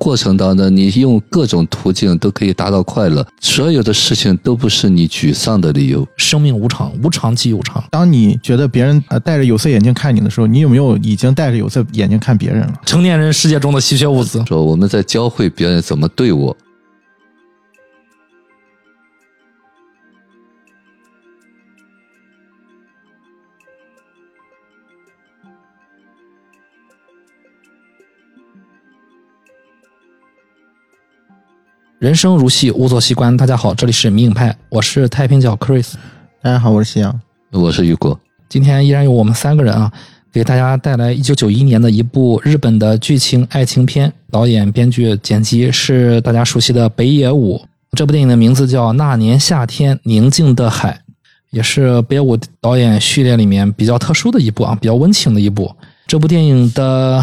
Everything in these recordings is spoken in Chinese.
过程当中，你用各种途径都可以达到快乐。所有的事情都不是你沮丧的理由。生命无常，无常即有常。当你觉得别人呃戴着有色眼镜看你的时候，你有没有已经戴着有色眼镜看别人了？成年人世界中的稀缺物资。说我们在教会别人怎么对我。人生如戏，无所西观。大家好，这里是迷影派，我是太平角 Chris。大家好，我是夕阳，我是雨果。今天依然有我们三个人啊，给大家带来一九九一年的一部日本的剧情爱情片，导演、编剧、剪辑是大家熟悉的北野武。这部电影的名字叫《那年夏天，宁静的海》，也是北野武导演序列里面比较特殊的一部啊，比较温情的一部。这部电影的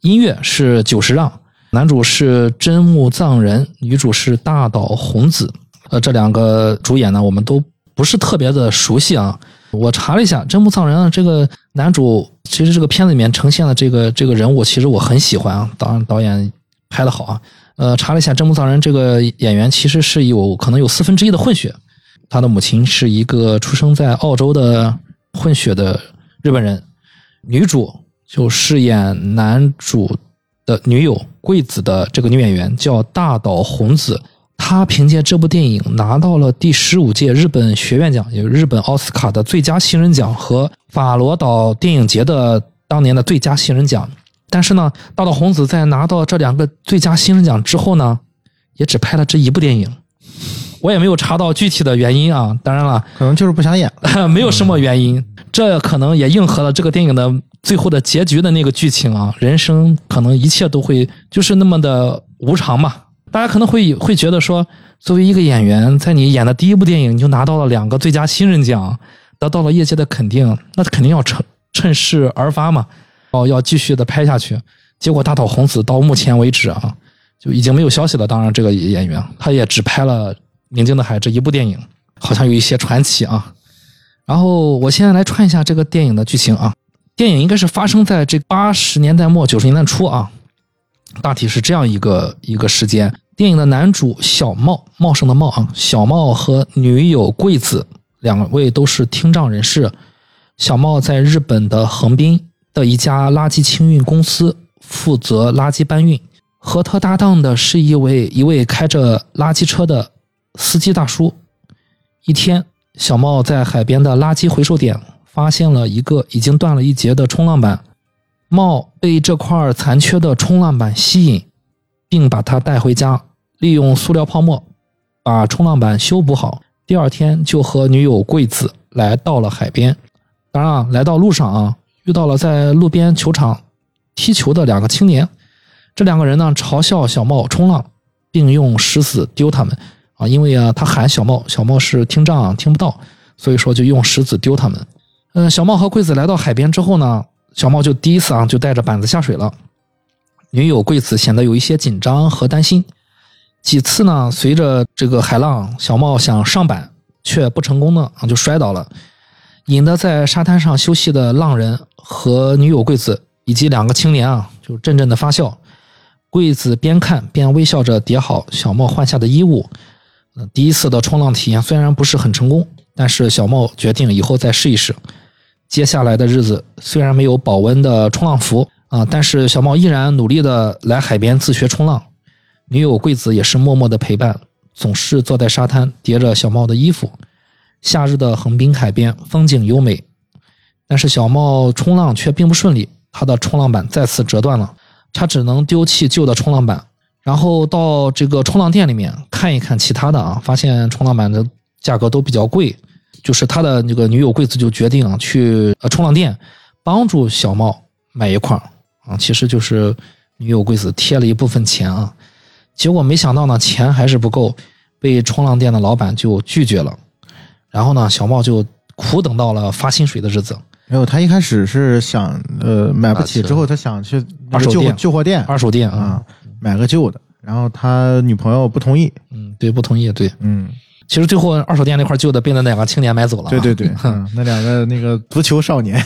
音乐是久石让。男主是真木藏人，女主是大岛红子。呃，这两个主演呢，我们都不是特别的熟悉啊。我查了一下，真木藏人啊，这个男主其实这个片子里面呈现的这个这个人物，其实我很喜欢啊。当然，导演拍的好啊。呃，查了一下，真木藏人这个演员其实是有可能有四分之一的混血，他的母亲是一个出生在澳洲的混血的日本人。女主就饰演男主。的女友贵子的这个女演员叫大岛红子，她凭借这部电影拿到了第十五届日本学院奖，也就是日本奥斯卡的最佳新人奖和法罗岛电影节的当年的最佳新人奖。但是呢，大岛红子在拿到这两个最佳新人奖之后呢，也只拍了这一部电影。我也没有查到具体的原因啊，当然了，可能就是不想演，没有什么原因。这可能也应和了这个电影的最后的结局的那个剧情啊，人生可能一切都会就是那么的无常嘛。大家可能会会觉得说，作为一个演员，在你演的第一部电影你就拿到了两个最佳新人奖，得到了业界的肯定，那肯定要趁趁势而发嘛，哦，要继续的拍下去。结果大岛红子到目前为止啊，就已经没有消息了。当然，这个演员他也只拍了。《宁静的海》这一部电影好像有一些传奇啊，然后我现在来串一下这个电影的剧情啊。电影应该是发生在这八十年代末九十年代初啊，大体是这样一个一个时间。电影的男主小茂，茂盛的茂啊，小茂和女友桂子两位都是听障人士。小茂在日本的横滨的一家垃圾清运公司负责垃圾搬运，和他搭档的是一位一位开着垃圾车的。司机大叔，一天，小茂在海边的垃圾回收点发现了一个已经断了一截的冲浪板，茂被这块残缺的冲浪板吸引，并把它带回家，利用塑料泡沫把冲浪板修补好。第二天，就和女友贵子来到了海边。当然啊，来到路上啊，遇到了在路边球场踢球的两个青年。这两个人呢，嘲笑小茂冲浪，并用石子丢他们。啊，因为啊，他喊小茂，小茂是听障，听不到，所以说就用石子丢他们。嗯，小茂和贵子来到海边之后呢，小茂就第一次啊，就带着板子下水了。女友贵子显得有一些紧张和担心。几次呢，随着这个海浪，小茂想上板却不成功的啊，就摔倒了，引得在沙滩上休息的浪人和女友贵子以及两个青年啊，就阵阵的发笑。贵子边看边微笑着叠好小茂换下的衣物。第一次的冲浪体验虽然不是很成功，但是小茂决定以后再试一试。接下来的日子虽然没有保温的冲浪服啊，但是小茂依然努力的来海边自学冲浪。女友贵子也是默默的陪伴，总是坐在沙滩叠着小茂的衣服。夏日的横滨海边风景优美，但是小茂冲浪却并不顺利，他的冲浪板再次折断了，他只能丢弃旧的冲浪板。然后到这个冲浪店里面看一看其他的啊，发现冲浪板的价格都比较贵，就是他的那个女友贵子就决定啊去呃冲浪店帮助小茂买一块啊，其实就是女友贵子贴了一部分钱啊，结果没想到呢钱还是不够，被冲浪店的老板就拒绝了，然后呢小茂就苦等到了发薪水的日子。没有，他一开始是想呃买不起，之后他想去二手店旧货店二手店啊。买个旧的，然后他女朋友不同意。嗯，对，不同意。对，嗯，其实最后二手店那块旧的被那两个青年买走了。对对对，那两个那个足球少年，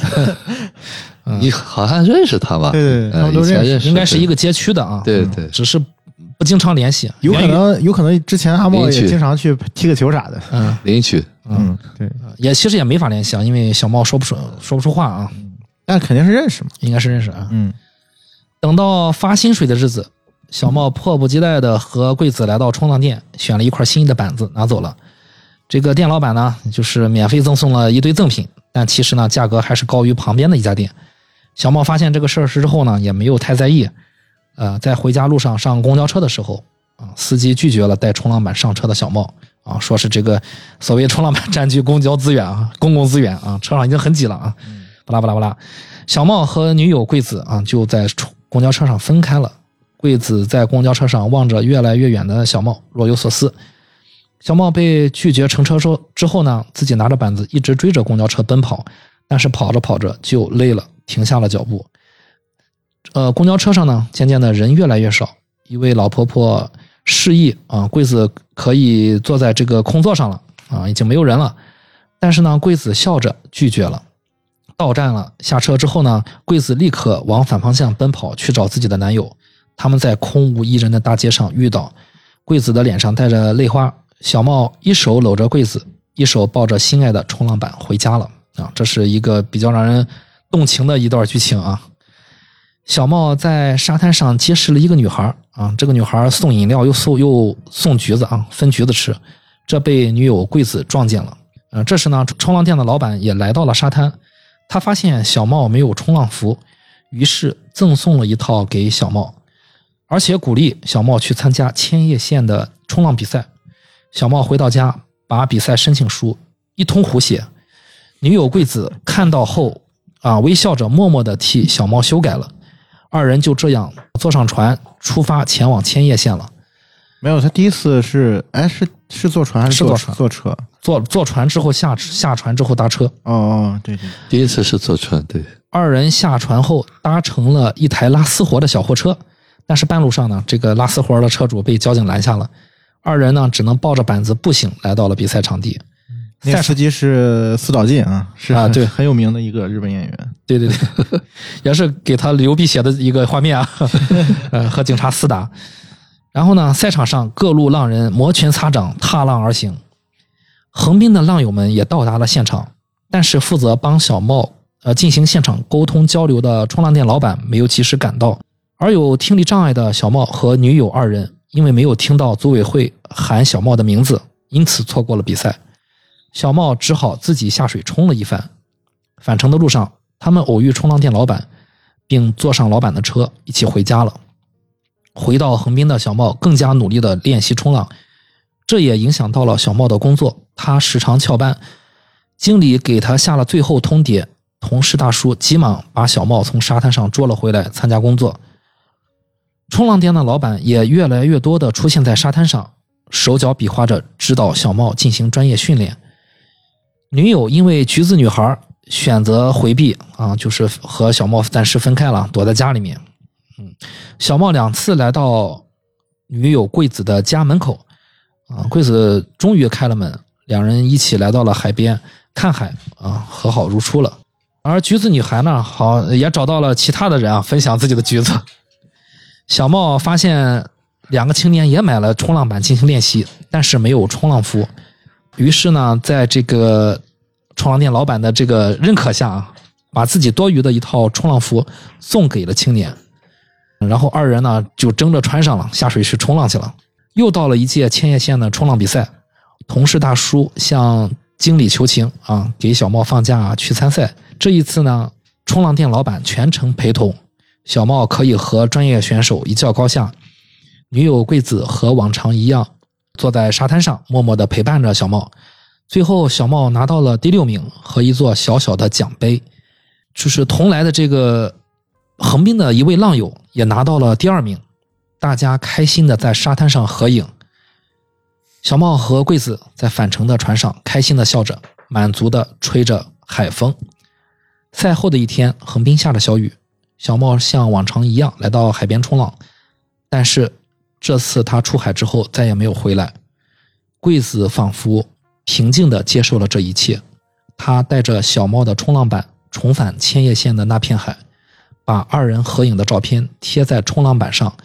你好像认识他吧？对对，他们都认识，应该是一个街区的啊。对对，只是不经常联系，有可能，有可能之前阿茂也经常去踢个球啥的。嗯。邻居，嗯，对，也其实也没法联系啊，因为小茂说不出说不出话啊，但肯定是认识嘛。应该是认识啊。嗯。等到发薪水的日子，小茂迫不及待的和贵子来到冲浪店，选了一块心仪的板子拿走了。这个店老板呢，就是免费赠送了一堆赠品，但其实呢，价格还是高于旁边的一家店。小茂发现这个事儿之后呢，也没有太在意。呃，在回家路上上公交车的时候，啊，司机拒绝了带冲浪板上车的小茂，啊，说是这个所谓冲浪板占据公交资源啊，公共资源啊，车上已经很挤了啊，巴拉巴拉巴拉。小茂和女友桂子啊，就在公交车上分开了。桂子在公交车上望着越来越远的小茂，若有所思。小茂被拒绝乘车之后之后呢，自己拿着板子一直追着公交车奔跑，但是跑着跑着就累了，停下了脚步。呃，公交车上呢，渐渐的人越来越少。一位老婆婆示意啊，桂子可以坐在这个空座上了啊，已经没有人了。但是呢，桂子笑着拒绝了。到站了，下车之后呢，桂子立刻往反方向奔跑去找自己的男友。他们在空无一人的大街上遇到，桂子的脸上带着泪花。小茂一手搂着桂子，一手抱着心爱的冲浪板回家了啊！这是一个比较让人动情的一段剧情啊。小茂在沙滩上结识了一个女孩啊，这个女孩送饮料又送又送橘子啊，分橘子吃，这被女友桂子撞见了。这时呢，冲浪店的老板也来到了沙滩，他发现小茂没有冲浪服，于是赠送了一套给小茂，而且鼓励小茂去参加千叶县的冲浪比赛。小茂回到家，把比赛申请书一通胡写，女友贵子看到后啊，微笑着默默的替小茂修改了。二人就这样坐上船出发前往千叶县了。没有，他第一次是，哎，是是坐船还是坐是坐船坐车？坐坐船之后下下船之后搭车，哦哦，对对，第一次是坐船，对，二人下船后搭乘了一台拉私活的小货车，但是半路上呢，这个拉丝活的车主被交警拦下了，二人呢只能抱着板子步行来到了比赛场地。赛那个司机是四岛进啊，是啊对很有名的一个日本演员。对对对，也是给他流鼻血的一个画面啊，呃，和警察厮打。然后呢，赛场上各路浪人摩拳擦掌，踏浪而行。横滨的浪友们也到达了现场，但是负责帮小茂呃进行现场沟通交流的冲浪店老板没有及时赶到，而有听力障碍的小茂和女友二人因为没有听到组委会喊小茂的名字，因此错过了比赛。小茂只好自己下水冲了一番。返程的路上，他们偶遇冲浪店老板，并坐上老板的车一起回家了。回到横滨的小茂更加努力地练习冲浪，这也影响到了小茂的工作。他时常翘班，经理给他下了最后通牒，同事大叔急忙把小茂从沙滩上捉了回来参加工作。冲浪店的老板也越来越多的出现在沙滩上，手脚比划着指导小茂进行专业训练。女友因为橘子女孩选择回避啊，就是和小茂暂时分开了，躲在家里面。嗯，小茂两次来到女友桂子的家门口，啊，桂子终于开了门，两人一起来到了海边看海啊，和好如初了。而橘子女孩呢，好也找到了其他的人啊，分享自己的橘子。小茂发现两个青年也买了冲浪板进行练习，但是没有冲浪服。于是呢，在这个冲浪店老板的这个认可下啊，把自己多余的一套冲浪服送给了青年。然后二人呢就争着穿上了，下水去冲浪去了。又到了一届千叶县的冲浪比赛，同事大叔向经理求情啊，给小茂放假去参赛。这一次呢，冲浪店老板全程陪同，小茂可以和专业选手一较高下。女友桂子和往常一样，坐在沙滩上默默的陪伴着小茂。最后，小茂拿到了第六名和一座小小的奖杯，就是同来的这个横滨的一位浪友也拿到了第二名。大家开心的在沙滩上合影。小茂和桂子在返程的船上开心的笑着，满足的吹着海风。赛后的一天，横滨下着小雨，小茂像往常一样来到海边冲浪，但是这次他出海之后再也没有回来。桂子仿佛平静地接受了这一切，他带着小猫的冲浪板重返千叶县的那片海，把二人合影的照片贴在冲浪板上，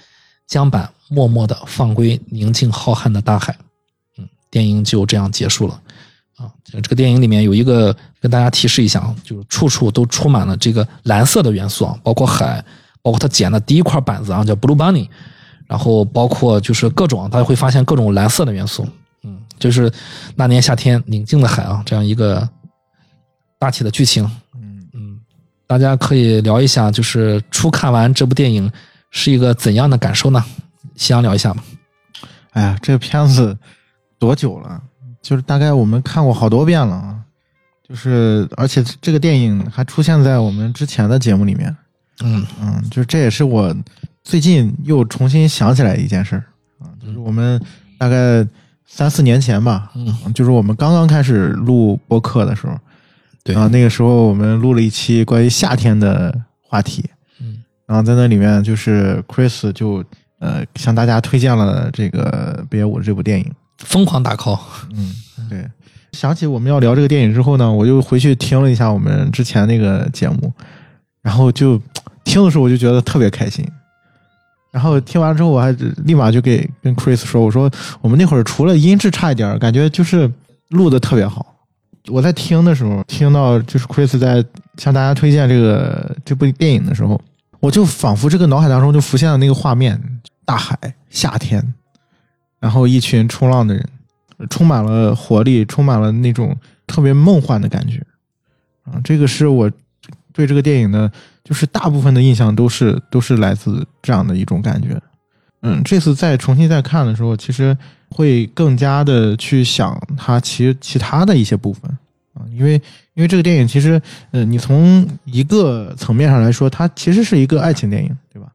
将板默默地放归宁静浩瀚的大海。嗯，电影就这样结束了。啊，这个电影里面有一个跟大家提示一下啊，就是处处都充满了这个蓝色的元素啊，包括海，包括他捡的第一块板子啊，叫 Blue Bunny，然后包括就是各种，大家会发现各种蓝色的元素。嗯，就是那年夏天宁静的海啊，这样一个大体的剧情。嗯嗯，大家可以聊一下，就是初看完这部电影是一个怎样的感受呢？夕阳聊一下吧。哎呀，这个片子多久了？就是大概我们看过好多遍了啊，就是而且这个电影还出现在我们之前的节目里面，嗯。嗯，就是这也是我最近又重新想起来一件事儿啊，就是我们大概三四年前吧，嗯，就是我们刚刚开始录播客的时候，对。啊，那个时候我们录了一期关于夏天的话题，嗯。然后在那里面就是 Chris 就呃向大家推荐了这个北野武这部电影。疯狂打 call。嗯，对。想起我们要聊这个电影之后呢，我就回去听了一下我们之前那个节目，然后就听的时候我就觉得特别开心。然后听完之后，我还立马就给跟 Chris 说：“我说我们那会儿除了音质差一点，感觉就是录的特别好。”我在听的时候，听到就是 Chris 在向大家推荐这个这部电影的时候，我就仿佛这个脑海当中就浮现了那个画面：大海，夏天，然后一群冲浪的人，充满了活力，充满了那种特别梦幻的感觉。啊，这个是我对这个电影的，就是大部分的印象都是都是来自这样的一种感觉。嗯，这次再重新再看的时候，其实会更加的去想它其其他的一些部分啊，因为因为这个电影其实，呃，你从一个层面上来说，它其实是一个爱情电影，对吧？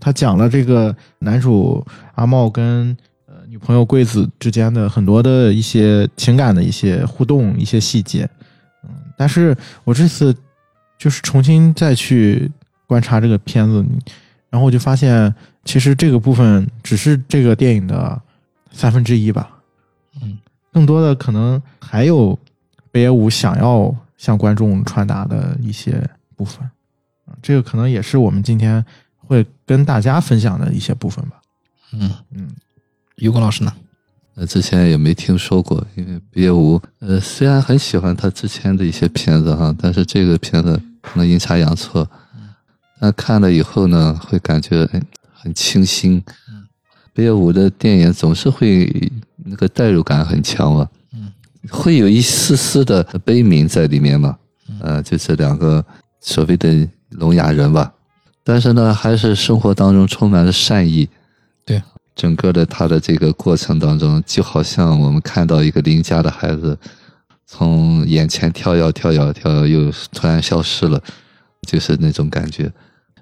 他讲了这个男主阿茂跟女朋友桂子之间的很多的一些情感的一些互动、一些细节，嗯，但是我这次就是重新再去观察这个片子，然后我就发现，其实这个部分只是这个电影的三分之一吧，嗯，更多的可能还有北野武想要向观众传达的一些部分，啊，这个可能也是我们今天会跟大家分享的一些部分吧。嗯，嗯，于果老师呢？呃，之前也没听说过，因为北野武，呃，虽然很喜欢他之前的一些片子哈，但是这个片子可能阴差阳错，但看了以后呢，会感觉哎很清新。北野武的电影总是会那个代入感很强嘛，嗯，会有一丝丝的悲悯在里面嘛，呃，就这两个所谓的聋哑人吧，但是呢，还是生活当中充满了善意。对，整个的他的这个过程当中，就好像我们看到一个邻家的孩子从眼前跳跃跳跃跳跃，又突然消失了，就是那种感觉。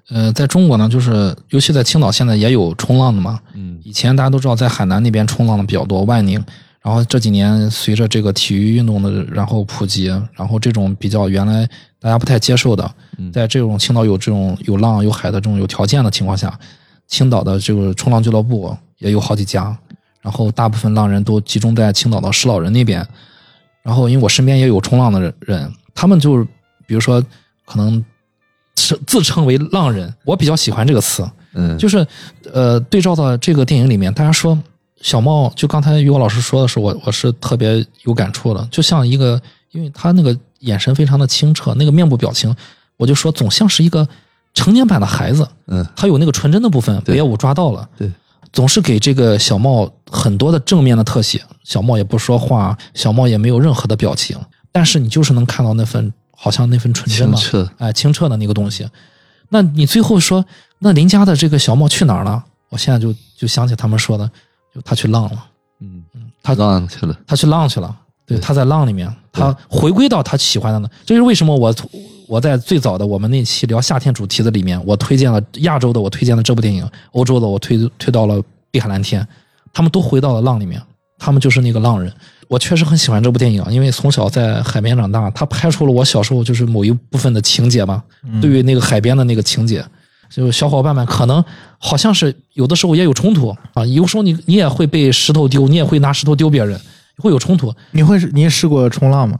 呃，在中国呢，就是尤其在青岛，现在也有冲浪的嘛。嗯以前大家都知道，在海南那边冲浪的比较多，万宁。然后这几年随着这个体育运动的然后普及，然后这种比较原来大家不太接受的，嗯在这种青岛有这种有浪有海的这种有条件的情况下，青岛的这个冲浪俱乐部也有好几家，然后大部分浪人都集中在青岛的石老人那边。然后因为我身边也有冲浪的人，他们就是比如说可能是自称为浪人，我比较喜欢这个词，嗯，就是呃，对照到这个电影里面，大家说小茂，就刚才于果老师说的时候，我我是特别有感触的，就像一个，因为他那个眼神非常的清澈，那个面部表情，我就说总像是一个成年版的孩子，嗯他有那个纯真的部分，对北野武抓到了，对，总是给这个小茂很多的正面的特写，小茂也不说话，小茂也没有任何的表情，但是你就是能看到那份好像那份纯真嘛，清澈。哎，清澈的那个东西。那你最后说，那林家的这个小茂去哪儿了？我现在就就想起他们说的，就他去浪了，嗯，他浪去了。他去浪去了。对，对他在浪里面，他回归到他喜欢的呢。这是为什么我我在最早的我们那期聊夏天主题的里面，我推荐了亚洲的，我推荐了这部电影；欧洲的，我推推到了《碧海蓝天》，他们都回到了浪里面，他们就是那个浪人。我确实很喜欢这部电影，因为从小在海边长大，他拍出了我小时候就是某一部分的情节吧。对于那个海边的那个情节，就小伙伴们可能好像是有的时候也有冲突啊，有时候你你也会被石头丢，你也会拿石头丢别人，会有冲突。你会你也试过冲浪吗？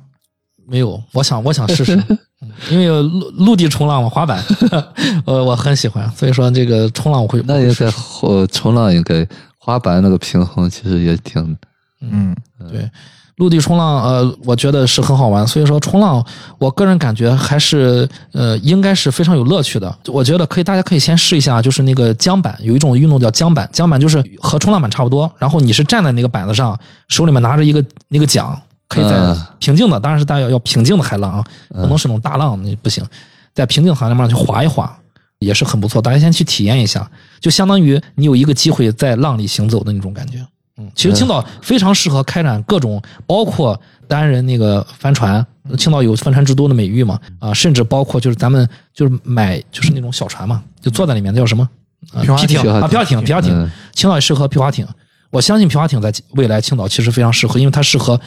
没有，我想我想试试，嗯因为陆陆地冲浪嘛，滑板，呃，我很喜欢，所以说这个冲浪我会。那应该后冲浪应该滑板那个平衡其实也挺嗯，对，陆地冲浪，呃，我觉得是很好玩。所以说冲浪，我个人感觉还是呃，应该是非常有乐趣的。我觉得可以，大家可以先试一下，就是那个桨板，有一种运动叫桨板，桨板就是和冲浪板差不多，然后你是站在那个板子上，手里面拿着一个那个桨，可以在嗯平静的，当然是大家要要平静的海浪啊，不能是那种大浪，那不行，在平静海浪上去划一划。也是很不错，大家先去体验一下，就相当于你有一个机会在浪里行走的那种感觉。嗯，其实青岛非常适合开展各种，包括单人那个帆船，青岛有帆船之都的美誉嘛，啊，甚至包括就是咱们就是买就是那种小船嘛，就坐在里面那叫什么？啊皮划艇啊，皮划皮划艇，皮划艇嗯，青岛也适合皮划艇。我相信皮划艇在未来青岛其实非常适合，因为它适合，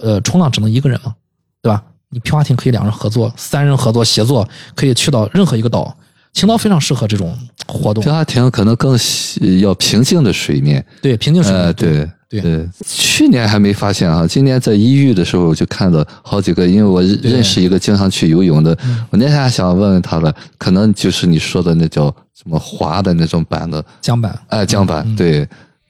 呃，冲浪只能一个人嘛，对吧？你皮划艇可以两人合作、三人合作、协作，可以去到任何一个岛。青岛非常适合这种活动皮，划艇可能更喜要平静的水面。对平静水呃，面，对对对，去年还没发现啊，今年在一遇的时候我就看到好几个，因为我认认识一个经常去游泳的，我那天还想问问他了，可能就是你说的那叫什么滑的那种板的，桨板，哎，桨板，对，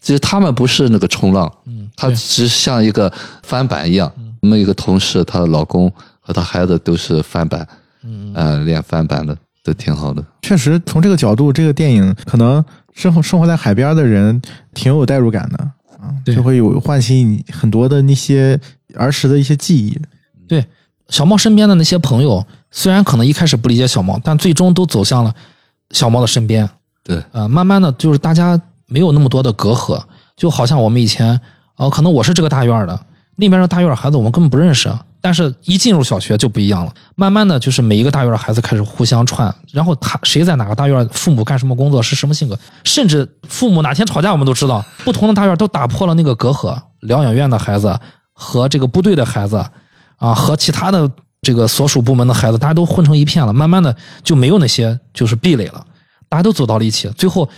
其实他们不是那个冲浪，嗯，他只像一个翻板一样。我们一个同事，她的老公和她孩子都是翻板，嗯呃，练翻板的都挺好的。确实从这个角度，这个电影可能生活生活在海边的人挺有代入感的啊，就会有唤起你很多的那些儿时的一些记忆。对，小猫身边的那些朋友，虽然可能一开始不理解小猫，但最终都走向了小猫的身边。对，呃，慢慢的就是大家没有那么多的隔阂，就好像我们以前，呃，可能我是这个大院的，那边的大院孩子我们根本不认识，但是一进入小学就不一样了。慢慢的就是每一个大院的孩子开始互相串，然后他谁在哪个大院，父母干什么工作，是什么性格，甚至父母哪天吵架我们都知道。不同的大院都打破了那个隔阂，疗养院的孩子和这个部队的孩子，啊，和其他的这个所属部门的孩子，大家都混成一片了。慢慢的就没有那些就是壁垒了，大家都走到了一起。最后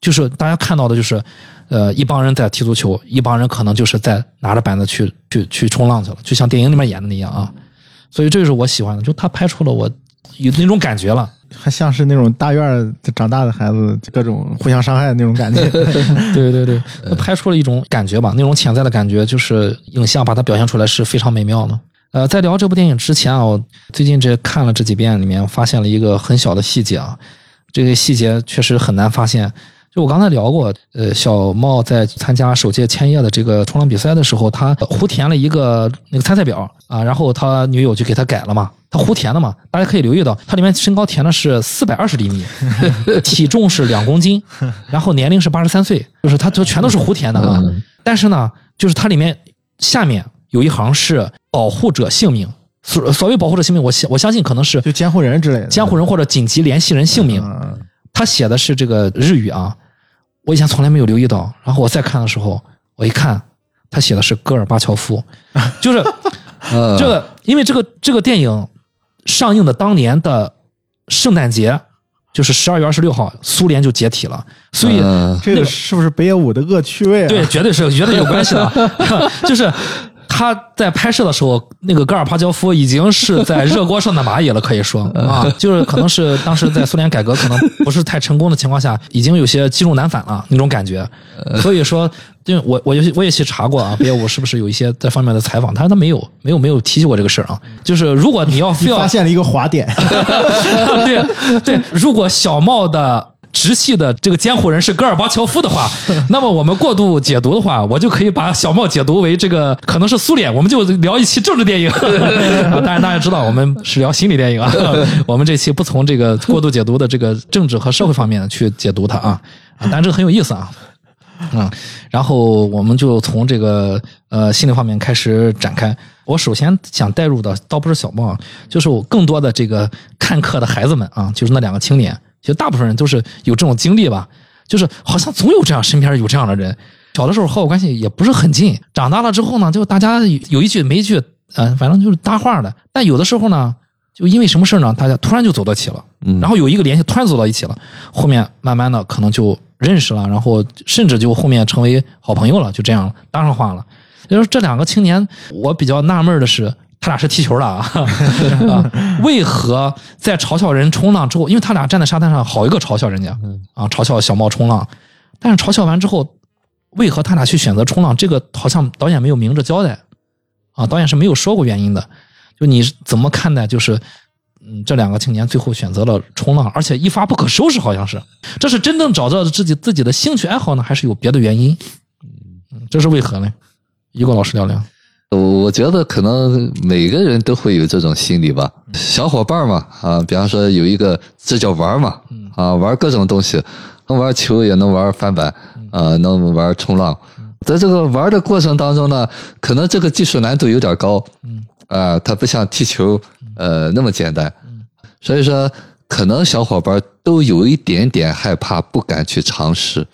就是大家看到的就是，呃，一帮人在踢足球，一帮人可能就是在拿着板子去去去冲浪去了，就像电影里面演的那样啊。所以这就是我喜欢的，就他拍出了我有那种感觉了。还像是那种大院长大的孩子，各种互相伤害的那种感觉。对对对，拍出了一种感觉吧，那种潜在的感觉，就是影像把它表现出来是非常美妙的。呃，在聊这部电影之前啊，我最近这看了这几遍，里面发现了一个很小的细节啊，这个细节确实很难发现。就我刚才聊过，呃，小茂在参加首届千叶的这个冲浪比赛的时候，他胡填了一个那个参赛表啊，然后他女友就给他改了嘛，他胡填的嘛，大家可以留意到，他里面身高填的是四百二十厘米，体重是两公斤，然后年龄是八十三岁，就是他就全都是胡填的啊。但是呢，就是它里面下面有一行是保护者姓名，所所谓保护者姓名，我相我相信可能是就监护人之类的。监护人或者紧急联系人姓名。嗯他写的是这个日语啊，我以前从来没有留意到。然后我再看的时候，我一看，他写的是戈尔巴乔夫，就是 呃，这个，因为这个这个电影上映的当年的圣诞节，就是十二月二十六号，苏联就解体了，所以。呃这个是不是北野武的恶趣味啊？对，绝对是，绝对有关系的啊。就是他在拍摄的时候，那个戈尔巴乔夫已经是在热锅上的蚂蚁了，可以说 啊，就是可能是当时在苏联改革可能不是太成功的情况下，已经有些积重难返了 那种感觉。所以说，因为我我也我也去查过啊，别我是不是有一些这方面的采访，他说他没有没有没有提起过这个事儿啊。就是如果你要非要发现了一个滑点，对对，如果小茂的直系的这个监护人是戈尔巴乔夫的话，那么我们过度解读的话，我就可以把小茂解读为这个可能是苏联，我们就聊一期政治电影。啊 当然大家知道我们是聊心理电影啊，我们这期不从这个过度解读的这个政治和社会方面去解读它啊，啊，但这个很有意思啊。嗯，然后我们就从这个呃心理方面开始展开。我首先想带入的倒不是小茂，就是我更多的这个看客的孩子们啊，就是那两个青年。其实大部分人都是有这种经历吧，就是好像总有这样身边有这样的人。小的时候和我关系也不是很近，长大了之后呢，就大家有一句没一句，呃，反正就是搭话的。但有的时候呢，就因为什么事呢，大家突然就走到一起了。嗯然后有一个联系，突然走到一起了，后面慢慢的可能就认识了，然后甚至就后面成为好朋友了，就这样搭上话了。就是这两个青年，我比较纳闷的是，他他俩是踢球的啊，啊为何在嘲笑人冲浪之后，因为他俩站在沙滩上，好一个嘲笑人家啊，嘲笑小猫冲浪，但是嘲笑完之后，为何他俩去选择冲浪？这个好像导演没有明着交代啊，导演是没有说过原因的。就你怎么看待？就是嗯，这两个青年最后选择了冲浪，而且一发不可收拾，好像是，这是真正找到自己自己的兴趣爱好呢，还是有别的原因？嗯，这是为何呢？一个老师聊聊。我觉得可能每个人都会有这种心理吧，小伙伴嘛，啊，比方说有一个，这叫玩嘛，啊，玩各种东西，能玩球也能玩翻板，啊，能玩冲浪，在这个玩的过程当中呢，可能这个技术难度有点高，啊，它不像踢球，呃，那么简单，所以说可能小伙伴都有一点点害怕，不敢去尝试。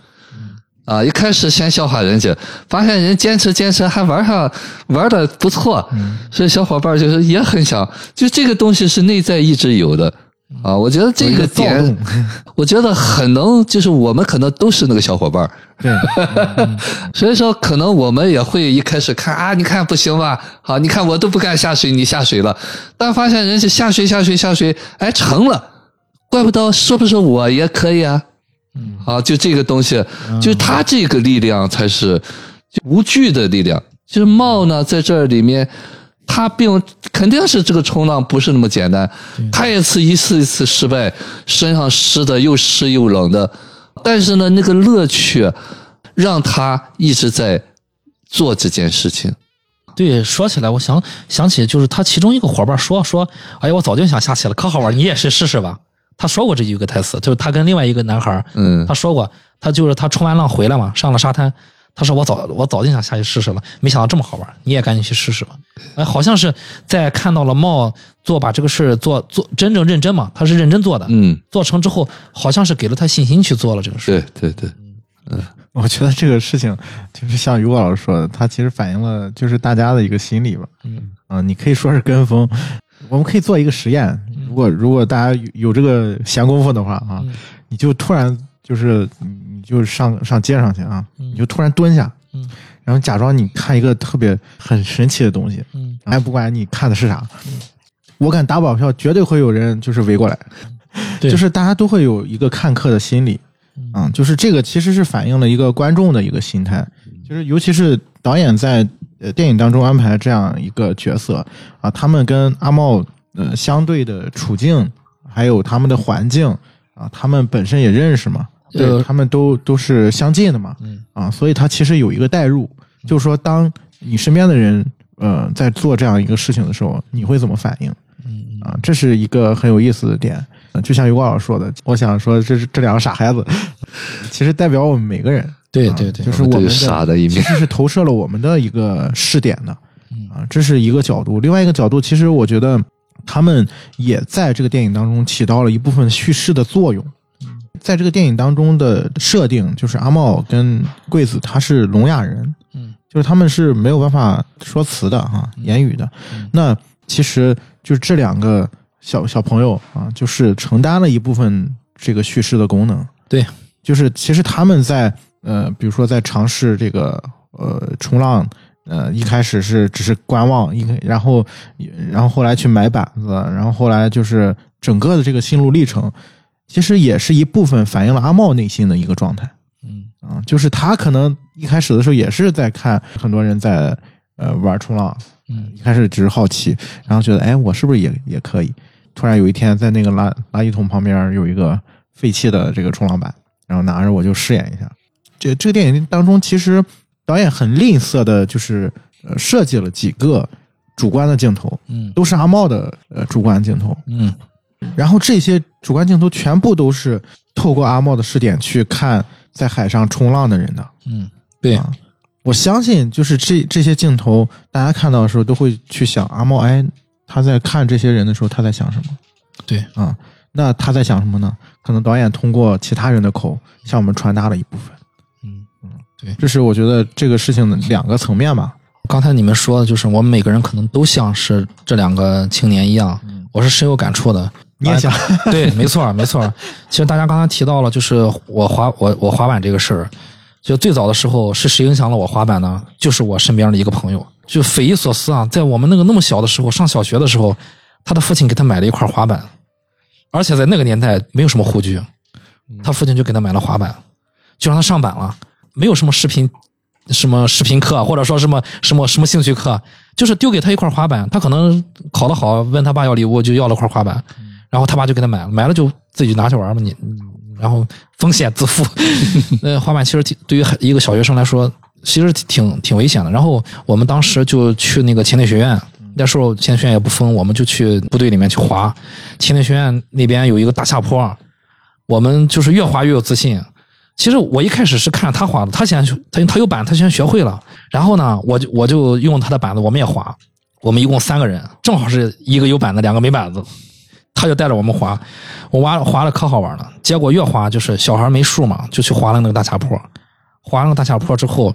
啊，一开始先笑话人家，发现人坚持坚持还玩上，玩的不错，所以小伙伴就是也很想，就这个东西是内在一直有的啊。我觉得这个点，我觉得很能，就是我们可能都是那个小伙伴 对，所以说可能我们也会一开始看啊，你看不行吧？好，你看我都不敢下水，你下水了，但发现人家下水下水下水，哎，成了，怪不得是不是我也可以啊？嗯，啊，就这个东西，就是他这个力量才是无惧的力量。就是茂呢，在这里面，他并肯定是这个冲浪不是那么简单，他也是一次一次失败，身上湿的又湿又冷的，但是呢，那个乐趣让他一直在做这件事情。对，说起来，我想想起就是他其中一个伙伴说说，哎呀，我早就想下棋了，可好玩，你也是试试吧。他说过这一个台词，就是他跟另外一个男孩嗯，他说过，他就是他冲完浪回来嘛，上了沙滩，他说我早我早就想下去试试了，没想到这么好玩，你也赶紧去试试吧。哎，好像是在看到了茂做把这个事做做真正认真嘛，他是认真做的，嗯，做成之后，好像是给了他信心去做了这个事。对对对，嗯，我觉得这个事情就是像于果老师说的，他其实反映了就是大家的一个心理吧，嗯，啊，你可以说是跟风，我们可以做一个实验。如果如果大家有这个闲工夫的话啊，你就突然就是你就上上街上去啊，你就突然蹲下，然后假装你看一个特别很神奇的东西，哎，不管你看的是啥，我敢打保票，绝对会有人就是围过来，就是大家都会有一个看客的心理，啊，就是这个其实是反映了一个观众的一个心态，就是尤其是导演在呃电影当中安排这样一个角色啊，他们跟阿茂。呃，相对的处境，还有他们的环境啊，他们本身也认识嘛，对，他们都都是相近的嘛，嗯啊，所以他其实有一个代入，就是说，当你身边的人呃在做这样一个事情的时候，你会怎么反应？嗯啊，这是一个很有意思的点。就像于光老师说的，我想说，这是这两个傻孩子，其实代表我们每个人，对对对，就是我们傻的一面，其实是投射了我们的一个视点的，啊，这是一个角度。另外一个角度，其实我觉得。他们也在这个电影当中起到了一部分叙事的作用。在这个电影当中的设定，就是阿茂跟桂子他是聋哑人，嗯，就是他们是没有办法说词的哈，言语的。那其实就是这两个小小朋友啊，就是承担了一部分这个叙事的功能。对，就是其实他们在呃，比如说在尝试这个呃冲浪。呃，一开始是只是观望，一然后，然后后来去买板子，然后后来就是整个的这个心路历程，其实也是一部分反映了阿茂内心的一个状态。嗯啊，就是他可能一开始的时候也是在看很多人在呃玩冲浪，嗯，一开始只是好奇，然后觉得哎，我是不是也也可以？突然有一天在那个垃垃圾桶旁边有一个废弃的这个冲浪板，然后拿着我就试验一下。这这个电影当中其实。导演很吝啬的，就是呃设计了几个主观的镜头，嗯，都是阿茂的呃主观镜头，嗯，然后这些主观镜头全部都是透过阿茂的视点去看在海上冲浪的人的，嗯，对，我相信就是这这些镜头，大家看到的时候都会去想阿茂，哎，他在看这些人的时候他在想什么？对，啊，那他在想什么呢？可能导演通过其他人的口向我们传达了一部分。这是我觉得这个事情的两个层面吧。刚才你们说的就是，我们每个人可能都像是这两个青年一样，我是深有感触的。你也想？对，没错，没错。其实大家刚才提到了，就是我滑我我滑板这个事儿，就最早的时候是谁影响了我滑板呢？就是我身边的一个朋友。就匪夷所思啊！在我们那个那么小的时候，上小学的时候，他的父亲给他买了一块滑板，而且在那个年代没有什么护具，他父亲就给他买了滑板，就让他上板了，没有什么视频。什么视频课，或者说什么什么什么兴趣课，就是丢给他一块滑板，他可能考得好，问他爸要礼物，就要了块滑板，然后他爸就给他买了，买了就自己拿去玩嘛，你，然后风险自负。那滑板其实挺对于一个小学生来说，其实挺挺危险的。然后我们当时就去那个潜水学院，那时候潜水学院也不封，我们就去部队里面去滑。潜水学院那边有一个大下坡，我们就是越滑越有自信。其实我一开始是看他滑的，他先他他有板，他先学会了。然后呢，我就我就用他的板子，我们也滑。我们一共三个人，正好是一个有板子，两个没板子。他就带着我们滑，我滑滑的可好玩了。结果越滑就是小孩没数嘛，就去滑了那个大下坡。滑了个大下坡之后，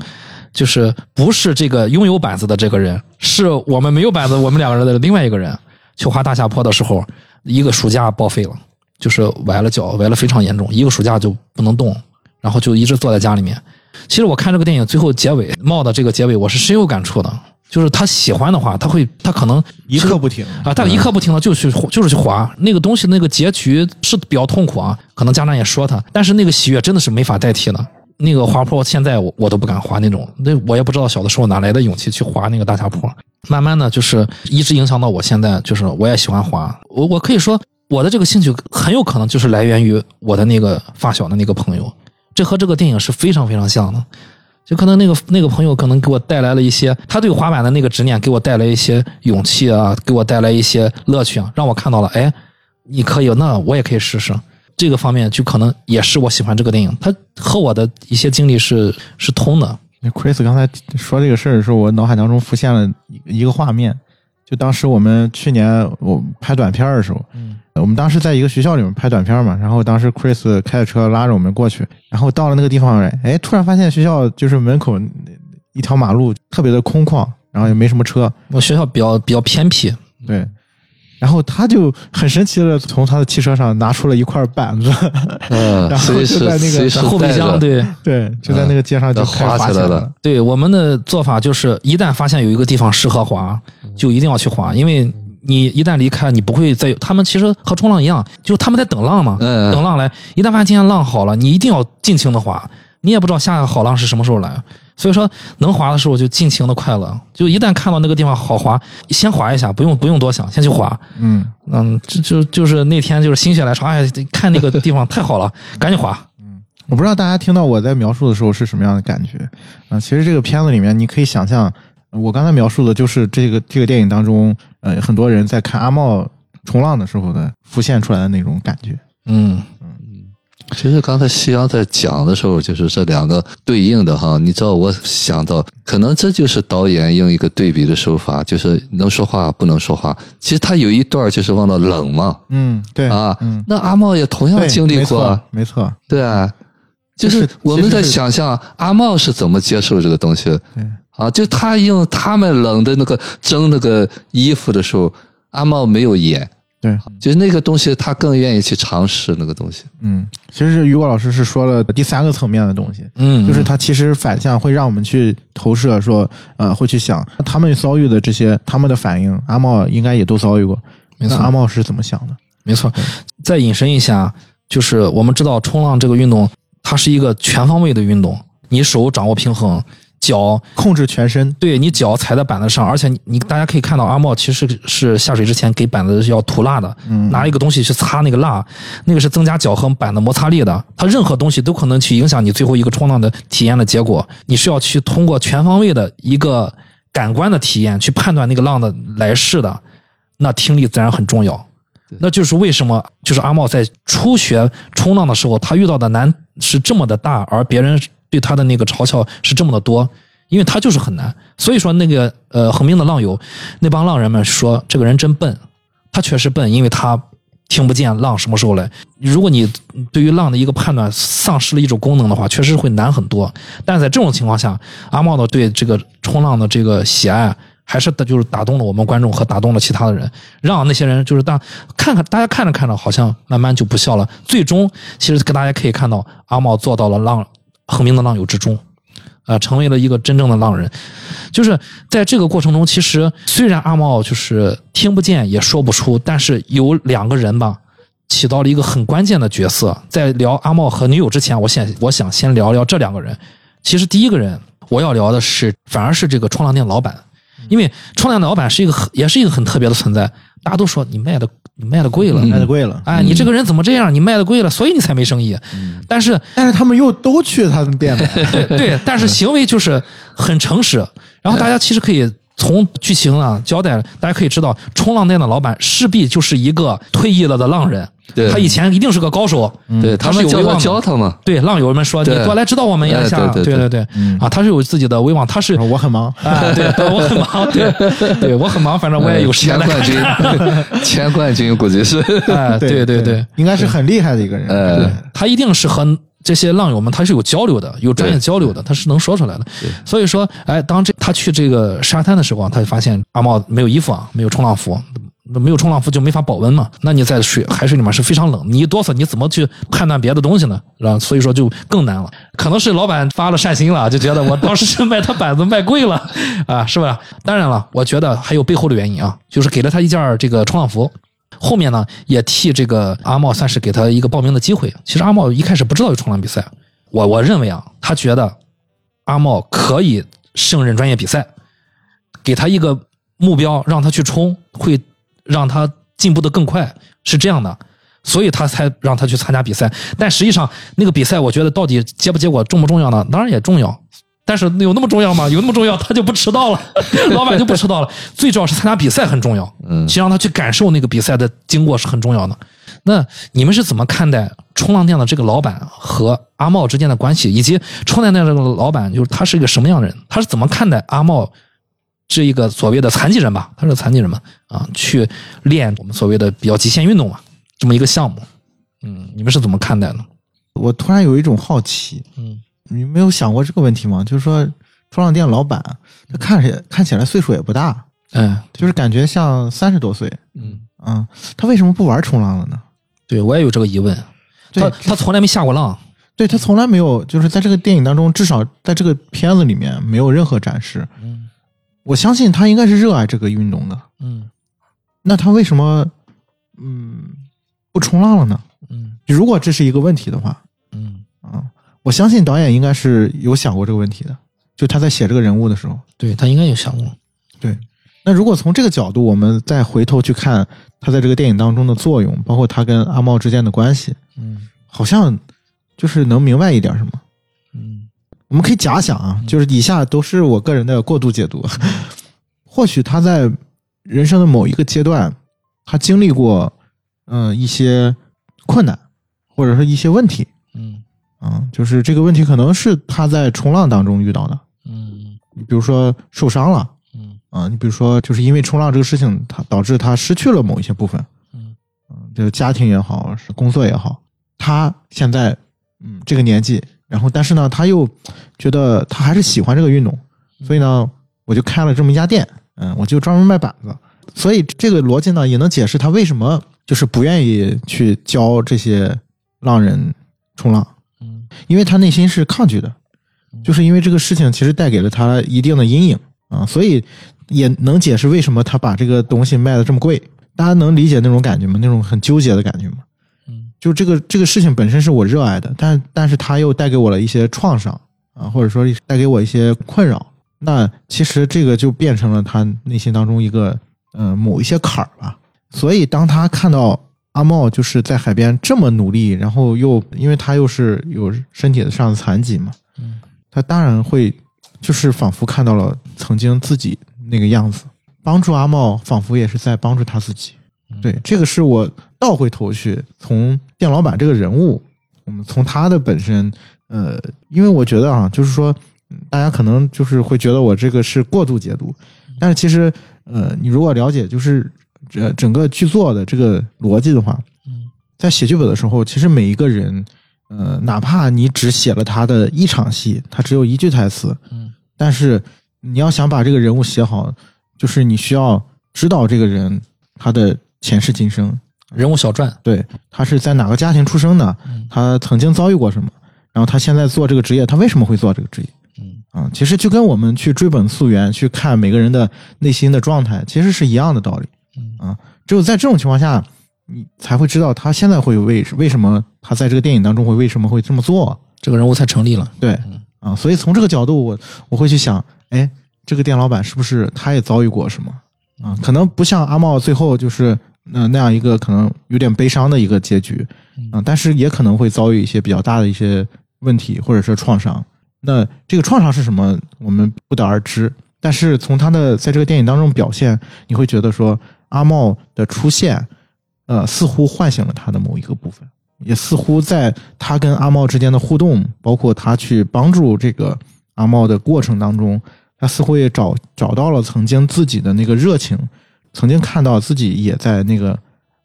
就是不是这个拥有板子的这个人，是我们没有板子，我们两个人的另外一个人去滑大下坡的时候，一个暑假报废了，就是崴了脚，崴了非常严重，一个暑假就不能动。然后就一直坐在家里面。其实我看这个电影最后结尾冒的这个结尾，我是深有感触的。就是他喜欢的话，他会他可能一刻不停啊，他一刻不停的就去就是去滑那个东西。那个结局是比较痛苦啊，可能家长也说他，但是那个喜悦真的是没法代替的。那个滑坡现在我我都不敢滑那种，那我也不知道小的时候哪来的勇气去滑那个大下坡。慢慢的就是一直影响到我现在，就是我也喜欢滑。我我可以说我的这个兴趣很有可能就是来源于我的那个发小的那个朋友。这和这个电影是非常非常像的，就可能那个那个朋友可能给我带来了一些他对滑板的那个执念，给我带来一些勇气啊，给我带来一些乐趣啊，让我看到了，哎，你可以，那我也可以试试。这个方面就可能也是我喜欢这个电影，它和我的一些经历是是通的。Chris 刚才说这个事儿的时候，我脑海当中浮现了一个画面，就当时我们去年我拍短片的时候，嗯。我们当时在一个学校里面拍短片嘛，然后当时 Chris 开着车拉着我们过去，然后到了那个地方，哎，突然发现学校就是门口一条马路特别的空旷，然后也没什么车。我学校比较比较偏僻，对。然后他就很神奇的从他的汽车上拿出了一块板子，嗯，然后就在那个后备箱，对对，就在那个街上就滑起来了。对，我们的做法就是，一旦发现有一个地方适合滑，就一定要去滑，因为。你一旦离开，你不会再有。他们其实和冲浪一样，就他们在等浪嘛，等浪来。一旦发现今天浪好了，你一定要尽情的滑。你也不知道下一个好浪是什么时候来，所以说能滑的时候就尽情的快乐。就一旦看到那个地方好滑，先滑一下，不用不用多想，先去滑。嗯嗯，就就就是那天就是心血来潮，哎，看那个地方太好了，赶紧滑。嗯，我不知道大家听到我在描述的时候是什么样的感觉啊？其实这个片子里面，你可以想象。我刚才描述的就是这个这个电影当中，呃，很多人在看阿茂冲浪的时候的浮现出来的那种感觉。嗯嗯嗯。其实刚才夕阳在讲的时候，就是这两个对应的哈。你知道，我想到可能这就是导演用一个对比的手法，就是能说话不能说话。其实他有一段就是忘了冷嘛。嗯，对啊，那阿茂也同样经历过，没错，对啊，就是我们在想象阿茂是怎么接受这个东西。对。啊，就他用他们冷的那个蒸那个衣服的时候，阿茂没有演，对，就是那个东西，他更愿意去尝试那个东西。嗯，其实于果老师是说了第三个层面的东西，嗯，就是他其实反向会让我们去投射，说呃，会去想他们遭遇的这些他们的反应，阿茂应该也都遭遇过。没错，阿茂是怎么想的？没错。再引申一下，就是我们知道冲浪这个运动，它是一个全方位的运动，你手掌握平衡。脚控制全身，对你脚踩在板子上，而且你你大家可以看到阿茂其实是下水之前给板子要涂蜡的，拿一个东西去擦那个蜡，那个是增加脚和板的摩擦力的。它任何东西都可能去影响你最后一个冲浪的体验的结果。你是要去通过全方位的一个感官的体验去判断那个浪的来势的，那听力自然很重要。那就是为什么就是阿茂在初学冲浪的时候，他遇到的难是这么的大，而别人。对他的那个嘲笑是这么的多，因为他就是很难。所以说，那个呃，横滨的浪友那帮浪人们说，这个人真笨。他确实笨，因为他听不见浪什么时候来。如果你对于浪的一个判断丧失了一种功能的话，确实会难很多。但在这种情况下，阿茂的对这个冲浪的这个喜爱，还是就是打动了我们观众和打动了其他的人，让那些人就是当看看大家看着看着，好像慢慢就不笑了。最终，其实跟大家可以看到，阿茂做到了浪。横滨的浪友之中，啊，成为了一个真正的浪人。就是在这个过程中，其实虽然阿茂就是听不见也说不出，但是有两个人吧，起到了一个很关键的角色。在聊阿茂和女友之前，我先我想先聊聊这两个人。其实第一个人我要聊的是，反而是这个冲浪店老板，因为冲浪店老板是一个很也是一个很特别的存在。大家都说你卖的你卖的贵了，卖的贵了。哎，你这个人怎么这样？你卖的贵了，所以你才没生意。但是但是他们又都去他们店买，对，但是行为就是很诚实。然后大家其实可以从剧情啊交代，大家可以知道，冲浪店的老板势必就是一个退役了的浪人。对他以前一定是个高手。对他们教威望的教他嘛，对，浪友们说你对多来指导我们一哎下。对对对对对，啊，他是有自己的威望，他是我很忙。啊，对，我很忙，对，对我很忙，反正我也有时间 冠军，前冠军估计是，哎，对对对，应该是很厉害的一个人。呃对他一定是和这些浪友们他是有交流的，有专业交流的，他是能说出来的。所以说，哎，当这他去这个沙滩的时候啊，他就发现阿茂没有衣服啊，没有冲浪服。那没有冲浪服就没法保温嘛？那你在水海水里面是非常冷，你一哆嗦，你怎么去判断别的东西呢？啊？所以说就更难了。可能是老板发了善心了，就觉得我当时是卖他板子卖贵了 啊，是吧？当然了，我觉得还有背后的原因啊，就是给了他一件这个冲浪服，后面呢也替这个阿茂算是给他一个报名的机会。其实阿茂一开始不知道有冲浪比赛，我我认为啊，他觉得阿茂可以胜任专业比赛，给他一个目标让他去冲，会让他进步的更快，是这样的。所以他才让他去参加比赛，但实际上那个比赛，我觉得到底结不结果重不重要呢？当然也重要，但是有那么重要吗？有那么重要，他就不迟到了，老板就不迟到了。最主要是参加比赛很重要，嗯先让他去感受那个比赛的经过是很重要的。那你们是怎么看待冲浪店的这个老板和阿茂之间的关系，以及冲浪店这个老板就是他是一个什么样的人？他是怎么看待阿茂这一个所谓的残疾人吧？他是残疾人嘛？啊，去练我们所谓的比较极限运动嘛，这么一个项目。嗯，你们是怎么看待的？我突然有一种好奇，嗯你没有想过这个问题吗？就是说，冲浪店老板他看起来看起来岁数也不大，哎，就是感觉像三十多岁。嗯，嗯，他为什么不玩冲浪了呢？对我也有这个疑问。对他他从来没下过浪。对他从来没有，就是在这个电影当中，至少在这个片子里面没有任何展示。嗯我相信他应该是热爱这个运动的。嗯那他为什么嗯不冲浪了呢？嗯如果这是一个问题的话，嗯，啊，我相信导演应该是有想过这个问题的。就他在写这个人物的时候，对他应该有想过。对。那如果从这个角度，我们再回头去看他在这个电影当中的作用，包括他跟阿茂之间的关系，嗯好像就是能明白一点什么。嗯我们可以假想啊，就是以下都是我个人的过度解读。或许他在人生的某一个阶段，他经历过嗯、呃一些困难，或者说一些问题，嗯。啊，就是这个问题可能是他在冲浪当中遇到的。嗯。你比如说受伤了。嗯。啊，你比如说就是因为冲浪这个事情，他导致他失去了某一些部分，嗯。嗯，就是家庭也好，是工作也好，他现在嗯这个年纪，然后但是呢，他又觉得他还是喜欢这个运动，所以呢，我就开了这么一家店，嗯，我就专门卖板子，所以这个逻辑呢，也能解释他为什么就是不愿意去教这些浪人冲浪，嗯因为他内心是抗拒的，就是因为这个事情其实带给了他一定的阴影啊，所以也能解释为什么他把这个东西卖的这么贵。大家能理解那种感觉吗？那种很纠结的感觉吗？嗯就这个这个事情本身是我热爱的，但但是它又带给我了一些创伤啊，或者说带给我一些困扰。那其实这个就变成了他内心当中一个嗯、呃某一些坎儿吧。所以当他看到阿茂就是在海边这么努力，然后又因为他又是有身体上的残疾嘛，嗯他当然会就是仿佛看到了曾经自己那个样子，帮助阿茂仿佛也是在帮助他自己。对，这个是我倒回头去从店老板这个人物，我们从他的本身，呃，因为我觉得啊，就是说，嗯大家可能就是会觉得我这个是过度解读，但是其实，呃，你如果了解就是这整个剧作的这个逻辑的话，嗯。在写剧本的时候，其实每一个人，呃，哪怕你只写了他的一场戏，他只有一句台词，嗯。但是你要想把这个人物写好，就是你需要知道这个人他的前世今生，人物小传。对他是在哪个家庭出生的，嗯他曾经遭遇过什么，然后他现在做这个职业，他为什么会做这个职业？嗯啊，其实就跟我们去追本溯源，去看每个人的内心的状态，其实是一样的道理。嗯啊，只有在这种情况下，你才会知道他现在会为为什么他在这个电影当中会为什么会这么做。这个人物才成立了。对，啊，所以从这个角度，我我会去想，哎，这个店老板是不是他也遭遇过什么？啊，可能不像阿茂最后就是那、那样一个可能有点悲伤的一个结局，啊，但是也可能会遭遇一些比较大的一些问题或者是创伤。那这个创伤是什么，我们不得而知。但是从他的在这个电影当中表现，你会觉得说阿茂的出现，呃，似乎唤醒了他的某一个部分，也似乎在他跟阿茂之间的互动，包括他去帮助这个阿茂的过程当中，他似乎也找找到了曾经自己的那个热情，曾经看到自己也在那个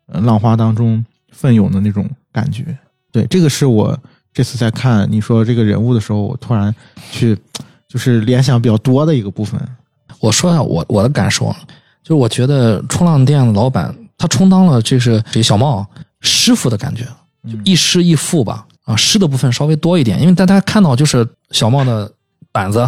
呃浪花当中奋勇的那种感觉。对，这个是我这次在看你说这个人物的时候，我突然去 就是联想比较多的一个部分。我说一下我我的感受啊，就是我觉得冲浪店的老板他充当了这是这小茂师傅的感觉，就一师一傅吧。啊，师的部分稍微多一点，因为大家看到就是小茂的板子、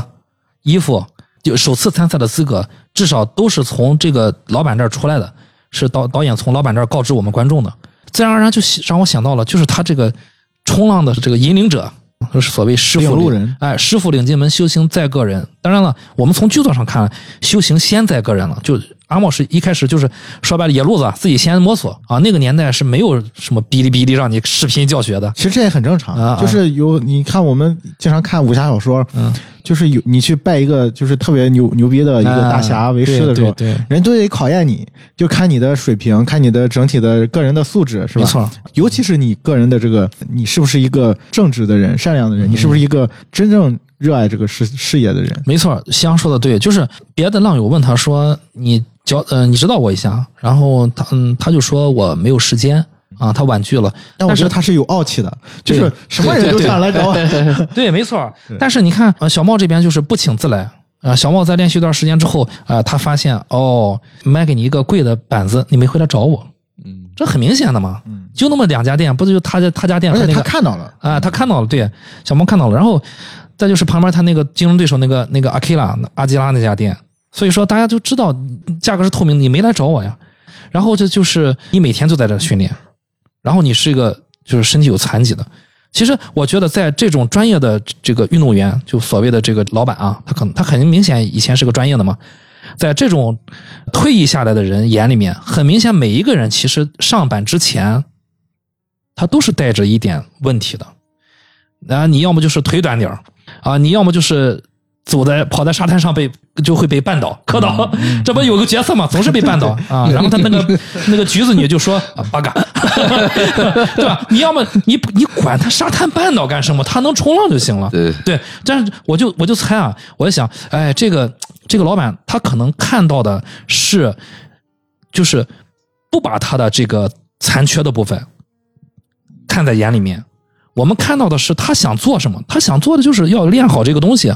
衣服，就首次参赛的资格，至少都是从这个老板这儿出来的，是导导演从老板这儿告知我们观众的，自然而然就让我想到了，就是他这个冲浪的这个引领者，就是所谓师傅领路人哎，师傅领进门，修行在个人。当然了，我们从剧作上看，修行先在个人了。就阿茂是一开始就是说白了野路子，自己先摸索啊。那个年代是没有什么哔哩哔哩让你视频教学的。其实这也很正常，啊啊就是有你看我们经常看武侠小说，嗯，就是有你去拜一个就是特别牛牛逼的一个大侠为师的时候，啊对对对人都得考验你，就看你的水平，看你的整体的个人的素质，是吧？没错，尤其是你个人的这个，你是不是一个正直的人、善良的人？你是不是一个真正热爱这个事事业的人？没错，香说的对，就是别的浪友问他说：“你教呃，你知道我一下。”然后他嗯，他就说我没有时间啊，他婉拒了。但我觉得他是有傲气的，就是什么人都想来找我。对，没错。但是你看，呃，小茂这边就是不请自来。啊、小茂在练习一段时间之后，啊、他发现哦，卖给你一个贵的板子，你没回来找我，嗯，这很明显的嘛。嗯就那么两家店，不就他家他家店他和那个看到了，啊，他看到了，对，小猫看到了，然后再就是旁边他那个竞争对手那个那个阿基拉阿基拉那家店，所以说大家就知道价格是透明的，你没来找我呀。然后这就是你每天就在这训练，然后你是一个就是身体有残疾的。其实我觉得在这种专业的这个运动员，就所谓的这个老板啊，他可能他很明显以前是个专业的嘛，在这种退役下来的人眼里面，很明显每一个人其实上板之前，他都是带着一点问题的。啊，你要么就是腿短点啊，你要么就是走在跑在沙滩上被就会被绊倒磕倒，这不有个角色嘛，总是被绊倒啊。然后他那个 那个橘子女就说啊八嘎，对吧？你要么你你管他沙滩绊倒干什么？他能冲浪就行了。对，对，但是我就我就猜啊，我就想，哎，这个这个老板他可能看到的是，就是不把他的这个残缺的部分看在眼里面。我们看到的是他想做什么，他想做的就是要练好这个东西，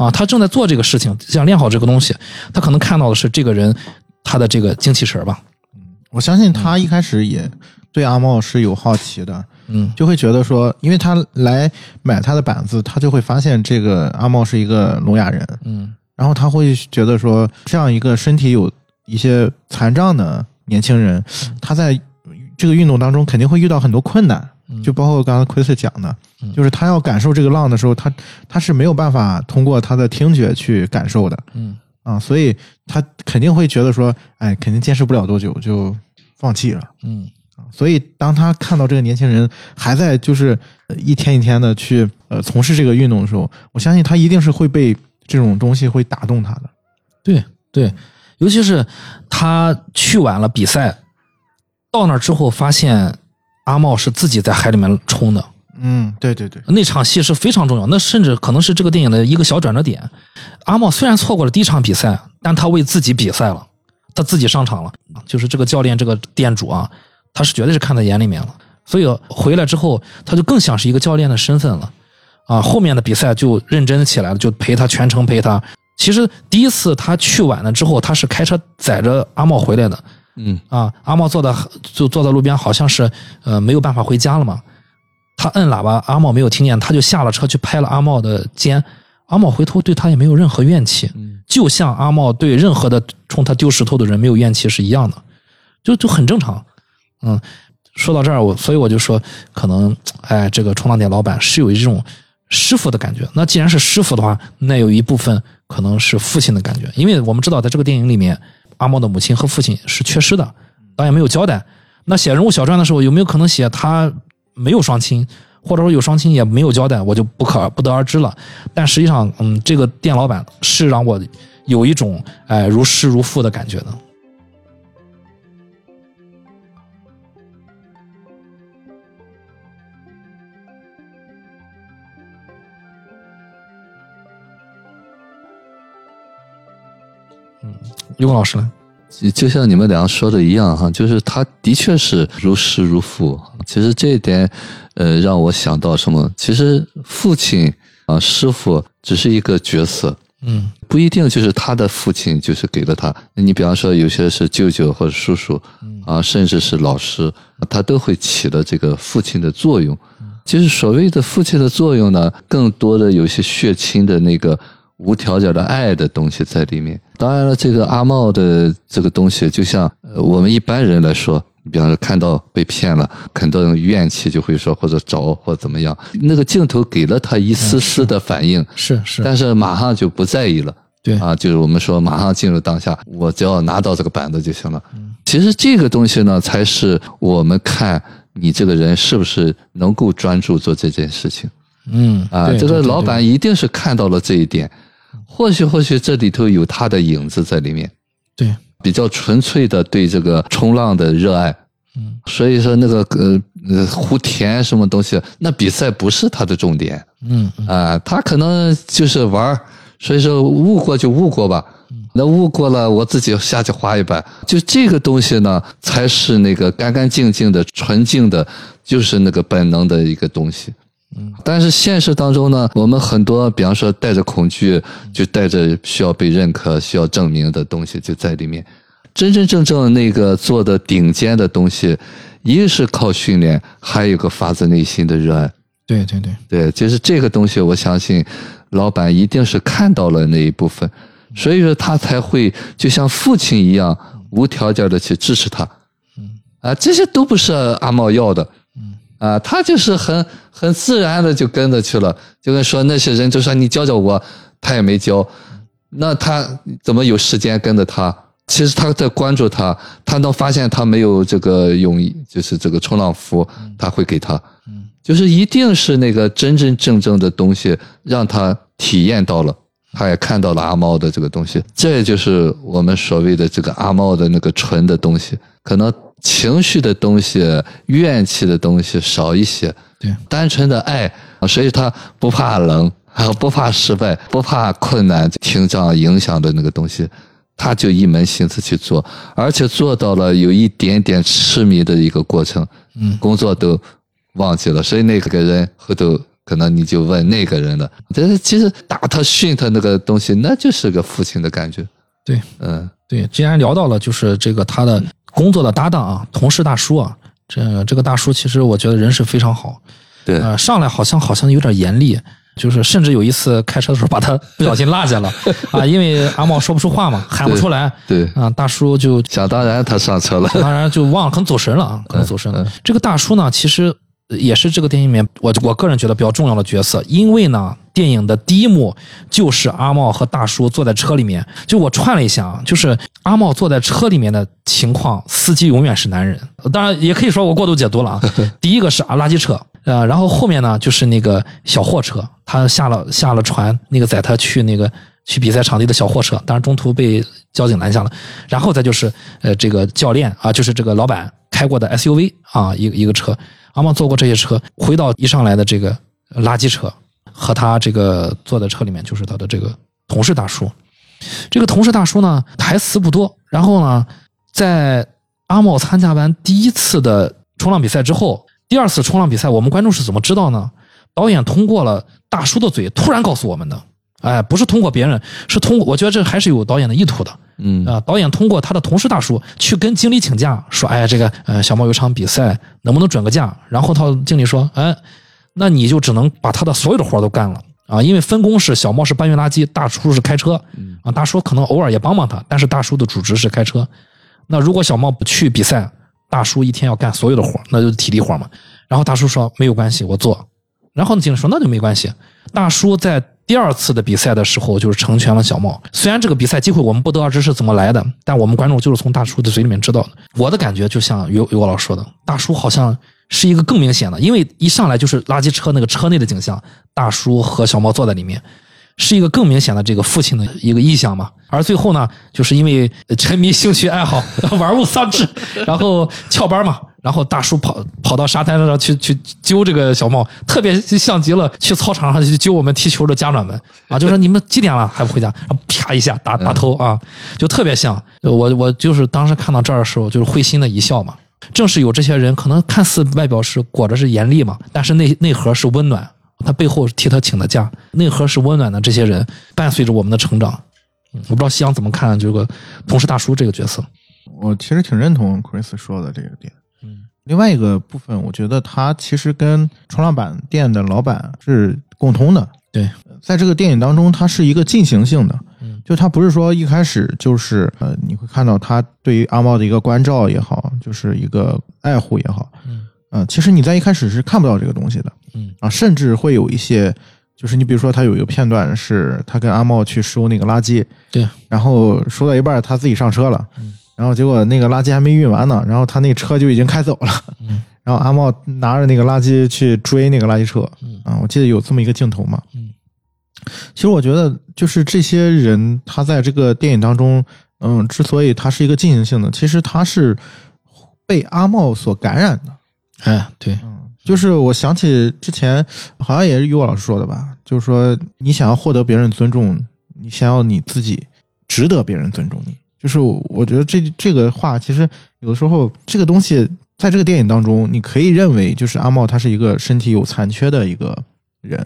啊，他正在做这个事情，想练好这个东西。他可能看到的是这个人他的这个精气神儿吧，我相信他一开始也对阿茂是有好奇的，嗯。就会觉得说，因为他来买他的板子，他就会发现这个阿茂是一个聋哑人，嗯。然后他会觉得说，这样一个身体有一些残障的年轻人，他在这个运动当中肯定会遇到很多困难，就包括刚刚奎斯讲的，就是他要感受这个浪的时候，他他是没有办法通过他的听觉去感受的嗯啊，所以他肯定会觉得说，哎，肯定坚持不了多久就放弃了。嗯所以，当他看到这个年轻人还在就是呃一天一天的去呃从事这个运动的时候，我相信他一定是会被这种东西会打动他的。对对，尤其是他去晚了比赛，到那儿之后发现阿茂是自己在海里面冲的，嗯，对对对，那场戏是非常重要，那甚至可能是这个电影的一个小转折点。阿茂虽然错过了第一场比赛，但他为自己比赛了，他自己上场了，就是这个教练这个店主啊，他是绝对是看在眼里面了，所以回来之后他就更像是一个教练的身份了，啊，后面的比赛就认真起来了，就陪他全程陪他。其实第一次他去晚了之后，他是开车载着阿茂回来的，嗯啊，阿茂坐在就坐在路边，好像是呃没有办法回家了嘛。他摁喇叭，阿茂没有听见，他就下了车去拍了阿茂的肩。阿茂回头对他也没有任何怨气，就像阿茂对任何的冲他丢石头的人没有怨气是一样的，就就很正常。嗯，说到这儿，我所以我就说，可能哎，这个冲浪店老板是有一种师傅的感觉。那既然是师傅的话，那有一部分可能是父亲的感觉，因为我们知道，在这个电影里面，阿莫的母亲和父亲是缺失的，导演没有交代。那写人物小传的时候，有没有可能写他没有双亲？或者说有双亲也没有交代，我就不可不得而知了。但实际上，嗯，这个店老板是让我有一种哎如师如父的感觉的。嗯，于光老师呢？就像你们俩说的一样哈，就是他的确是如师如父。其实这一点，呃，让我想到什么？其实父亲啊，师傅只是一个角色，嗯，不一定就是他的父亲就是给了他。你比方说，有些是舅舅或者叔叔，啊，甚至是老师，他都会起了这个父亲的作用。其实所谓的父亲的作用呢，更多的有些血亲的那个。无条件的爱的东西在里面。当然了，这个阿茂的这个东西，就像我们一般人来说，比方说看到被骗了，很多人怨气就会说或者找或怎么样。那个镜头给了他一丝丝的反应，是是，但是马上就不在意了。对啊，就是我们说马上进入当下，我只要拿到这个板子就行了。其实这个东西呢，才是我们看你这个人是不是能够专注做这件事情。嗯啊，这个老板一定是看到了这一点。或许或许这里头有他的影子在里面，对，比较纯粹的对这个冲浪的热爱，嗯，所以说那个呃呃湖田什么东西，那比赛不是他的重点，嗯啊，他可能就是玩所以说悟过就悟过吧，那悟过了我自己下去滑一板，就这个东西呢才是那个干干净净的纯净的，就是那个本能的一个东西。嗯，但是现实当中呢，我们很多，比方说带着恐惧，就带着需要被认可、需要证明的东西就在里面。真真正正那个做的顶尖的东西，一是靠训练，还有个发自内心的热爱。对对对对，就是这个东西，我相信老板一定是看到了那一部分，所以说他才会就像父亲一样无条件的去支持他。嗯啊，这些都不是阿茂要的。啊，他就是很很自然的就跟着去了，就跟说那些人就说你教教我，他也没教，那他怎么有时间跟着他？其实他在关注他，他能发现他没有这个泳衣，就是这个冲浪服，他会给他，就是一定是那个真真正正的东西让他体验到了，他也看到了阿猫的这个东西，这就是我们所谓的这个阿猫的那个纯的东西，可能。情绪的东西、怨气的东西少一些，对，单纯的爱，所以他不怕冷，还 有不怕失败，不怕困难、屏障影响的那个东西，他就一门心思去做，而且做到了有一点点痴迷的一个过程，嗯，工作都忘记了，所以那个人后头可能你就问那个人了，但是其实打他、训他那个东西，那就是个父亲的感觉，对，嗯，对，既然聊到了，就是这个他的。工作的搭档啊，同事大叔啊，这这个大叔其实我觉得人是非常好，对，呃，上来好像好像有点严厉，就是甚至有一次开车的时候把他不小心落下了 啊，因为阿茂说不出话嘛，喊不出来，对啊，大叔就想当然他上车了，当然就忘了，可能走神了啊，可能走神了。这个大叔呢，其实。也是这个电影里面，我我个人觉得比较重要的角色，因为呢，电影的第一幕就是阿茂和大叔坐在车里面，就我串了一下啊，就是阿茂坐在车里面的情况，司机永远是男人，当然也可以说我过度解读了啊。第一个是啊垃圾车，呃，然后后面呢就是那个小货车，他下了下了船，那个载他去那个去比赛场地的小货车，当然中途被交警拦下了，然后再就是呃这个教练啊，就是这个老板开过的 SUV 啊，一一个车。阿茂坐过这些车，回到一上来的这个垃圾车，和他这个坐在车里面就是他的这个同事大叔。这个同事大叔呢，台词不多。然后呢，在阿茂参加完第一次的冲浪比赛之后，第二次冲浪比赛，我们观众是怎么知道呢？导演通过了大叔的嘴，突然告诉我们的。哎，不是通过别人，是通过。我觉得这还是有导演的意图的。嗯啊，导演通过他的同事大叔去跟经理请假，说：“哎呀，这个呃，小猫有场比赛，能不能准个假？”然后他经理说：“哎，那你就只能把他的所有的活都干了啊，因为分工是小猫是搬运垃圾，大叔是开车，啊，大叔可能偶尔也帮帮他，但是大叔的主职是开车。那如果小猫不去比赛，大叔一天要干所有的活，那就是体力活嘛。然后大叔说没有关系，我做。然后经理说那就没关系。大叔在第二次的比赛的时候就是成全了小猫。虽然这个比赛机会我们不得而知是怎么来的，但我们观众就是从大叔的嘴里面知道的。我的感觉就像于于我老师说的，大叔好像。是一个更明显的，因为一上来就是垃圾车那个车内的景象，大叔和小猫坐在里面，是一个更明显的这个父亲的一个意向嘛。而最后呢，就是因为沉迷兴趣爱好，玩物丧志，然后翘班嘛，然后大叔跑跑到沙滩上去去揪这个小帽，特别像极了去操场上去揪我们踢球的家长们啊，就说 你们几点了还不回家？啪一下打打头啊，就特别像我我就是当时看到这儿的时候，就是会心的一笑嘛。正是有这些人，可能看似外表是裹着是严厉嘛，但是内内核是温暖。他背后替他请的假，内核是温暖的。这些人伴随着我们的成长。我不知道夕阳怎么看这个同事大叔这个角色。我其实挺认同 Chris 说的这个点。嗯，另外一个部分，我觉得他其实跟冲浪板店的老板是共通的。对，在这个电影当中，它是一个进行性的。就他不是说一开始就是呃，你会看到他对于阿茂的一个关照也好，就是一个爱护也好，嗯，其实你在一开始是看不到这个东西的，嗯。啊，甚至会有一些，就是你比如说他有一个片段是他跟阿茂去收那个垃圾，对，然后收到一半他自己上车了，嗯，然后结果那个垃圾还没运完呢，然后他那车就已经开走了，嗯，然后阿茂拿着那个垃圾去追那个垃圾车，嗯啊，我记得有这么一个镜头嘛，嗯。其实我觉得，就是这些人，他在这个电影当中，嗯，之所以他是一个进行性的，其实他是被阿茂所感染的。哎，对，嗯，就是我想起之前好像也是于我老师说的吧，就是说你想要获得别人尊重，你想要你自己值得别人尊重你。就是我觉得这这个话，其实有的时候这个东西在这个电影当中，你可以认为就是阿茂他是一个身体有残缺的一个人。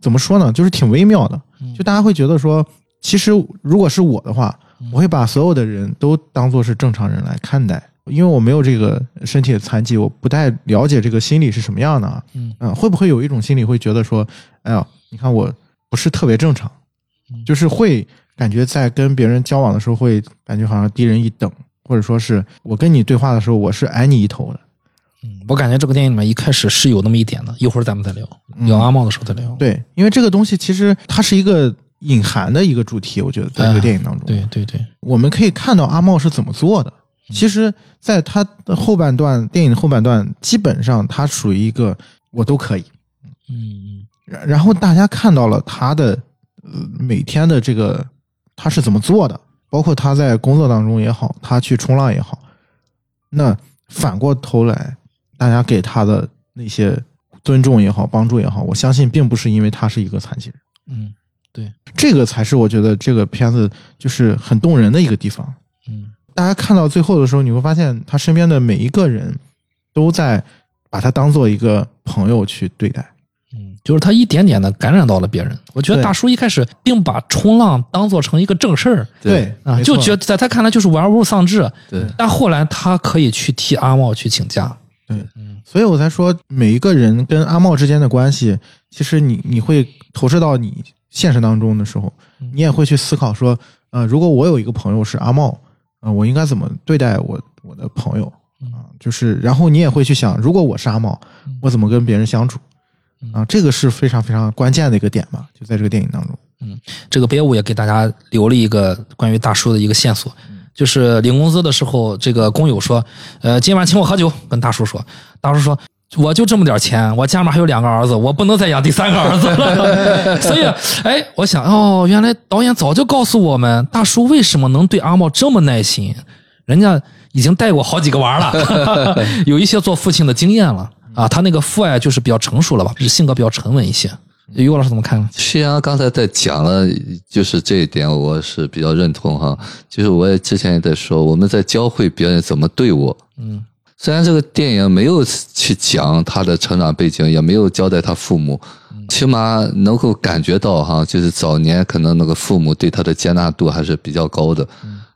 怎么说呢？就是挺微妙的，就大家会觉得说，其实如果是我的话，我会把所有的人都当做是正常人来看待，因为我没有这个身体的残疾，我不太了解这个心理是什么样的啊。嗯，会不会有一种心理会觉得说，哎呀，你看我不是特别正常，就是会感觉在跟别人交往的时候会感觉好像低人一等，或者说是我跟你对话的时候我是矮你一头的。嗯，我感觉这个电影里面一开始是有那么一点的，一会儿咱们再聊聊阿茂的时候再聊。对，因为这个东西其实它是一个隐含的一个主题，我觉得在这个电影当中，对对对，我们可以看到阿茂是怎么做的。其实，在他的后半段，电影后半段，基本上他属于一个我都可以。嗯然然后大家看到了他的呃每天的这个他是怎么做的，包括他在工作当中也好，他去冲浪也好，那反过头来。大家给他的那些尊重也好，帮助也好，我相信并不是因为他是一个残疾人。嗯，对，这个才是我觉得这个片子就是很动人的一个地方。嗯，大家看到最后的时候，你会发现他身边的每一个人都在把他当做一个朋友去对待。嗯，就是他一点点的感染到了别人。我觉得大叔一开始并把冲浪当做成一个正事儿。对啊，就觉得在他看来就是玩物丧志。对，但后来他可以去替阿茂去请假。对，嗯，所以我才说，每一个人跟阿茂之间的关系，其实你你会投射到你现实当中的时候，你也会去思考说，呃，如果我有一个朋友是阿茂，呃，我应该怎么对待我我的朋友啊？就是，然后你也会去想，如果我是阿茂，我怎么跟别人相处啊？这个是非常非常关键的一个点吧，就在这个电影当中。嗯，这个别武也给大家留了一个关于大叔的一个线索。就是领工资的时候，这个工友说：“呃，今晚请我喝酒。”跟大叔说，大叔说：“我就这么点钱，我家里面还有两个儿子，我不能再养第三个儿子了。” 所以，哎，我想，哦，原来导演早就告诉我们，大叔为什么能对阿茂这么耐心，人家已经带过好几个娃了，有一些做父亲的经验了啊。他那个父爱就是比较成熟了吧，就是性格比较沉稳一些。于老师怎么看？徐阳刚才在讲了，就是这一点，我是比较认同哈。就是我也之前也在说，我们在教会别人怎么对我。嗯，虽然这个电影没有去讲他的成长背景，也没有交代他父母，起码能够感觉到哈，就是早年可能那个父母对他的接纳度还是比较高的。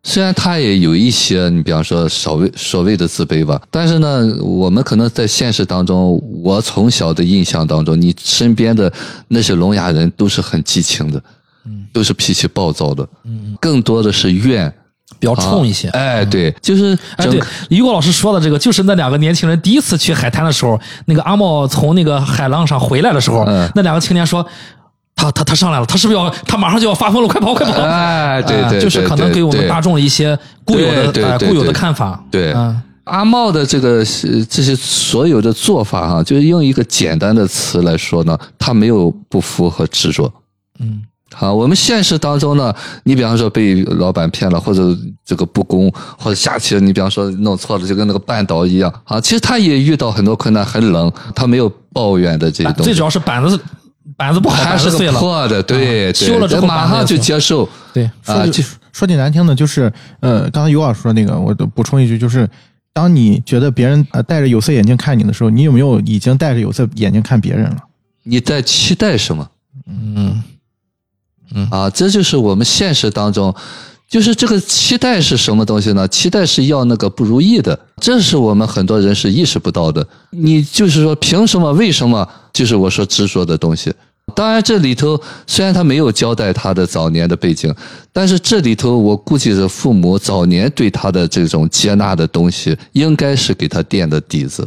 虽然他也有一些，你比方说所谓所谓的自卑吧，但是呢，我们可能在现实当中，我从小的印象当中，你身边的那些聋哑人都是很激情的，嗯，都是脾气暴躁的，嗯，更多的是怨，比较冲一些。哎，对，就是哎，对，于果老师说的这个，就是那两个年轻人第一次去海滩的时候，那个阿茂从那个海浪上回来的时候，嗯那两个青年说。他他他上来了，他是不是要他马上就要发疯了？快跑快跑！哎，对就是可能给我们大众一些固有的固有的看法。对嗯阿茂的这个这些所有的做法哈、就是用一个简单的词来说呢，他没有不服和执着。嗯好，我们现实当中呢，你比方说被老板骗了，或者这个不公，或者下棋你比方说弄错了，就跟那个绊倒一样啊。其实他也遇到很多困难，很冷，他没有抱怨的这些东西，最主要是板子板子不好，还是碎了。破的，对，啊修了之后马上就接受对，啊，就说句难听的，就是呃，刚才尤老师说那个，我补充一句，就是当你觉得别人呃戴着有色眼镜看你的时候，你有没有已经戴着有色眼镜看别人了？你在期待什么？嗯嗯啊，这就是我们现实当中，就是这个期待是什么东西呢？期待是要那个不如意的，这是我们很多人是意识不到的。你就是说，凭什么？为什么？就是我说执着的东西。当然，这里头虽然他没有交代他的早年的背景，但是这里头我估计是父母早年对他的这种接纳的东西，应该是给他垫的底子，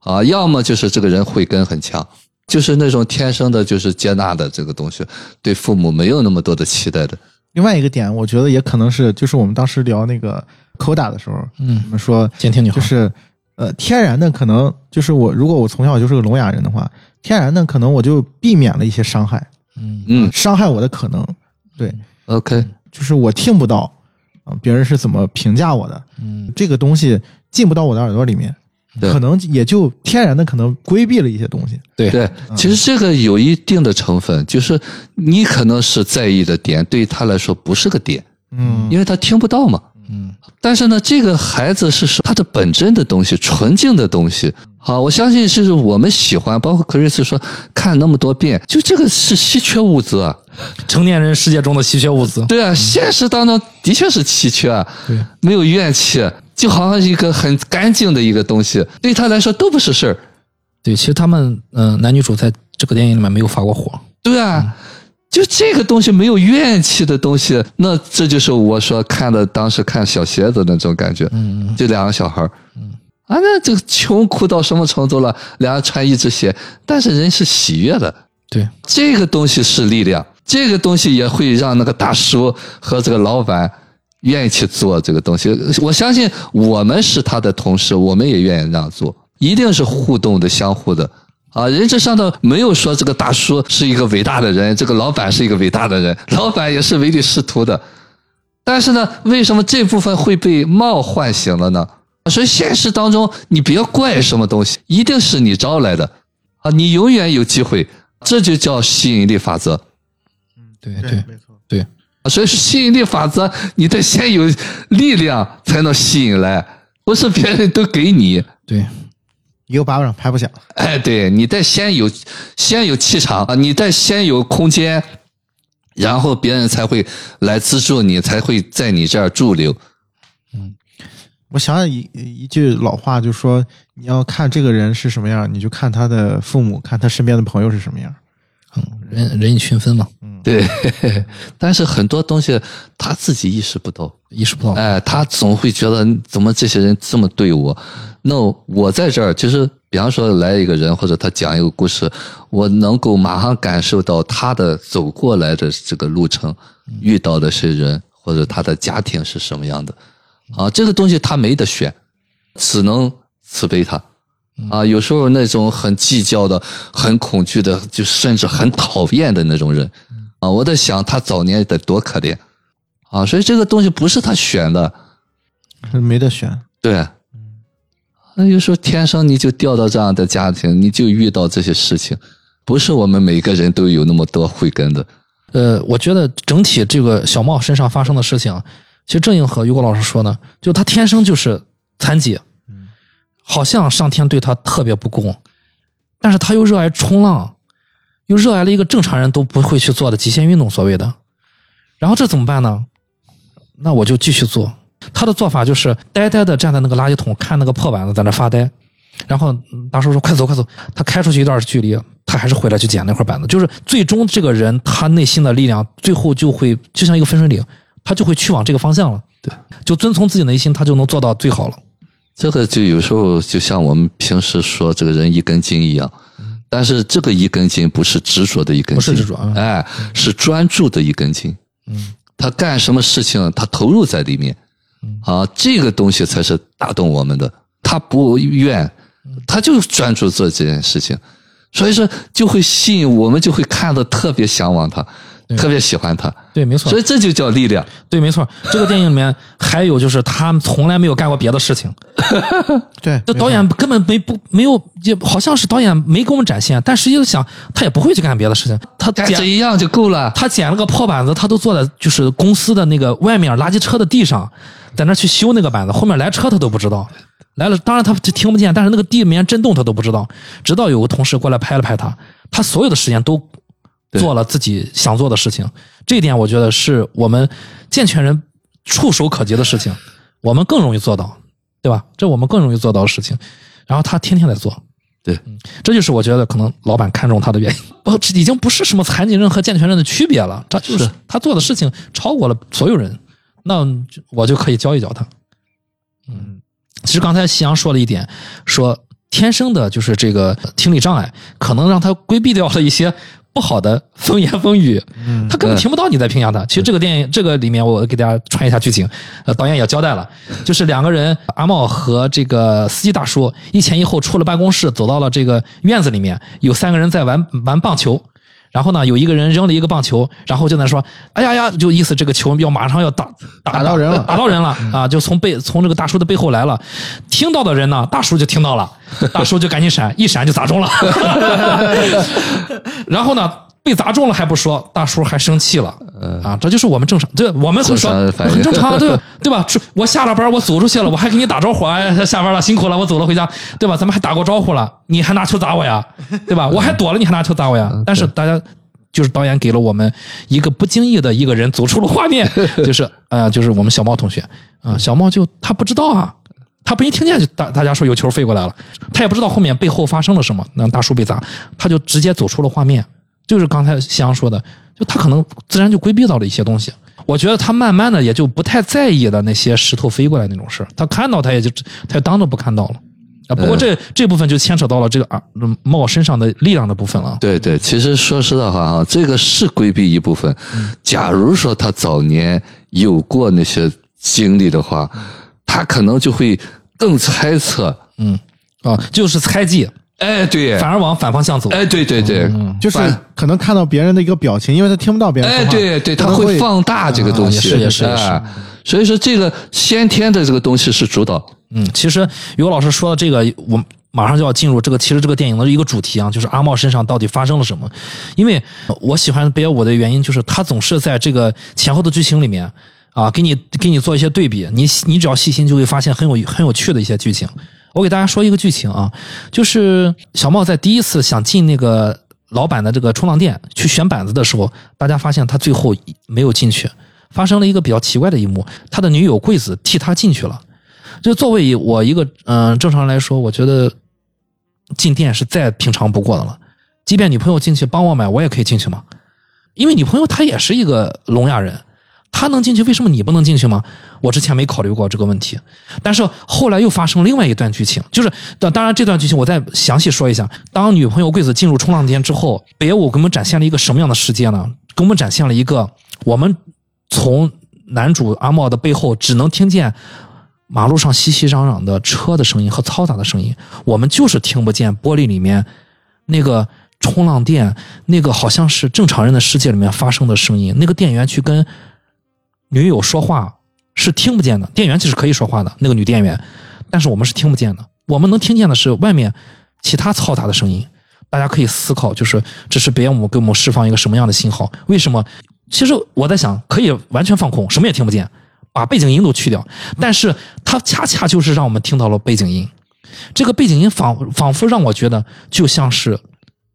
啊，要么就是这个人慧根很强，就是那种天生的，就是接纳的这个东西，对父母没有那么多的期待的。另外一个点，我觉得也可能是，就是我们当时聊那个口打的时候，嗯。我，们说监听女孩。就是呃，天然的可能就是我，如果我从小就是个聋哑人的话，天然的可能我就避免了一些伤害，嗯。嗯。伤害我的可能，对，，OK，就是我听不到啊、别人是怎么评价我的，嗯。这个东西进不到我的耳朵里面，对可能也就天然的可能规避了一些东西。对对，其实这个有一定的成分，就是你可能是在意的点，对于他来说不是个点，嗯因为他听不到嘛。嗯但是呢，这个孩子是他的本真的东西，纯净的东西。好，我相信是我们喜欢，包括克瑞斯说看那么多遍，就这个是稀缺物资啊。成年人世界中的稀缺物资。对啊，现实当中的确是稀缺啊，对，没有怨气，就好像一个很干净的一个东西，对他来说都不是事儿。对，其实他们嗯、呃男女主在这个电影里面没有发过火。对啊，就这个东西没有怨气的东西，那这就是我说看的当时看小鞋子那种感觉。嗯就两个小孩儿，啊，那这个穷苦到什么程度了？两人穿一只鞋，但是人是喜悦的，对，这个东西是力量，这个东西也会让那个大叔和这个老板愿意去做这个东西。我相信我们是他的同事，我们也愿意让做，一定是互动的、相互的。啊，人这上头没有说这个大叔是一个伟大的人，这个老板是一个伟大的人，老板也是唯利是图的。但是呢，为什么这部分会被冒唤醒了呢？所以现实当中，你别怪什么东西，一定是你招来的啊！你永远有机会，这就叫吸引力法则嗯对对没错。对，啊！所以说吸引力法则，你得先有力量才能吸引来，不是别人都给你。对，一个巴掌拍不响。哎，对你得先有先有气场啊，你得先有空间，然后别人才会来资助你，才会在你这儿驻留。嗯我想想一一句老话，就说你要看这个人是什么样，你就看他的父母，看他身边的朋友是什么样。嗯，人人以群分嘛，对，但是很多东西他自己意识不到。意识不到。哎，他总会觉得怎么这些人这么对我？那我在这儿，就是比方说来一个人，或者他讲一个故事，我能够马上感受到他的走过来的这个路程，遇到的是人，或者他的家庭是什么样的，啊，这个东西他没得选，只能慈悲他。啊，有时候那种很计较的、很恐惧的，就甚至很讨厌的那种人，啊，我在想他早年得多可怜，啊，所以这个东西不是他选的，没得选。对，那有时候天生你就掉到这样的家庭，你就遇到这些事情，不是我们每个人都有那么多慧根的。呃，我觉得整体这个小茂身上发生的事情，其实正应和于果老师说的，就他天生就是残疾，好像上天对他特别不公，但是他又热爱冲浪，又热爱了一个正常人都不会去做的极限运动，所谓的，然后这怎么办呢？那我就继续做。他的做法就是呆呆的站在那个垃圾桶，看那个破板子在那发呆。然后嗯大叔说：“快走，快走！”他开出去一段距离，他还是回来去捡那块板子。就是最终这个人他内心的力量，最后就会就像一个分水岭，他就会去往这个方向了。对，就遵从自己内心，他就能做到最好了。这个就有时候就像我们平时说这个人一根筋一样，但是这个一根筋不是执着的一根筋，不是执着啊哎，是专注的一根筋。嗯，他干什么事情，他投入在里面，啊，这个东西才是打动我们的。他不愿，他就专注做这件事情，所以说就会吸引我们，就会看得特别向往他，特别喜欢他。对，没错所。以这就叫力量。对，没错。这个电影里面还有就是他从来没有干过别的事情，对，这导演根本没不没有，也好像是导演没给我们展现，但实际想他也不会去干别的事情，他剪这一样就够了。他捡了个破板子，他都坐在就是公司的那个外面垃圾车的地上，在那去修那个板子，后面来车他都不知道，来了当然他就听不见，但是那个地面震动他都不知道，直到有个同事过来拍了拍他，他所有的时间都做了自己想做的事情，这一点我觉得是我们健全人触手可及的事情，我们更容易做到，对吧？这我们更容易做到的事情，然后他天天在做，对，这就是我觉得可能老板看中他的原因。不，这已经不是什么残疾人和健全人的区别了，他就是。是他做的事情超过了所有人，那我就可以教一教他。嗯，其实刚才夕阳说了一点，说天生的就是这个听力障碍，可能让他规避掉了一些不好的风言风语，嗯他根本听不到你在评价他。其实这个电影这个里面，我给大家穿一下剧情，呃，导演也交代了，就是两个人阿茂和这个司机大叔一前一后出了办公室，走到了这个院子里面，有三个人在玩玩棒球。然后呢，有一个人扔了一个棒球，然后就在那说：“哎呀呀！”就意思这个球要马上要打打打到人了打到人了啊！就从背从这个大叔的背后来了。听到的人呢，大叔就听到了，大叔就赶紧闪，一闪就砸中了。然后呢，被砸中了还不说，大叔还生气了啊！这就是我们正常，这我们很说很正常，对 对吧？出我下了班，我走出去了，我还给你打招呼，哎，下班了，辛苦了，我走了，回家，对吧？咱们还打过招呼了，你还拿球砸我呀，对吧？我还躲了，你还拿球砸我呀？但是大家。就是导演给了我们一个不经意的一个人走出了画面，就是呃，就是我们小猫同学啊、小猫就他不知道啊，他不一听见就大大家说有球飞过来了，他也不知道后面背后发生了什么，那大叔被砸，他就直接走出了画面，就是刚才夕阳说的，就他可能自然就规避到了一些东西。我觉得他慢慢的也就不太在意了那些石头飞过来那种事儿他看到他也就他就当做不看到了啊。不过这这部分就牵扯到了这个啊猫身上的力量的部分了。对对，其实说实在话啊，这个是规避一部分。假如说他早年有过那些经历的话，他可能就会更猜测。嗯啊，就是猜忌，哎，对，反而往反方向走。哎，对对对，就是可能看到别人的一个表情，因为他听不到别人说哎，话，对对，他会放大这个东西，是也是也是哎所以说，这个先天的这个东西是主导。嗯，其实于老师说的这个，我马上就要进入这个，其实这个电影的一个主题啊，就是阿茂身上到底发生了什么？因为我喜欢北野武的原因就是他总是在这个前后的剧情里面啊，给你给你做一些对比，你你只要细心就会发现很有很有趣的一些剧情。我给大家说一个剧情啊，就是小茂在第一次想进那个老板的这个冲浪店去选板子的时候，大家发现他最后没有进去，发生了一个比较奇怪的一幕，他的女友桂子替他进去了。就作为我一个嗯、正常来说，我觉得进店是再平常不过的了。即便女朋友进去帮我买，我也可以进去吗？因为女朋友她也是一个聋哑人，她能进去，为什么你不能进去吗？我之前没考虑过这个问题，但是后来又发生另外一段剧情，就是当当然这段剧情我再详细说一下。当女朋友桂子进入冲浪店之后，北野武给我们展现了一个什么样的世界呢？给我们展现了一个我们从男主阿茂的背后只能听见马路上熙熙攘攘的车的声音和嘈杂的声音，我们就是听不见玻璃里面那个冲浪店那个好像是正常人的世界里面发生的声音。那个店员去跟女友说话是听不见的，店员其实可以说话的，那个女店员，但是我们是听不见的，我们能听见的是外面其他嘈杂的声音。大家可以思考，就是这是别姆给我们释放一个什么样的信号？为什么？其实我在想，可以完全放空，什么也听不见，把背景音都去掉，但是它恰恰就是让我们听到了背景音。这个背景音仿仿佛让我觉得就像是，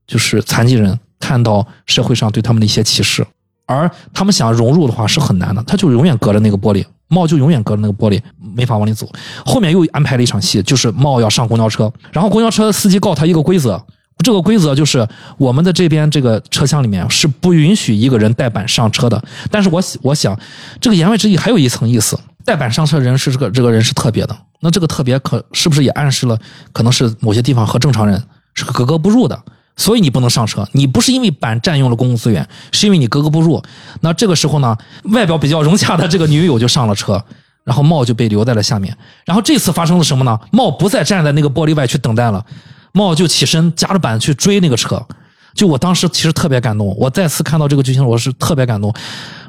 就是残疾人看到社会上对他们的一些歧视，而他们想融入的话是很难的，他就永远隔着那个玻璃，茂就永远隔着那个玻璃，没法往里走。后面又安排了一场戏，就是茂要上公交车，然后公交车司机告他一个规则，这个规则就是我们的这边这个车厢里面是不允许一个人带板上车的。但是我我想，这个言外之意还有一层意思，带板上车人是这个这个人是特别的，那这个特别可是不是也暗示了可能是某些地方和正常人是格格不入的？所以你不能上车，你不是因为板占用了公共资源，是因为你格格不入。那这个时候呢，外表比较融洽的这个女友就上了车，然后茂就被留在了下面。然后这次发生了什么呢？茂不再站在那个玻璃外去等待了，茂就起身夹着板去追那个车。就我当时其实特别感动，我再次看到这个剧情，我是特别感动。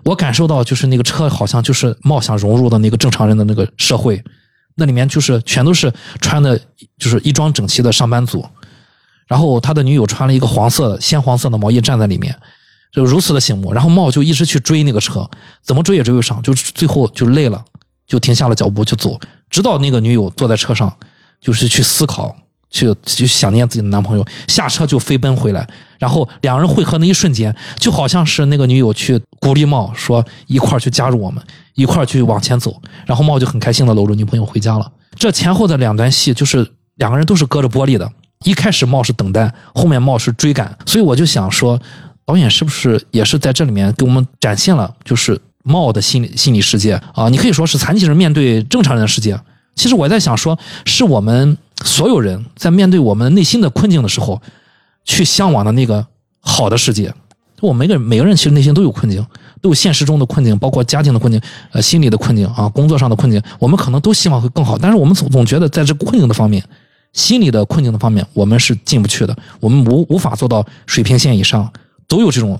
我感受到就是那个车好像就是茂想融入的那个正常人的那个社会，那里面就是全都是穿的，就是衣装整齐的上班族。然后他的女友穿了一个黄色的、鲜黄色的毛衣站在里面，就如此的醒目。然后茂就一直去追那个车，怎么追也追不上，就最后就累了，就停下了脚步就走。直到那个女友坐在车上，就是去思考，去去想念自己的男朋友，下车就飞奔回来。然后两人汇合那一瞬间，就好像是那个女友去鼓励茂说：“一块儿去加入我们，一块儿去往前走。”然后茂就很开心的搂着女朋友回家了。这前后的两段戏，就是两个人都是隔着玻璃的。一开始冒是等待，后面冒是追赶，所以我就想说，导演是不是也是在这里面给我们展现了，就是茂的心理心理世界啊？你可以说是残疾人面对正常人的世界。其实我在想说，是我们所有人在面对我们内心的困境的时候，去向往的那个好的世界。我每个人每个人其实内心都有困境，都有现实中的困境，包括家庭的困境、呃心理的困境啊，工作上的困境，我们可能都希望会更好，但是我们总总觉得在这困境的方面。心理的困境的方面，我们是进不去的，我们无无法做到水平线以上，都有这种。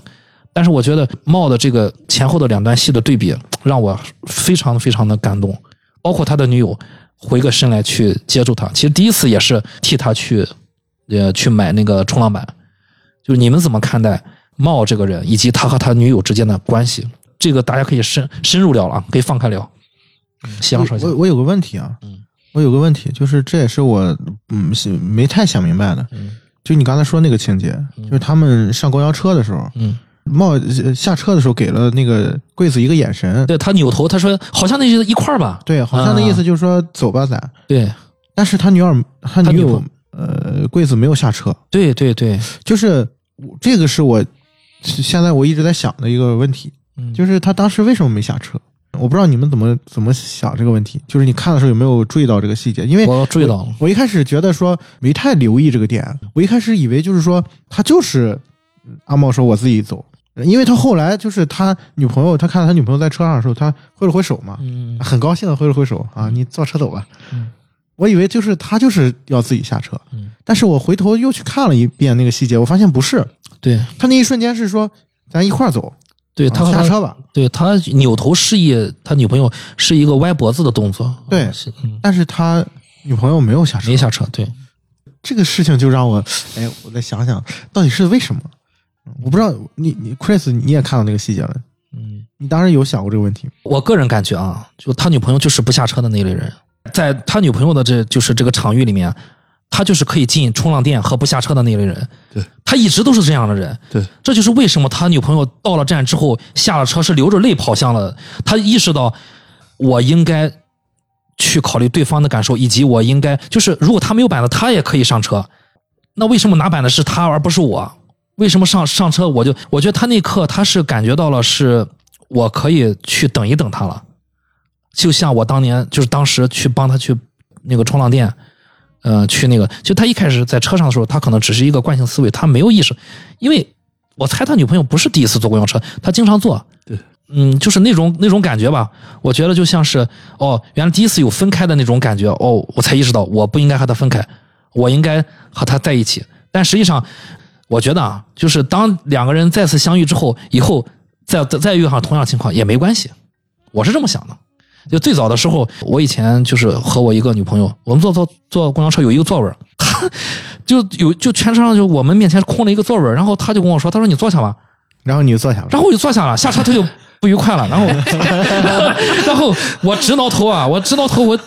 但是我觉得茂的这个前后的两段戏的对比，让我非常非常的感动。包括他的女友回个身来去接住他，其实第一次也是替他去，呃，去买那个冲浪板。就是你们怎么看待茂这个人，以及他和他女友之间的关系？这个大家可以深深入聊了，可以放开聊。夕阳说，我我有个问题啊，嗯我有个问题，就是这也是我嗯是没太想明白的，嗯。就你刚才说那个情节，就是他们上公交车的时候，嗯，茂呃下车的时候给了那个柜子一个眼神，对他扭头，他说好像那是一块儿吧？对，好像那意思就是说走吧咱，对。但是他女儿他女友呃柜子没有下车，对对对，就是我这个是我现在我一直在想的一个问题，嗯。就是他当时为什么没下车？我不知道你们怎么怎么想这个问题，就是你看的时候有没有注意到这个细节？因为我注意到了，我一开始觉得说没太留意这个点，我一开始以为就是说他就是嗯阿茂说我自己走，因为他后来就是他女朋友，他看到他女朋友在车上的时候，他挥了挥手嘛，嗯很高兴的挥了挥手啊，你坐车走吧。嗯我以为就是他就是要自己下车，嗯但是我回头又去看了一遍那个细节，我发现不是，对他那一瞬间是说咱一块儿走，对，他下车吧。对他扭头示意他女朋友是一个歪脖子的动作，对是嗯但是他女朋友没有下车，没下车，对，这个事情就让我，哎，我再想想到底是为什么？我不知道你你 Chris 你也看到那个细节了，嗯，你当时有想过这个问题？我个人感觉啊，就他女朋友就是不下车的那类人，在他女朋友的这就是这个场域里面，他就是可以进冲浪店和不下车的那类人，对，他一直都是这样的人，对，这就是为什么他女朋友到了站之后下了车是流着泪跑向了，他意识到我应该去考虑对方的感受，以及我应该就是如果他没有板子，他也可以上车，那为什么拿板的是他而不是我？为什么上上车我就我觉得他那刻他是感觉到了是我可以去等一等他了，就像我当年就是当时去帮他去那个冲浪店。呃，去那个，就他一开始在车上的时候，他可能只是一个惯性思维，他没有意识，因为我猜他女朋友不是第一次坐公交车，他经常坐。对，嗯，就是那种那种感觉吧，我觉得就像是哦，原来第一次有分开的那种感觉，哦，我才意识到我不应该和他分开，我应该和他在一起。但实际上，我觉得啊，就是当两个人再次相遇之后，以后再再再遇上同样情况也没关系，我是这么想的。就最早的时候，我以前就是和我一个女朋友，我们坐坐坐公交车有一个座位儿，她 就有就全车上就我们面前空了一个座位儿，然后她就跟我说，她说你坐下吧，然后你就坐下了，然后我就坐下了，下车她就不愉快了，然后 然后我直挠头啊，我直挠头，我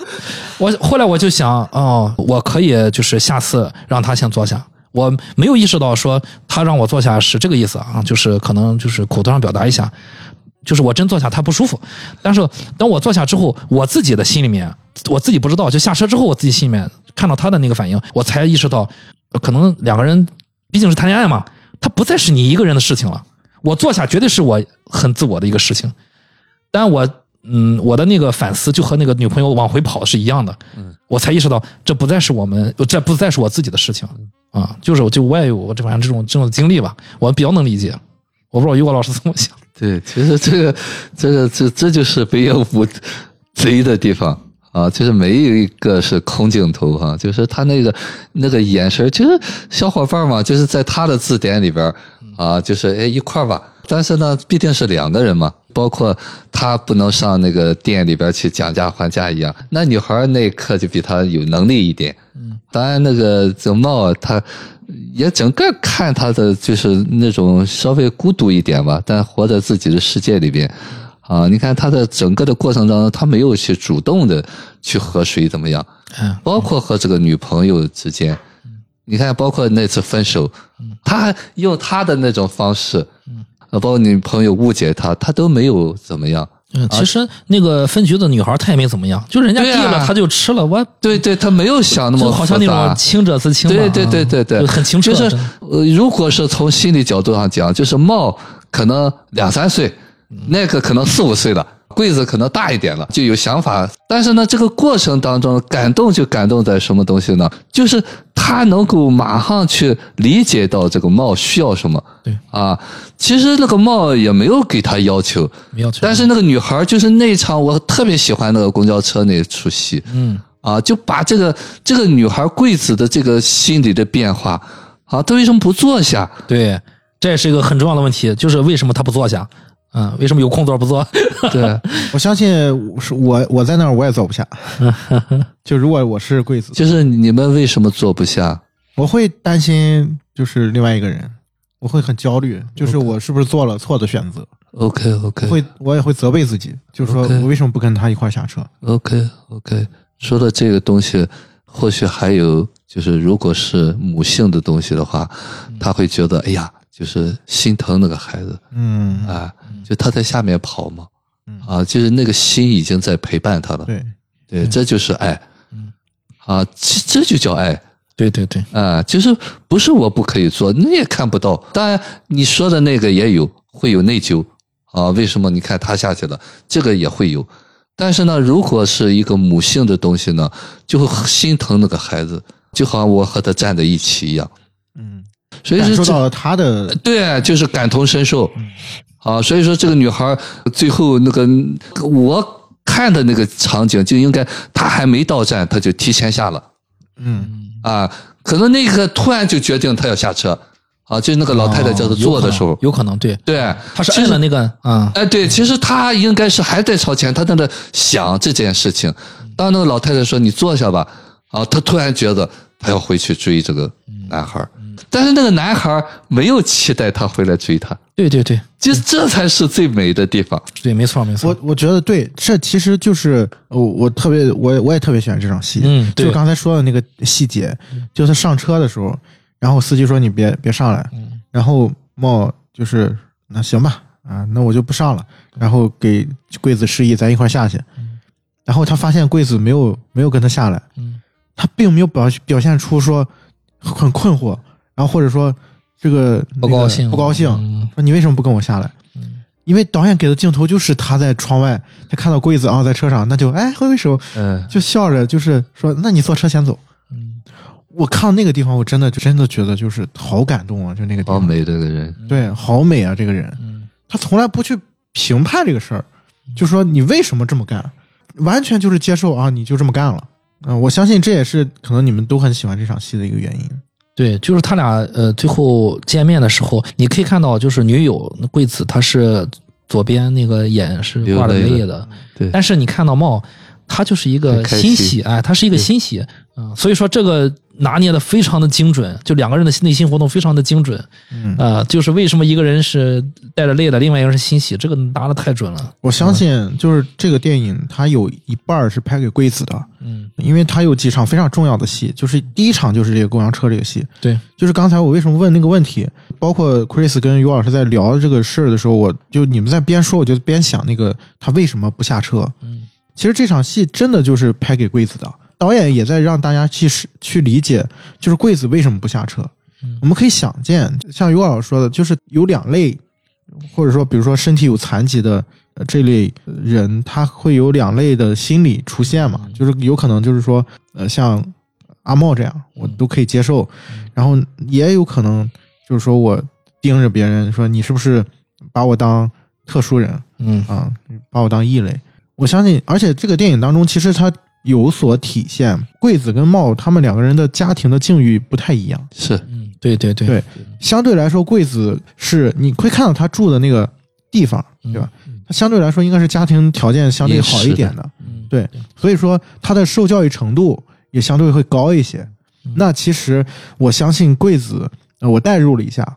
我后来我就想，哦，我可以就是下次让她先坐下。我没有意识到说他让我坐下是这个意思啊，就是可能就是口头上表达一下，就是我真坐下他不舒服，但是等我坐下之后，我自己的心里面我自己不知道，就下车之后我自己心里面看到他的那个反应，我才意识到，可能两个人毕竟是谈恋爱嘛，他不再是你一个人的事情了。我坐下绝对是我很自我的一个事情，但我嗯，我的那个反思就和那个女朋友往回跑是一样的，我才意识到这不再是我们，这不再是我自己的事情啊，就是我就我也有我这反正这种这种经历吧，我比较能理解。我不知道于果老师怎么想。对，其实这个这个这这就是北野武贼的地方啊，就是没有一个是空镜头哈、就是他那个那个眼神儿，就是小伙伴嘛，就是在他的字典里边啊，就是哎一块儿吧，但是呢，毕竟是两个人嘛，包括他不能上那个店里边去讲价还价一样，那女孩那一刻就比他有能力一点，嗯，当然那个这茂他。也整个看他的就是那种稍微孤独一点吧，但活在自己的世界里边，啊，你看他的整个的过程当中，他没有去主动的去和谁怎么样，嗯，包括和这个女朋友之间，你看，包括那次分手，他还用他的那种方式，呃，包括女朋友误解他，他都没有怎么样，嗯，其实那个分局的女孩她也没怎么样，就人家递了她就吃了，我对对，她没有想那么就好像那种清者自清嘛，对对对对对，就很清澈，就是呃，如果是从心理角度上讲，就是茂可能两三岁，那个可能四五岁了。柜子可能大一点了，就有想法，但是呢，这个过程当中感动就感动在什么东西呢？就是他能够马上去理解到这个帽需要什么。对啊，其实那个帽也没有给他要求，没要求，但是那个女孩就是那一场我特别喜欢那个公交车那出戏，嗯，啊，就把这个这个女孩柜子的这个心理的变化，啊，她为什么不坐下？对，这也是一个很重要的问题，就是为什么她不坐下？嗯，为什么有空座不坐？对，我相信是我我在那儿我也坐不下。就如果我是贵子，就是你们为什么坐不下？我会担心就是另外一个人，我会很焦虑，就是我是不是做了错的选择？OK OK 会我也会责备自己，就是说我为什么不跟他一块儿下车？OK OK，说到这个东西，或许还有就是，如果是母性的东西的话，他会觉得哎呀，就是心疼那个孩子嗯，啊，就他在下面跑嘛嗯，啊，就是那个心已经在陪伴他了，对，对，这就是爱嗯，啊，这这就叫爱。对对对，啊，就是不是我不可以做，你也看不到。当然，你说的那个也有，会有内疚啊。为什么？你看他下去了，这个也会有。但是呢，如果是一个母性的东西呢，就会心疼那个孩子，就好像我和他站在一起一样。嗯，所以是受到了他的对，就是感同身受啊。所以说，这个女孩最后那个我看的那个场景，就应该她还没到站，她就提前下了。嗯啊，可能那个突然就决定她要下车，啊，就是那个老太太叫他坐的时候，有可能对，对，他是其实摁了那个啊，哎，对，其实他应该是还在朝前，他在那想这件事情。当那个老太太说你坐下吧，啊，他突然觉得他要回去追这个男孩儿，但是那个男孩儿没有期待他回来追他，对对对。就这才是最美的地方。对，没错没错。我，我觉得对，这其实就是我我特别我我也特别喜欢这场戏，嗯对。就刚才说的那个细节，就他上车的时候，然后司机说你别别上来，然后茂就是那行吧，啊，那我就不上了，然后给桂子示意咱一块儿下去，然后他发现桂子没有没有跟他下来，嗯。他并没有表表现出说很困惑，然后或者说这个不高兴那个不高兴，嗯说你为什么不跟我下来？因为导演给的镜头就是他在窗外，他看到柜子啊在车上，那就哎挥挥手，嗯，就笑着，就是说那你坐车先走。嗯我看到那个地方，我真的真的觉得就是好感动啊！就那个地方，好美这个人，对，好美啊！这个人，嗯他从来不去评判这个事儿，就说你为什么这么干，完全就是接受啊，你就这么干了。嗯、我相信这也是可能你们都很喜欢这场戏的一个原因。对，就是他俩呃最后见面的时候，你可以看到就是女友那桂子她是左边那个眼是挂着泪的，对，但是你看到茂，他就是一个欣喜，哎，它是一个欣喜，嗯，所以说这个拿捏的非常的精准，就两个人的内心活动非常的精准，嗯。呃，就是为什么一个人是带着泪的，另外一个人是欣喜，这个拿的太准了，我相信，就是这个电影，它有一半儿是拍给贵子的，嗯，因为它有几场非常重要的戏，就是第一场就是这个公交车这个戏，对，就是刚才我为什么问那个问题，包括 Chris 跟于老师在聊这个事儿的时候，我就你们在边说，我就边想那个他为什么不下车。嗯，其实这场戏真的就是拍给桂子的，导演也在让大家去是去理解，就是桂子为什么不下车。嗯我们可以想见，像于老师说的，就是有两类，或者说比如说身体有残疾的。呃，这类人他会有两类的心理出现嘛，就是有可能就是说，呃，像阿茂这样，我都可以接受，然后也有可能就是说我盯着别人说你是不是把我当特殊人嗯啊，把我当异类。我相信，而且这个电影当中其实它有所体现，贵子跟茂他们两个人的家庭的境遇不太一样。是嗯，对对对对相对来说，贵子是你会看到他住的那个地方，对吧？他相对来说应该是家庭条件相对好一点的，嗯对，所以说他的受教育程度也相对会高一些。嗯那其实我相信贵子，呃，我代入了一下，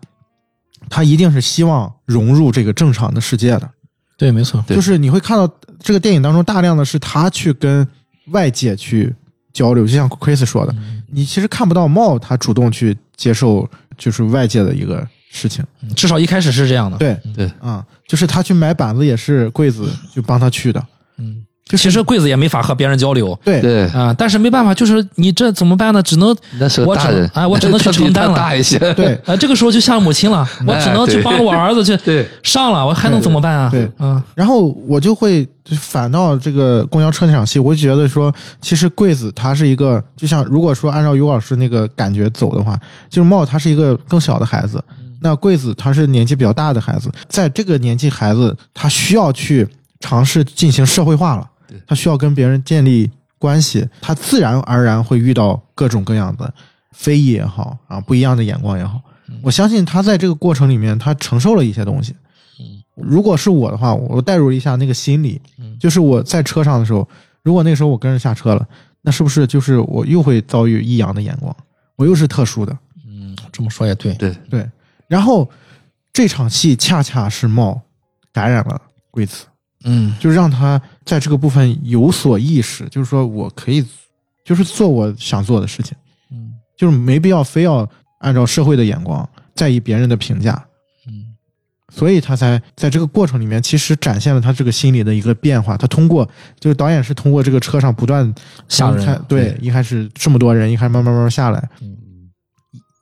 他一定是希望融入这个正常的世界的。对，没错，就是你会看到这个电影当中大量的是他去跟外界去交流，就像 Chris 说的，嗯你其实看不到茂他主动去接受就是外界的一个事情。嗯至少一开始是这样的。对，对啊、就是他去买板子也是柜子就帮他去的。嗯，其实柜子也没法和别人交流。对，对，啊，但是没办法，就是你这怎么办呢？只能那是我只大人，哎我只能去 承担了。大一些，对。啊，这个时候就像母亲了，我只能去帮着我儿子去对。上了，我还能怎么办啊？对。啊，然后我就会反到这个公交车那场戏，我就觉得说，其实柜子他是一个，就像如果说按照于老师那个感觉走的话，就是茂他是一个更小的孩子，那柜子他是年纪比较大的孩子，在这个年纪孩子，他需要去尝试进行社会化了。对，他需要跟别人建立关系，他自然而然会遇到各种各样的非议也好啊，不一样的眼光也好，我相信他在这个过程里面，他承受了一些东西。如果是我的话，我代入一下那个心理，嗯。就是我在车上的时候，如果那时候我跟着下车了，那是不是就是我又会遭遇异样的眼光？我又是特殊的，嗯，这么说也对。对。对。然后这场戏恰恰是茂感染了贵子，嗯就让他在这个部分有所意识，就是说我可以，就是做我想做的事情，嗯就是没必要非要按照社会的眼光在意别人的评价。嗯所以他才在这个过程里面，其实展现了他这个心理的一个变化。他通过，就是导演是通过这个车上不断下人看对，一开始这么多人，一开始慢慢慢慢下来，嗯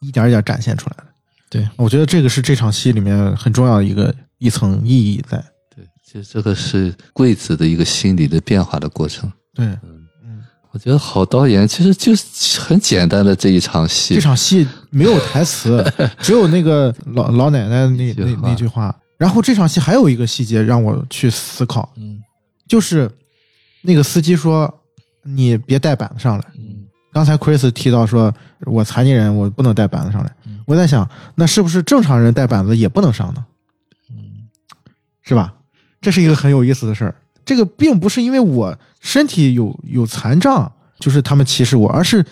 一点一点展现出来的。对，我觉得这个是这场戏里面很重要的一个一层意义在。对，其实这个是贵子的一个心理的变化的过程。对，嗯我觉得好导演其实就是很简单的这一场戏这，场戏没有台词，只有那个老老奶奶那那那句话。然后这场戏还有一个细节让我去思考，嗯就是那个司机说：“你别带板子上来。”嗯刚才 Chris 提到说，我残疾人，我不能带板子上来。嗯我在想，那是不是正常人带板子也不能上呢？嗯是吧？这是一个很有意思的事儿。这个并不是因为我身体有有残障，就是他们歧视我，而是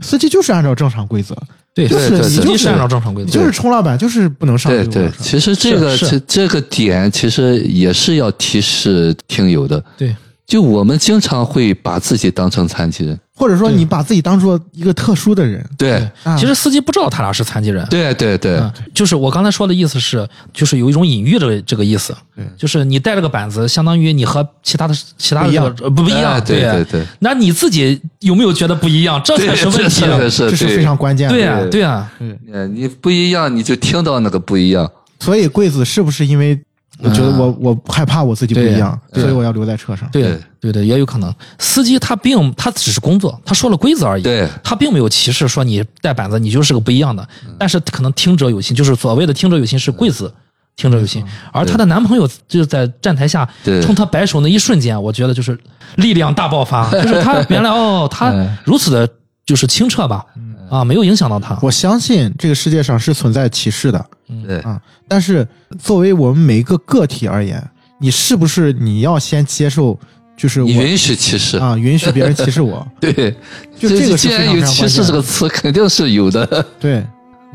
司机就是按照正常规则，对，就是对对司机就是按照正常规则，就是冲浪板，就是不能上对对其实这个是这这个点其实也是要提示听友的。对，就我们经常会把自己当成残疾人，或者说你把自己当做一个特殊的人，对。啊。其实司机不知道他俩是残疾人。对对对嗯，就是我刚才说的意思是，就是有一种隐喻这个这个意思，对。就是你带了个板子，相当于你和其他的其他的不不不一样，哎对对。对那你自己有没有觉得不一样？这才，是问题啊。这是是这是非常关键的。对啊、对。对呀、对，呃你不一样，你就听到那个不一样。所以贵子是不是因为我觉得我、我害怕我自己不一样，所以我要留在车上？对对。对对，也有可能。司机他并他只是工作，他说了规则而已，对。他并没有歧视说你带板子你就是个不一样的，但是可能听者有心，就是所谓的听者有心是贵子。听者有心，而她的男朋友就是在站台下冲她摆手那一瞬间，我觉得就是力量大爆发，就是他 原来哦，他嗯。如此的就是清澈吧，啊，没有影响到他。我相信这个世界上是存在歧视的对啊，但是作为我们每一个个体而言，你是不是你要先接受，就是我允许歧视，啊允许别人歧视我？对，就这个是既然有歧视这个词，肯定是有的，对，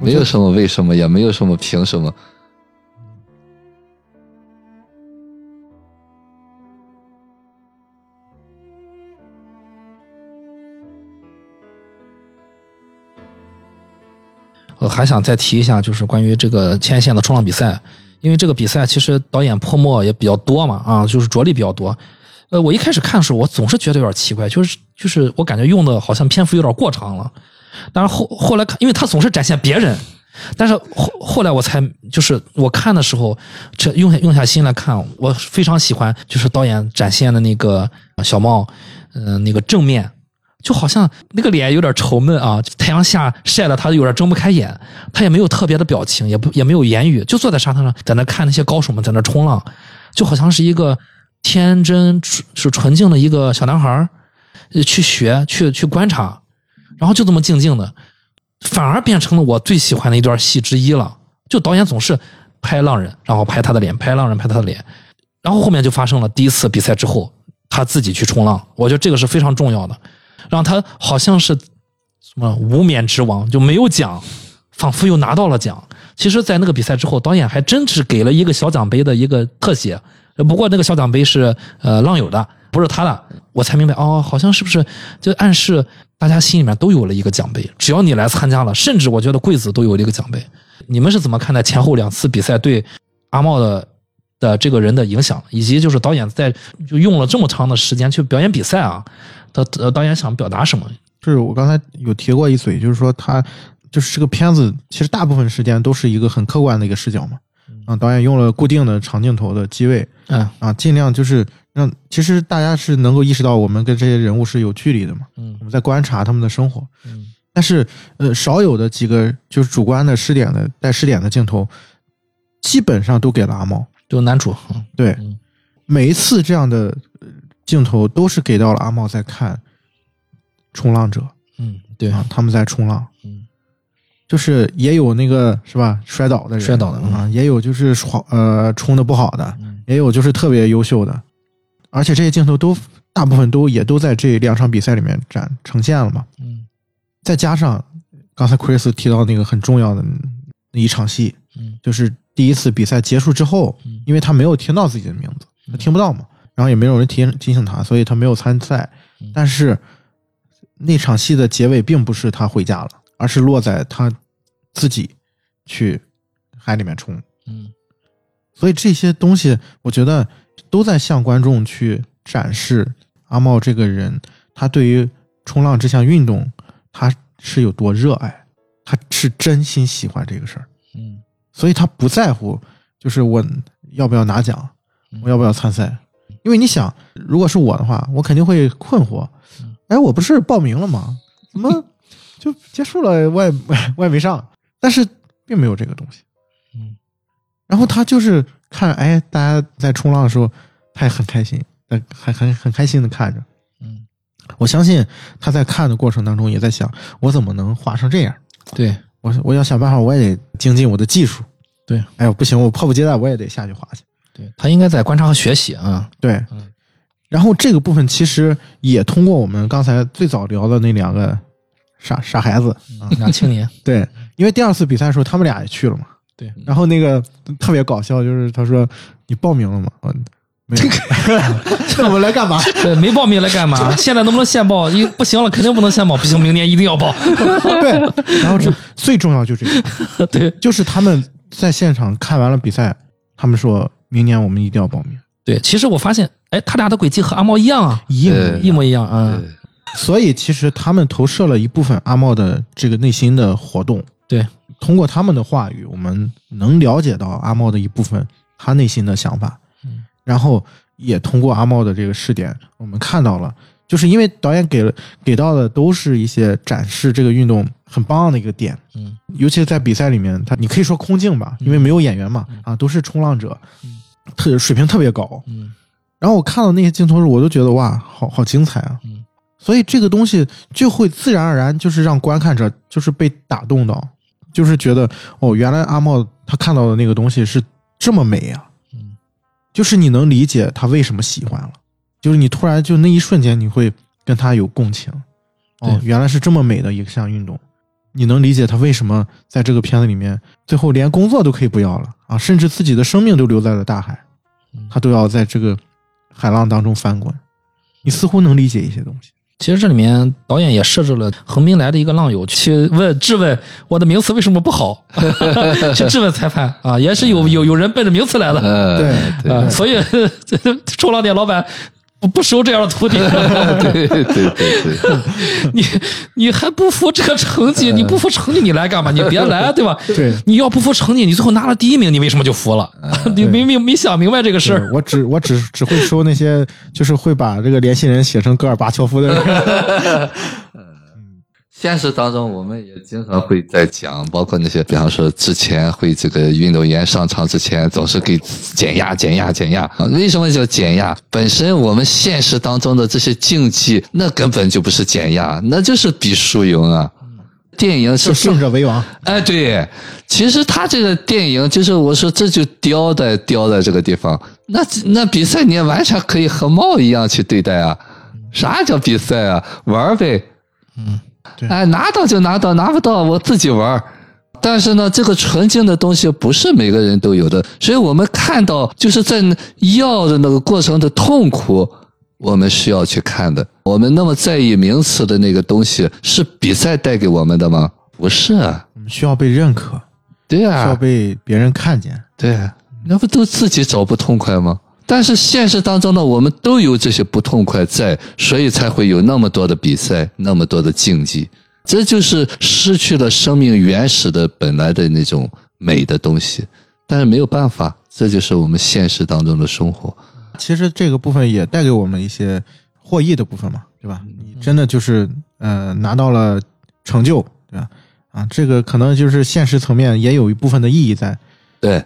没有什么为什么，也没有什么凭什么。还想再提一下，就是关于这个牵线的冲浪比赛，因为这个比赛其实导演泼墨也比较多嘛，啊，就是着力比较多。呃，我一开始看的时候，我总是觉得有点奇怪，就是就是我感觉用的好像篇幅有点过长了。但是后后来看，因为他总是展现别人，但是后后来我才就是我看的时候，这用用下心来看，我非常喜欢就是导演展现的那个小茂，嗯、那个正面。就好像那个脸有点愁闷啊，太阳下晒的他有点睁不开眼，他也没有特别的表情，也不也没有言语，就坐在沙滩上，在那看那些高手们在那冲浪，就好像是一个天真纯是纯净的一个小男孩去学去去观察，然后就这么静静的，反而变成了我最喜欢的一段戏之一了。就导演总是拍浪人，然后拍他的脸，拍浪人，拍他的脸，然后后面就发生了第一次比赛之后，他自己去冲浪，我觉得这个是非常重要的，让他好像是什么无冕之王，就没有奖，仿佛又拿到了奖。其实，在那个比赛之后，导演还真是给了一个小奖杯的一个特写，不过那个小奖杯是呃浪友的，不是他的，我才明白哦，好像是不是就暗示大家心里面都有了一个奖杯，只要你来参加了，甚至我觉得贵子都有了一个奖杯。你们是怎么看待前后两次比赛对阿茂的的这个人的影响，以及就是导演在就用了这么长的时间去表演比赛啊？他呃导演想表达什么？就是我刚才有提过一嘴，就是说他就是这个片子，其实大部分时间都是一个很客观的一个视角嘛。啊，导演用了固定的长镜头的机位嗯啊，尽量就是让其实大家是能够意识到我们跟这些人物是有距离的嘛，嗯我们在观察他们的生活。嗯但是呃，少有的几个就是主观的试点的带试点的镜头，基本上都给了阿茂。就男主，嗯对，嗯。每一次这样的呃镜头都是给到了阿茂在看冲浪者嗯，对，啊，他们在冲浪，嗯。就是也有那个是吧摔倒的人，摔倒的嗯。啊，也有就是闯呃冲的不好的，嗯。也有就是特别优秀的，而且这些镜头都大部分都也都在这两场比赛里面展呈现了嘛。嗯。再加上刚才 Chris 提到那个很重要的那一场戏，嗯。就是第一次比赛结束之后，嗯。因为他没有听到自己的名字，他听不到嘛，然后也没有人提提醒他，所以他没有参赛。嗯。但是那场戏的结尾并不是他回家了，而是落在他自己去海里面冲。嗯。所以这些东西，我觉得都在向观众去展示阿茂这个人，他对于冲浪这项运动，他是有多热爱，他是真心喜欢这个事儿，嗯所以他不在乎，就是我要不要拿奖，我要不要参赛，因为你想，如果是我的话，我肯定会困惑嗯，哎，我不是报名了吗？怎么 就结束了？我也 我也没上，但是并没有这个东西。嗯然后他就是看，哎，大家在冲浪的时候，他也很开心，呃很很很开心的看着。嗯，我相信他在看的过程当中也在想，我怎么能画成这样？对，我我要想办法，我也得精进我的技术。对，哎呦，不行，我迫不及待，我也得下去滑去。对他应该在观察和学习啊。对，嗯然后这个部分其实也通过我们刚才最早聊的那两个傻傻孩子啊，俩青年，对，因为第二次比赛的时候他们俩也去了嘛，对，然后那个 特别搞笑，就是他说你报名了吗？我没有，那我们来干嘛？对，没报名来干嘛？现在能不能现报？一不行了，肯定不能现报，不行，明年一定要报。对，然后这最重要就这个，对就是他们在现场看完了比赛，他们说明年我们一定要报名，对，其实我发现，哎，他俩的轨迹和阿茂一样啊，一模一模一样啊。对所以其实他们投射了一部分阿茂的这个内心的活动。对，通过他们的话语，我们能了解到阿茂的一部分他内心的想法。嗯，然后也通过阿茂的这个试点，我们看到了，就是因为导演给了给到的都是一些展示这个运动很棒的一个点。嗯。尤其是在比赛里面，他你可以说空镜吧，因为没有演员嘛，啊，都是冲浪者，特水平特别高。嗯。然后我看到那些镜头时，我都觉得哇，好好精彩啊！嗯。所以这个东西就会自然而然就是让观看者就是被打动到，就是觉得哦，原来阿茂他看到的那个东西是这么美啊，嗯。就是你能理解他为什么喜欢了，就是你突然就那一瞬间你会跟他有共情，哦，原来是这么美的一项运动，你能理解他为什么在这个片子里面最后连工作都可以不要了啊，甚至自己的生命都留在了大海。嗯，他都要在这个海浪当中翻滚，你似乎能理解一些东西。其实这里面导演也设置了横滨来的一个浪友去问质问我的名词为什么不好，去质问裁判。啊，也是有有有人奔着名词来的呃，对。啊，所以冲浪店老板不不收这样的徒弟，对对对对，你你还不服这个成绩，你不服成绩你来干嘛？你别来，对吧？对你要不服成绩，你最后拿了第一名，你为什么就服了？你明明没想明白这个事儿。我只我只只会收那些就是会把这个联系人写成戈尔巴乔夫的人。现实当中，我们也经常会在讲，包括那些，比方说之前会这个运动员上场之前总是给减压、减压、减压。啊为什么叫减压？本身我们现实当中的这些竞技，那根本就不是减压，那就是比输赢啊。电影是胜者为王，哎，对，其实他这个电影就是我说这就雕在雕在这个地方，那那比赛你也完全可以和猫一样去对待啊，啥叫比赛啊？玩儿呗，嗯，对哎，拿到就拿到，拿不到我自己玩儿。但是呢，这个纯净的东西不是每个人都有的，所以我们看到就是在要的那个过程的痛苦，我们需要去看的。我们那么在意名词的那个东西，是比赛带给我们的吗？不是啊，我们需要被认可，对需要啊，被别人看见。对啊，那不都自己找不痛快吗？但是现实当中呢，我们都有这些不痛快在，所以才会有那么多的比赛，那么多的竞技。这就是失去了生命原始的本来的那种美的东西。但是没有办法，这就是我们现实当中的生活。其实这个部分也带给我们一些获益的部分嘛，对吧？你真的就是呃拿到了成就，对吧？啊，这个可能就是现实层面也有一部分的意义在。对，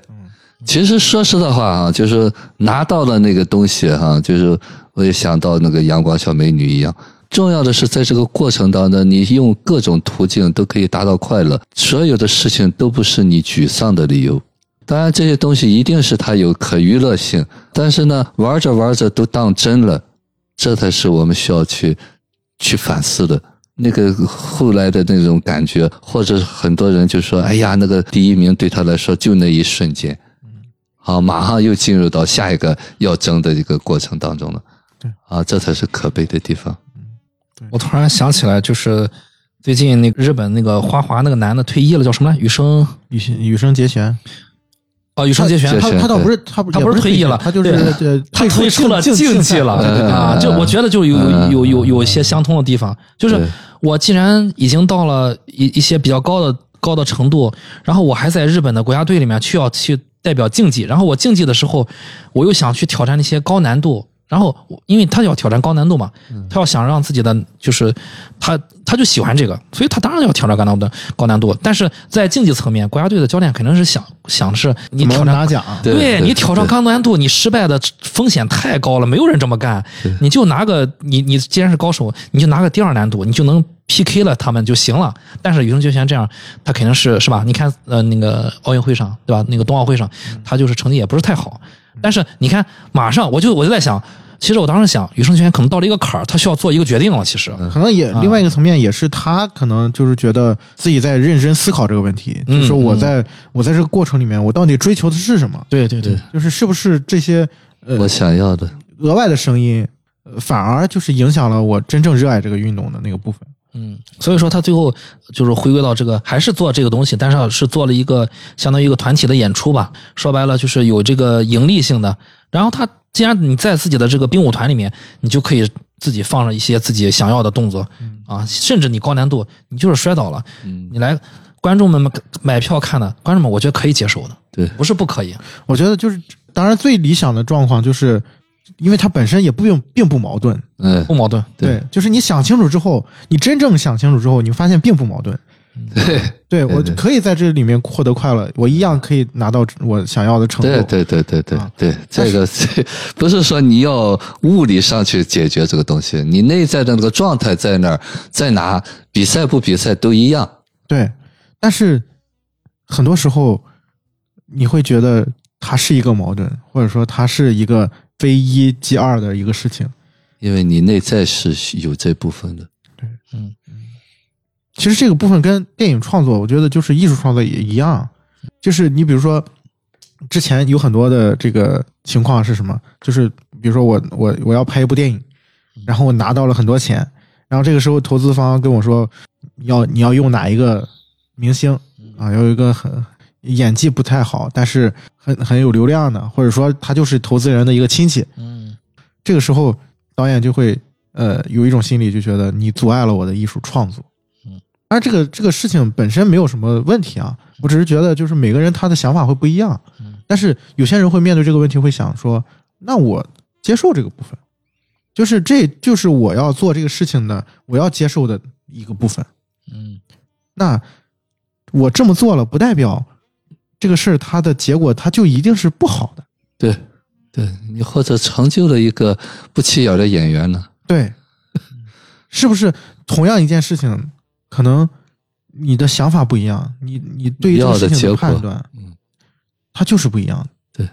其实说实的话啊，就是拿到了那个东西哈、就是我也想到那个阳光小美女一样。重要的是，在这个过程当中，你用各种途径都可以达到快乐。所有的事情都不是你沮丧的理由。当然，这些东西一定是它有可娱乐性，但是呢，玩着玩着都当真了，这才是我们需要去去反思的。那个后来的那种感觉，或者很多人就说：“哎呀，那个第一名对他来说就那一瞬间。”好，马上又进入到下一个要争的一个过程当中了。对，啊，这才是可悲的地方。我突然想起来，就是最近那个日本那个花滑那个男的退役了，叫什么来？羽生？羽生羽生结弦，哦，羽生结弦。他他倒不是他他不是退役了他就是他退出了竞竞技了啊！就我觉得就有有有有一些相通的地方，就是我既然已经到了一一些比较高的高的程度，然后我还在日本的国家队里面去要去代表竞技，然后我竞技的时候，我又想去挑战那些高难度。然后，因为他要挑战高难度嘛，他要想让自己的就是他他就喜欢这个，所以他当然要挑战高难度高难度。但是在竞技层面，国家队的教练肯定是想想的是你挑战拿奖？对对你挑战高难度，你失败的风险太高了，没有人这么干。你就拿个你你既然是高手，你就拿个第二难度，你就能 PK 了他们就行了。但是羽生结弦这样，他肯定是是吧？你看呃那个奥运会上对吧？那个冬奥会上，他就是成绩也不是太好。但是你看，马上我就我就在想，其实我当时想，羽生结弦可能到了一个坎儿，他需要做一个决定了。其实，可能也另外一个层面也是他可能就是觉得自己在认真思考这个问题，嗯就是说我在我在这个过程里面，我到底追求的是什么？对对对，就是是不是这些呃我想要的，额外的声音，呃反而就是影响了我真正热爱这个运动的那个部分。嗯，所以说他最后就是回归到这个，还是做这个东西，但是是做了一个相当于一个团体的演出吧。说白了就是有这个盈利性的。然后他既然你在自己的这个兵舞团里面，你就可以自己放上一些自己想要的动作啊，甚至你高难度，你就是摔倒了，嗯，你来观众们买买票看的观众们，我觉得可以接受的，对，不是不可以。我觉得就是，当然最理想的状况就是，因为它本身也不并并不矛盾，嗯不，矛盾。对就是你想清楚之后，你真正想清楚之后，你发现并不矛盾。对，对我对可以在这里面获得快乐，我一样可以拿到我想要的成果。对对对对对啊。对，这个 这不是说你要物理上去解决这个东西，你内在的那个状态在那儿，在哪比赛不比赛都一样。对，但是很多时候你会觉得它是一个矛盾，或者说它是一个非一即二的一个事情。因为你内在是有这部分的，对。嗯，其实这个部分跟电影创作，我觉得就是艺术创作也一样，就是你比如说，之前有很多的这个情况是什么？就是比如说我我我要拍一部电影，然后我拿到了很多钱，然然后这个时候投资方跟我说，要你要用哪一个明星啊，要有一个很演技不太好，但是很很有流量的，或者说他就是投资人的一个亲戚。嗯这个时候导演就会呃有一种心理，就觉得你阻碍了我的艺术创作。然这个这个事情本身没有什么问题啊，我只是觉得就是每个人他的想法会不一样。嗯，但是有些人会面对这个问题，会想说，那我接受这个部分，就是这就是我要做这个事情的，我要接受的一个部分。嗯那我这么做了，不代表这个事儿它的结果它就一定是不好的。对，对你或者成就了一个不起眼的演员呢？对，是不是同样一件事情，可能你的想法不一样，你你对于这要个事情的判断，嗯，它就是不一样的。对，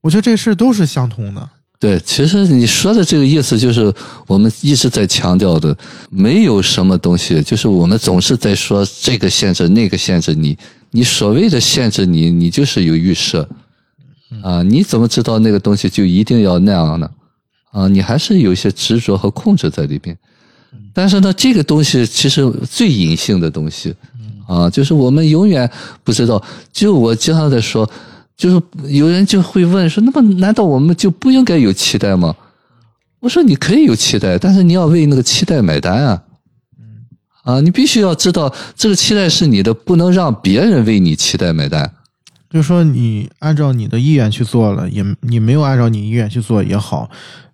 我觉得这事都是相通的。对，其实你说的这个意思就是我们一直在强调的，没有什么东西，就是我们总是在说这个限制那个限制你，你所谓的限制你，你就是有预设，啊，你怎么知道那个东西就一定要那样呢？啊，你还是有一些执着和控制在里边。但是呢，这个东西其实最隐性的东西，啊，就是我们永远不知道。就我经常在说，就是有人就会问说，那么难道我们就不应该有期待吗？我说你可以有期待，但是你要为那个期待买单啊。啊，你必须要知道这个期待是你的，不能让别人为你期待买单。就是说，你按照你的意愿去做了，也你没有按照你意愿去做也好，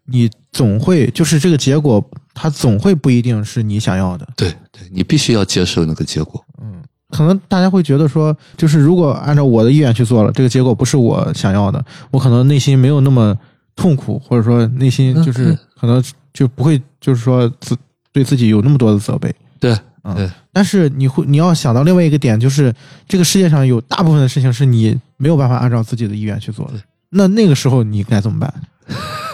你总会就是这个结果，它总会不一定是你想要的。对对，你必须要接受那个结果。嗯，可能大家会觉得说，就是如果按照我的意愿去做了，这个结果不是我想要的，我可能内心没有那么痛苦，或者说内心就是嗯可能就不会就是说自对自己有那么多的责备。对嗯对但是你会你要想到另外一个点，就是这个世界上有大部分的事情是你没有办法按照自己的意愿去做的。那那个时候你该怎么办？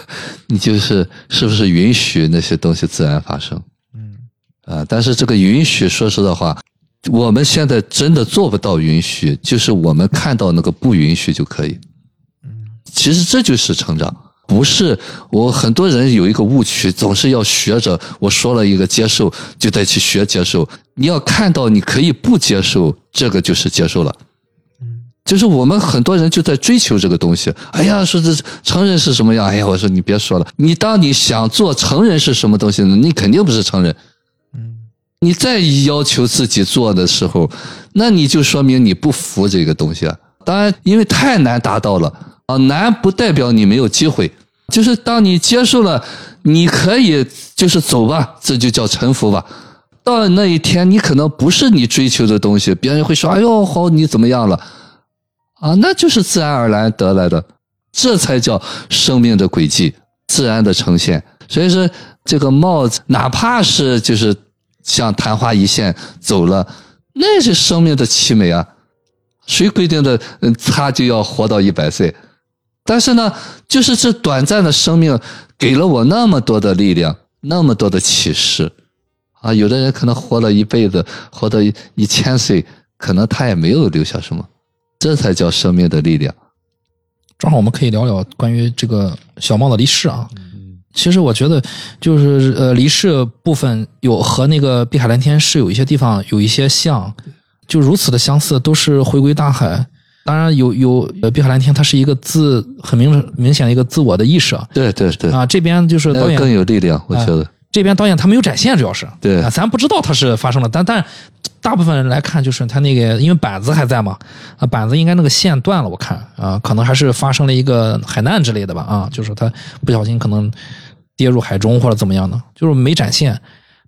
你就是是不是允许那些东西自然发生？嗯啊，但是这个允许，说实在话，我们现在真的做不到允许，就是我们看到那个不允许就可以。嗯其实这就是成长，不是我很多人有一个误区，总是要学着我说了一个接受，就得去学接受。你要看到你可以不接受，这个就是接受了。就是我们很多人就在追求这个东西。哎呀，说这成人是什么样？哎呀，我说你别说了，你当你想做成人是什么东西呢？你肯定不是成人。嗯你再要求自己做的时候，那你就说明你不服这个东西啊。当然，因为太难达到了啊，难不代表你没有机会。就是当你接受了，你可以就是走吧，这就叫臣服吧。到了那一天，你可能不是你追求的东西，别人会说：“哎呦，好，你怎么样了？”啊，那就是自然而然得来的，这才叫生命的轨迹，自然的呈现。所以说，这个帽子，哪怕是就是像昙花一现走了，那是生命的凄美啊。谁规定的，嗯，他就要活到一百岁？但是呢，就是这短暂的生命给了我那么多的力量，那么多的启示啊！有的人可能活了一辈子，活到一一千岁，可能他也没有留下什么，这才叫生命的力量。正好我们可以聊聊关于这个小猫的离世啊。其实我觉得，就是呃，离世部分有和那个碧海蓝天是有一些地方有一些像，就如此的相似，都是回归大海。当然有有呃，碧海蓝天它是一个自很明明显的一个自我的意识啊。对对对，啊，这边就是导演更有力量，我觉得。这边导演他没有展现，主要是对啊，咱不知道他是发生了，但但大部分人来看，就是他那个因为板子还在嘛，啊，板子应该那个线断了，我看啊，可能还是发生了一个海难之类的吧，啊，就是他不小心可能跌入海中或者怎么样的，就是没展现。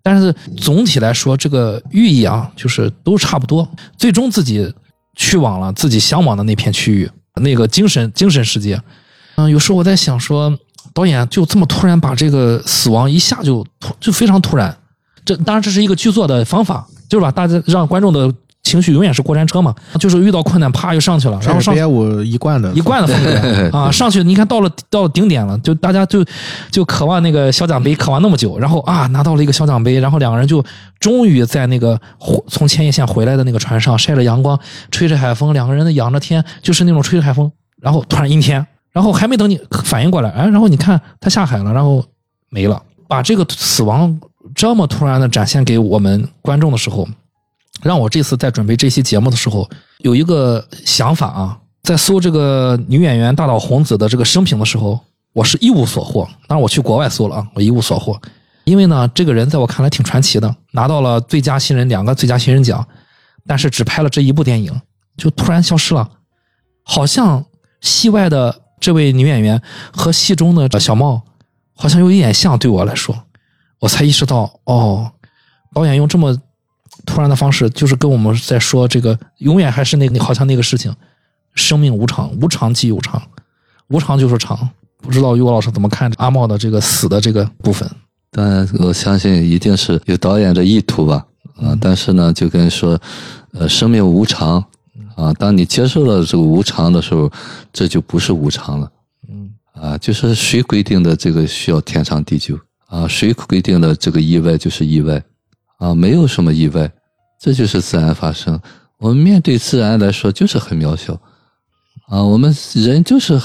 但是总体来说，这个寓意啊，就是都差不多，最终自己去往了自己向往的那片区域，那个精神精神世界。嗯，有时候我在想说。导演就这么突然把这个死亡一下就突就非常突然，这当然这是一个剧作的方法，就是把大家让观众的情绪永远是过山车嘛，就是遇到困难啪就上去了，然后上这是编舞一贯的一贯的风格啊，上去你看到了到了顶点了，就大家就就渴望那个小奖杯，渴望那么久，然后啊拿到了一个小奖杯，然后两个人就终于在那个从千叶县回来的那个船上晒着阳光，吹着海风，两个人仰着天，就是那种吹着海风，然后突然阴天。然后还没等你反应过来，哎，然后你看他下海了，然后没了，把这个死亡这么突然的展现给我们观众的时候，让我这次在准备这期节目的时候有一个想法啊，在搜这个女演员大岛红子的这个生平的时候，我是一无所获。当然我去国外搜了啊，我一无所获，因为呢，这个人在我看来挺传奇的，拿到了最佳新人两个最佳新人奖，但是只拍了这一部电影，就突然消失了，好像戏外的这位女演员和戏中的小茂好像有一点像，对我来说，我才意识到哦，导演用这么突然的方式，就是跟我们在说这个，永远还是那个好像那个事情，生命无常，无常即有常，无常就是常。不知道于果老师怎么看阿茂的这个死的这个部分？当然，我相信一定是有导演的意图吧。啊，但是呢，就跟说，呃，生命无常啊，当你接受了这个无常的时候，这就不是无常了。嗯啊，就是谁规定的这个需要天长地久啊？谁规定的这个意外就是意外啊？没有什么意外，这就是自然发生。我们面对自然来说就是很渺小啊，我们人就是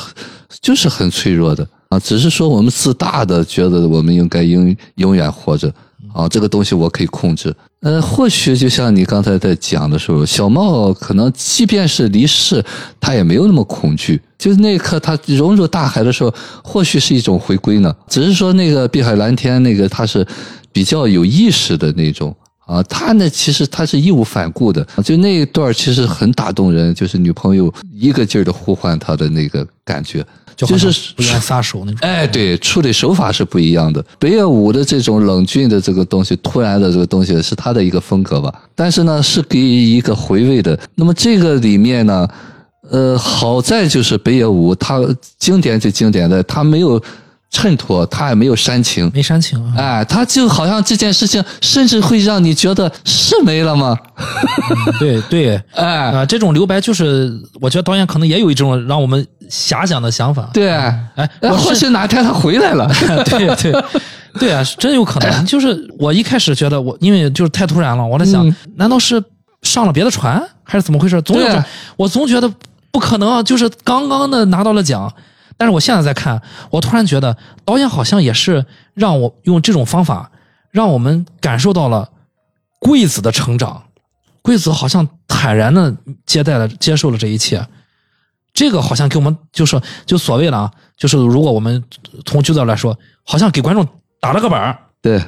就是很脆弱的啊，只是说我们自大的觉得我们应该永永远活着啊，这个东西我可以控制。呃，或许就像你刚才在讲的时候，小茂可能即便是离世，他也没有那么恐惧。就是那一刻他融入大海的时候，或许是一种回归呢。只是说那个碧海蓝天那个他是比较有意识的那种啊，他呢其实他是义无反顾的。就那一段其实很打动人，就是女朋友一个劲儿的呼唤他的那个感觉。就是不愿撒手那种。哎，对，处理手法是不一样的。北野武的这种冷峻的这个东西，突然的这个东西是他的一个风格吧，但是呢，是给一个回味的。那么这个里面呢，呃，好在就是北野武他经典就经典的，他没有衬托，他也没有煽情。没煽情啊，哎，他就好像这件事情，甚至会让你觉得是没了吗？对对，哎，啊，这种留白就是，我觉得导演可能也有一种让我们遐想的想法。对，哎，或许哪天他回来了。对对对啊，真有可能。就是我一开始觉得我，因为就是太突然了，我在想，嗯难道是上了别的船，还是怎么回事？总有我总觉得不可能啊，就是刚刚的拿到了奖。但是我现在在看，我突然觉得导演好像也是让我用这种方法，让我们感受到了贵子的成长。贵子好像坦然的接待了、接受了这一切，这个好像给我们就是就所谓的啊，就是如果我们从剧照来说，好像给观众打了个板儿，对，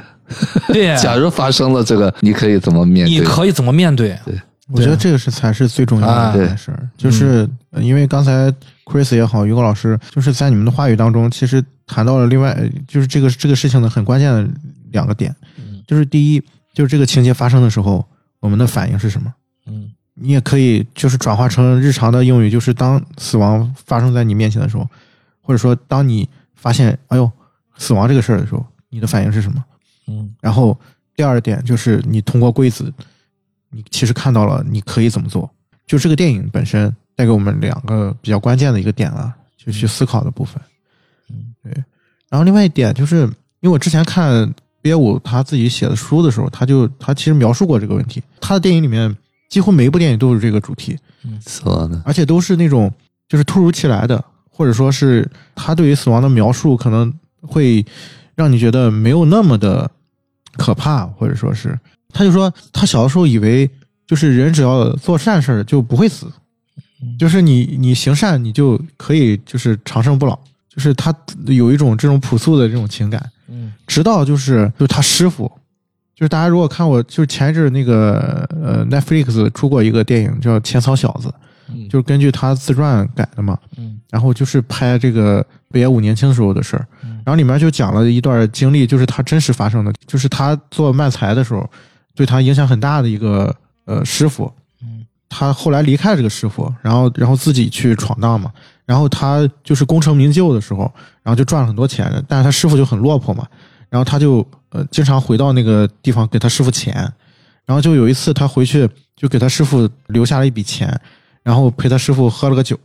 对，假如发生了这个，你可以怎么面对？你可以怎么面对对？我觉得这个是才是最重要啊的一件事儿，就是呃因为刚才 Chris 也好，于果老师就是在你们的话语当中，其实谈到了另外就是这个这个事情的很关键的两个点，就是第一，就是这个情节发生的时候，我们的反应是什么？嗯。你也可以就是转化成日常的用语，就是当死亡发生在你面前的时候，或者说当你发现哎呦死亡这个事儿的时候，你的反应是什么？嗯。然后第二点就是你通过柜子，你其实看到了你可以怎么做。就这个电影本身带给我们两个比较关键的一个点了，就去思考的部分。嗯，对。然后另外一点就是，因为我之前看憋武他自己写的书的时候，他就他其实描述过这个问题。他的电影里面几乎每一部电影都是这个主题，死亡的，而且都是那种就是突如其来的，或者说是他对于死亡的描述可能会让你觉得没有那么的可怕，或者说是他就说他小的时候以为就是人只要做善事儿就不会死，就是你你行善你就可以就是长生不老，就是他有一种这种朴素的这种情感，嗯。直到就是就是他师傅，就是大家如果看过，就是前一阵那个呃 Netflix 出过一个电影叫《浅草小子》，嗯就是根据他自传改的嘛。嗯。然后就是拍这个北野武年轻时候的事然后里面就讲了一段经历，就是他真实发生的，就是他做漫才的时候，对他影响很大的一个呃师傅，嗯。他后来离开了这个师傅，然后然后自己去闯荡嘛，然后他就是功成名就的时候，然后就赚了很多钱，但是他师傅就很落魄嘛，然后他就呃经常回到那个地方给他师傅钱，然后就有一次他回去就给他师傅留下了一笔钱，然后陪他师傅喝了个酒，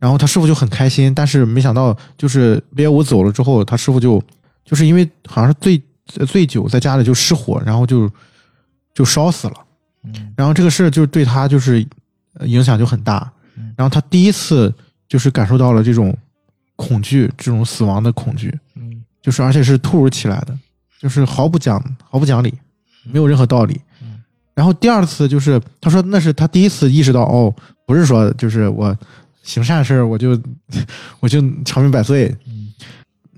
然后他师傅就很开心，但是没想到就是北野武走了之后，他师傅就就是因为好像是醉醉酒在家里就失火，然后就就烧死了。嗯然后这个事儿就对他就是呃影响就很大嗯，然后他第一次就是感受到了这种恐惧，这种死亡的恐惧，嗯就是而且是突如其来的，就是毫不讲毫不讲理，没有任何道理。嗯然后第二次就是他说那是他第一次意识到哦，不是说就是我行善事我就 我就长命百岁。嗯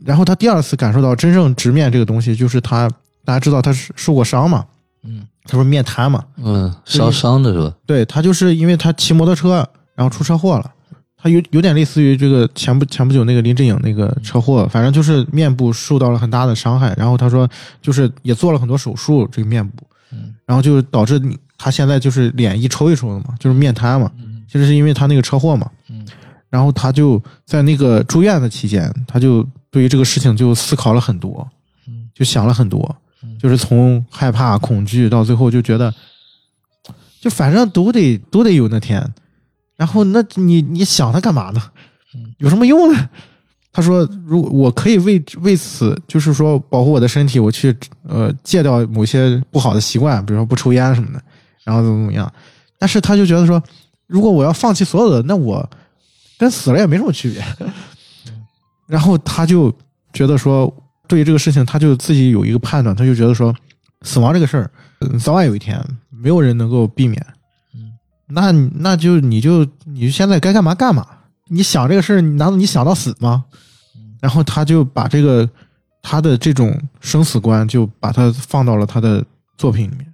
然后他第二次感受到真正直面这个东西，就是他大家知道他是受过伤嘛，嗯他说面瘫嘛，嗯，烧伤的是吧？对他就是因为他骑摩托车，然后出车祸了。他有有点类似于这个前不前不久那个林志颖那个车祸，反正就是面部受到了很大的伤害。然后他说，就是也做了很多手术，这个面部，嗯然后就导致你他现在就是脸一抽一抽的嘛，就是面瘫嘛。嗯其实是因为他那个车祸嘛。嗯然后他就在那个住院的期间，他就对于这个事情就思考了很多，嗯就想了很多嗯，就是从害怕、恐惧到最后就觉得，就反正都得都得有那天。然后那你你想它干嘛呢嗯？有什么用呢？他说，如果我可以为为此，就是说保护我的身体，我去呃戒掉某些不好的习惯，比如说不抽烟什么的，然后怎么怎么样。但是他就觉得说，如果我要放弃所有的，那我跟死了也没什么区别。然后他就觉得说，对于这个事情，他就自己有一个判断，他就觉得说，死亡这个事儿，嗯早晚有一天，没有人能够避免。嗯那那就你就你现在该干嘛干嘛。你想这个事儿，难道你想到死吗？然后他就把这个他的这种生死观，就把它放到了他的作品里面。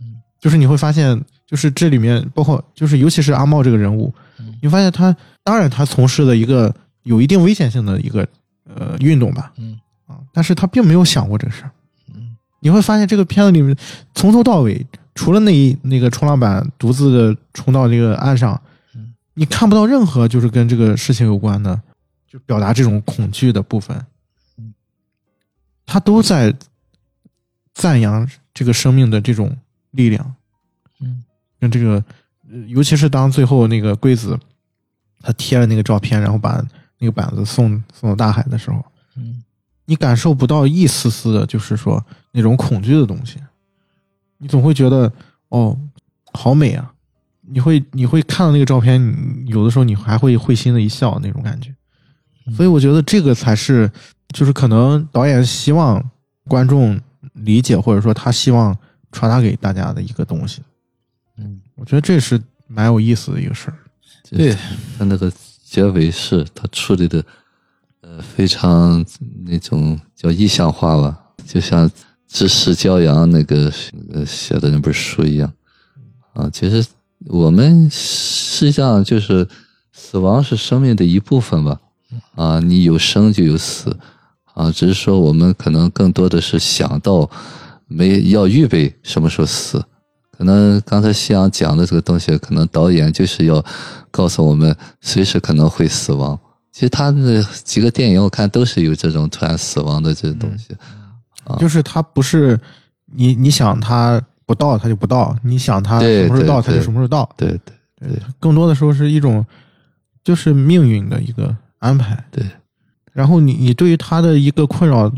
嗯，就是你会发现，就是这里面包括就是尤其是阿茂这个人物，嗯你发现他当然他从事的一个有一定危险性的一个呃运动吧，嗯啊，但是他并没有想过这个事儿。嗯你会发现这个片子里面从头到尾，除了那一那个冲浪板独自的冲到这个岸上嗯，你看不到任何就是跟这个事情有关的，就表达这种恐惧的部分嗯。他都在赞扬这个生命的这种力量，嗯跟这个，呃尤其是当最后那个龟子他贴了那个照片，然后把那个板子送送到大海的时候，嗯你感受不到一丝丝的，就是说那种恐惧的东西，你总会觉得哦，好美啊！你会你会看到那个照片，你有的时候你还会会心的一笑那种感觉。所以我觉得这个才是，就是可能导演希望观众理解，或者说他希望传达给大家的一个东西。嗯我觉得这是蛮有意思的一个事儿。对，他那个结尾是他处理的，呃，非常那种叫意象化吧，就像知识骄阳那个呃写的那本书一样啊。其实我们实际上就是死亡是生命的一部分吧，啊，你有生就有死啊，只是说我们可能更多的是想到没要预备什么时候死。可能刚才夕阳讲的这个东西，可能导演就是要告诉我们，随时可能会死亡。其实他的几个电影我看都是有这种突然死亡的这种东西。啊就是他不是你你想他不到他就不到，你想他什么时候到他就什么时候到。对对对，更多的时候是一种就是命运的一个安排。对，然后你你对于他的一个困扰，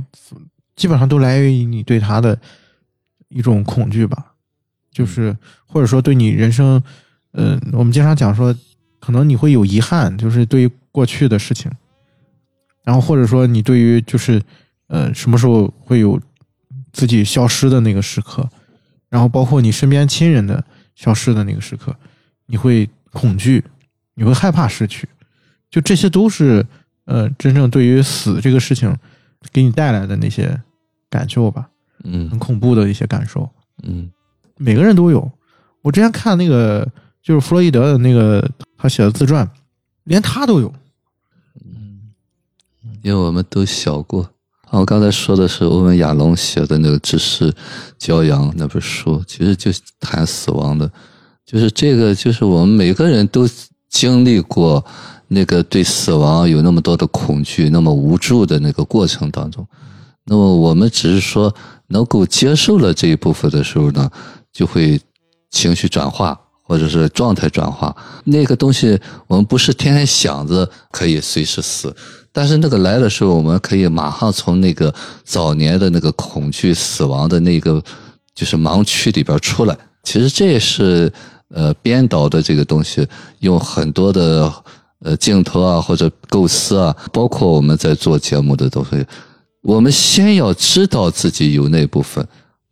基本上都来源于你对他的一种恐惧吧，就是或者说对你人生，呃，我们经常讲说，可能你会有遗憾，就是对于过去的事情，然后或者说你对于就是呃什么时候会有自己消失的那个时刻，然后包括你身边亲人的消失的那个时刻，你会恐惧，你会害怕失去，就这些都是呃真正对于死这个事情给你带来的那些感受吧，嗯。很嗯恐怖的一些感受，嗯。每个人都有。我之前看那个就是弗洛伊德的那个他写的自传，连他都有。嗯因为我们都小过。啊，我刚才说的是欧文亚龙写的那个《知识骄阳》那本书，其实就谈死亡的，就是这个，就是我们每个人都经历过那个对死亡有那么多的恐惧、那么无助的那个过程当中。那么我们只是说能够接受了这一部分的时候呢，就会情绪转化。或者是状态转化，那个东西我们不是天天想着可以随时死，但是那个来的时候，我们可以马上从那个早年的那个恐惧死亡的那个就是盲区里边出来。其实这也是呃编导的这个东西，用很多的呃镜头啊或者构思啊，包括我们在做节目的都会我们先要知道自己有那部分。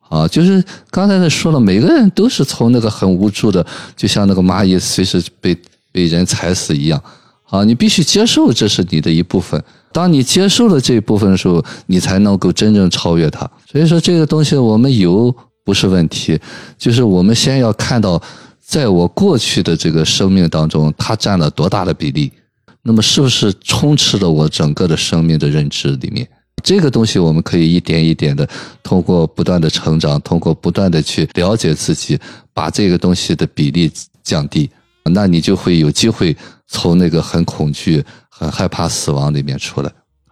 啊，就是刚才他说了，每个人都是从那个很无助的，就像那个蚂蚁随时被被人踩死一样。啊，你必须接受这是你的一部分。当你接受了这一部分的时候，你才能够真正超越它。所以说，这个东西我们有不是问题，就是我们先要看到，在我过去的这个生命当中，它占了多大的比例，那么是不是充斥了我整个的生命的认知里面？这个东西我们可以一点一点的通过不断的成长，通过不断的去了解自己，把这个东西的比例降低，那你就会有机会从那个很恐惧。很害怕死亡里面出来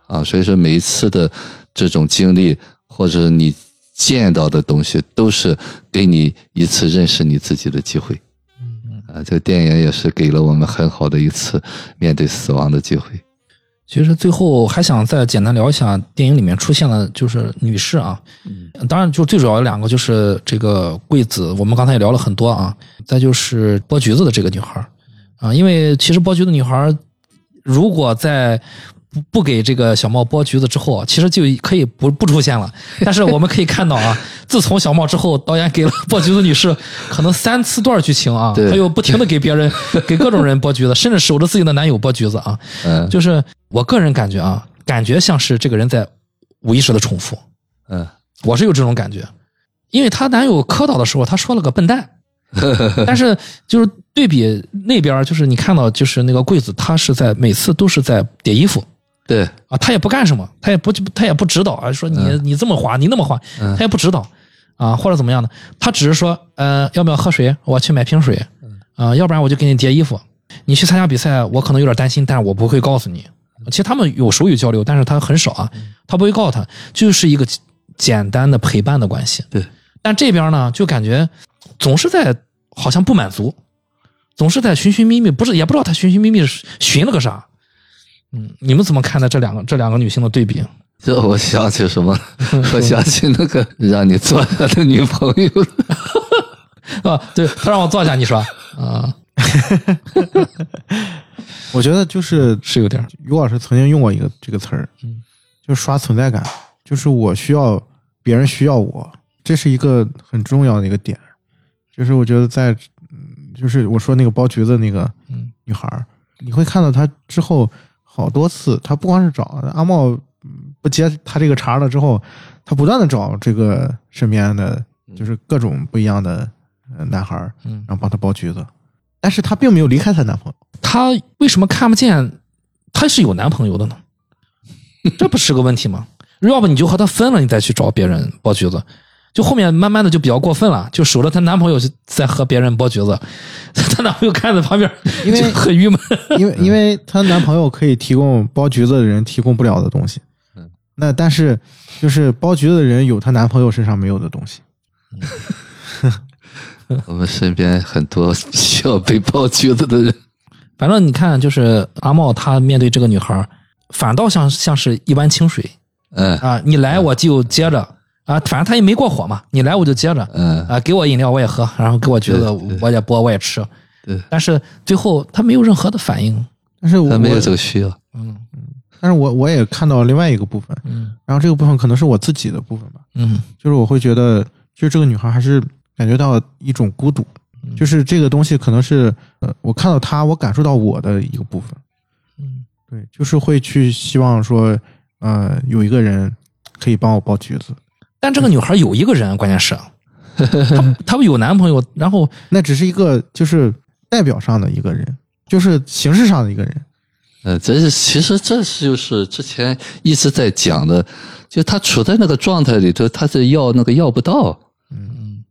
啊，所以说每一次的这种经历或者你见到的东西，都是给你一次认识你自己的机会。嗯啊，这个电影也是给了我们很好的一次面对死亡的机会。其实最后还想再简单聊一下电影里面出现了就是女士啊，当然就最主要的两个就是这个桂子，我们刚才也聊了很多啊，再就是剥橘子的这个女孩啊，因为其实剥橘子女孩。如果在不不给这个小茂剥橘子之后，其实就可以不不出现了。但是我们可以看到啊，自从小茂之后，导演给了剥橘子女士可能三次段剧情啊，他又不停的给别人 给各种人剥橘子，甚至守着自己的男友剥橘子啊。嗯，就是我个人感觉啊，感觉像是这个人在无意识的重复。嗯，我是有这种感觉，因为她男友磕倒的时候，她说了个笨蛋。但是就是对比那边，就是你看到就是那个柜子，他是在每次都是在叠衣服，对啊，他也不干什么，他也不他也不指导啊，说你你这么滑，你那么滑，他也不指导啊，或者怎么样的，他只是说呃要不要喝水，我去买瓶水，啊，要不然我就给你叠衣服，你去参加比赛，我可能有点担心，但是我不会告诉你。其实他们有手语交流，但是他很少啊，他不会告诉他，就是一个简单的陪伴的关系。对，但这边呢，就感觉总是在。好像不满足，总是在寻寻觅觅，不是也不知道他寻寻觅觅寻了个啥。嗯，你们怎么看待这两个这两个女性的对比？这我想起什么？我想起那个让你做他的女朋友。啊，对他让我坐下，你说啊？我觉得就是是有点。于老师曾经用过一个这个词儿，嗯，就是刷存在感，就是我需要别人需要我，这是一个很重要的一个点。就是我觉得在，就是我说那个剥橘子那个女孩儿，你会看到她之后好多次，他不光是找阿茂不接他这个茬了之后，他不断的找这个身边的，就是各种不一样的男孩儿，然后帮他剥橘子，但是她并没有离开她男朋友。她为什么看不见她是有男朋友的呢？这不是个问题吗？要不你就和他分了，你再去找别人剥橘子。就后面慢慢的就比较过分了，就守着她男朋友在和别人剥橘子，她男朋友看在旁边，因为很郁闷，因为因为她男朋友可以提供剥橘子的人提供不了的东西，嗯，那但是就是剥橘子的人有她男朋友身上没有的东西，我们身边很多需要被剥橘子的人，反正你看，就是阿茂他面对这个女孩，反倒像像是一湾清水，嗯。啊，你来我就接着。啊，反正他也没过火嘛，你来我就接着，嗯，啊，给我饮料我也喝，然后给我橘子我也剥我也吃，对，但是最后他没有任何的反应，但是他没有这个需要，嗯。嗯，但是我我也看到另外一个部分，嗯，然后这个部分可能是我自己的部分吧，嗯，就是我会觉得，就是这个女孩还是感觉到一种孤独，就是这个东西可能是，呃，我看到她，我感受到我的一个部分，嗯，对，就是会去希望说，呃，有一个人可以帮我剥橘子。但这个女孩有一个人，关键是，她她有男朋友，然后那只是一个就是代表上的一个人，就是形式上的一个人。呃，这是其实这是就是之前一直在讲的，就他处在那个状态里头，他是要那个要不到，嗯，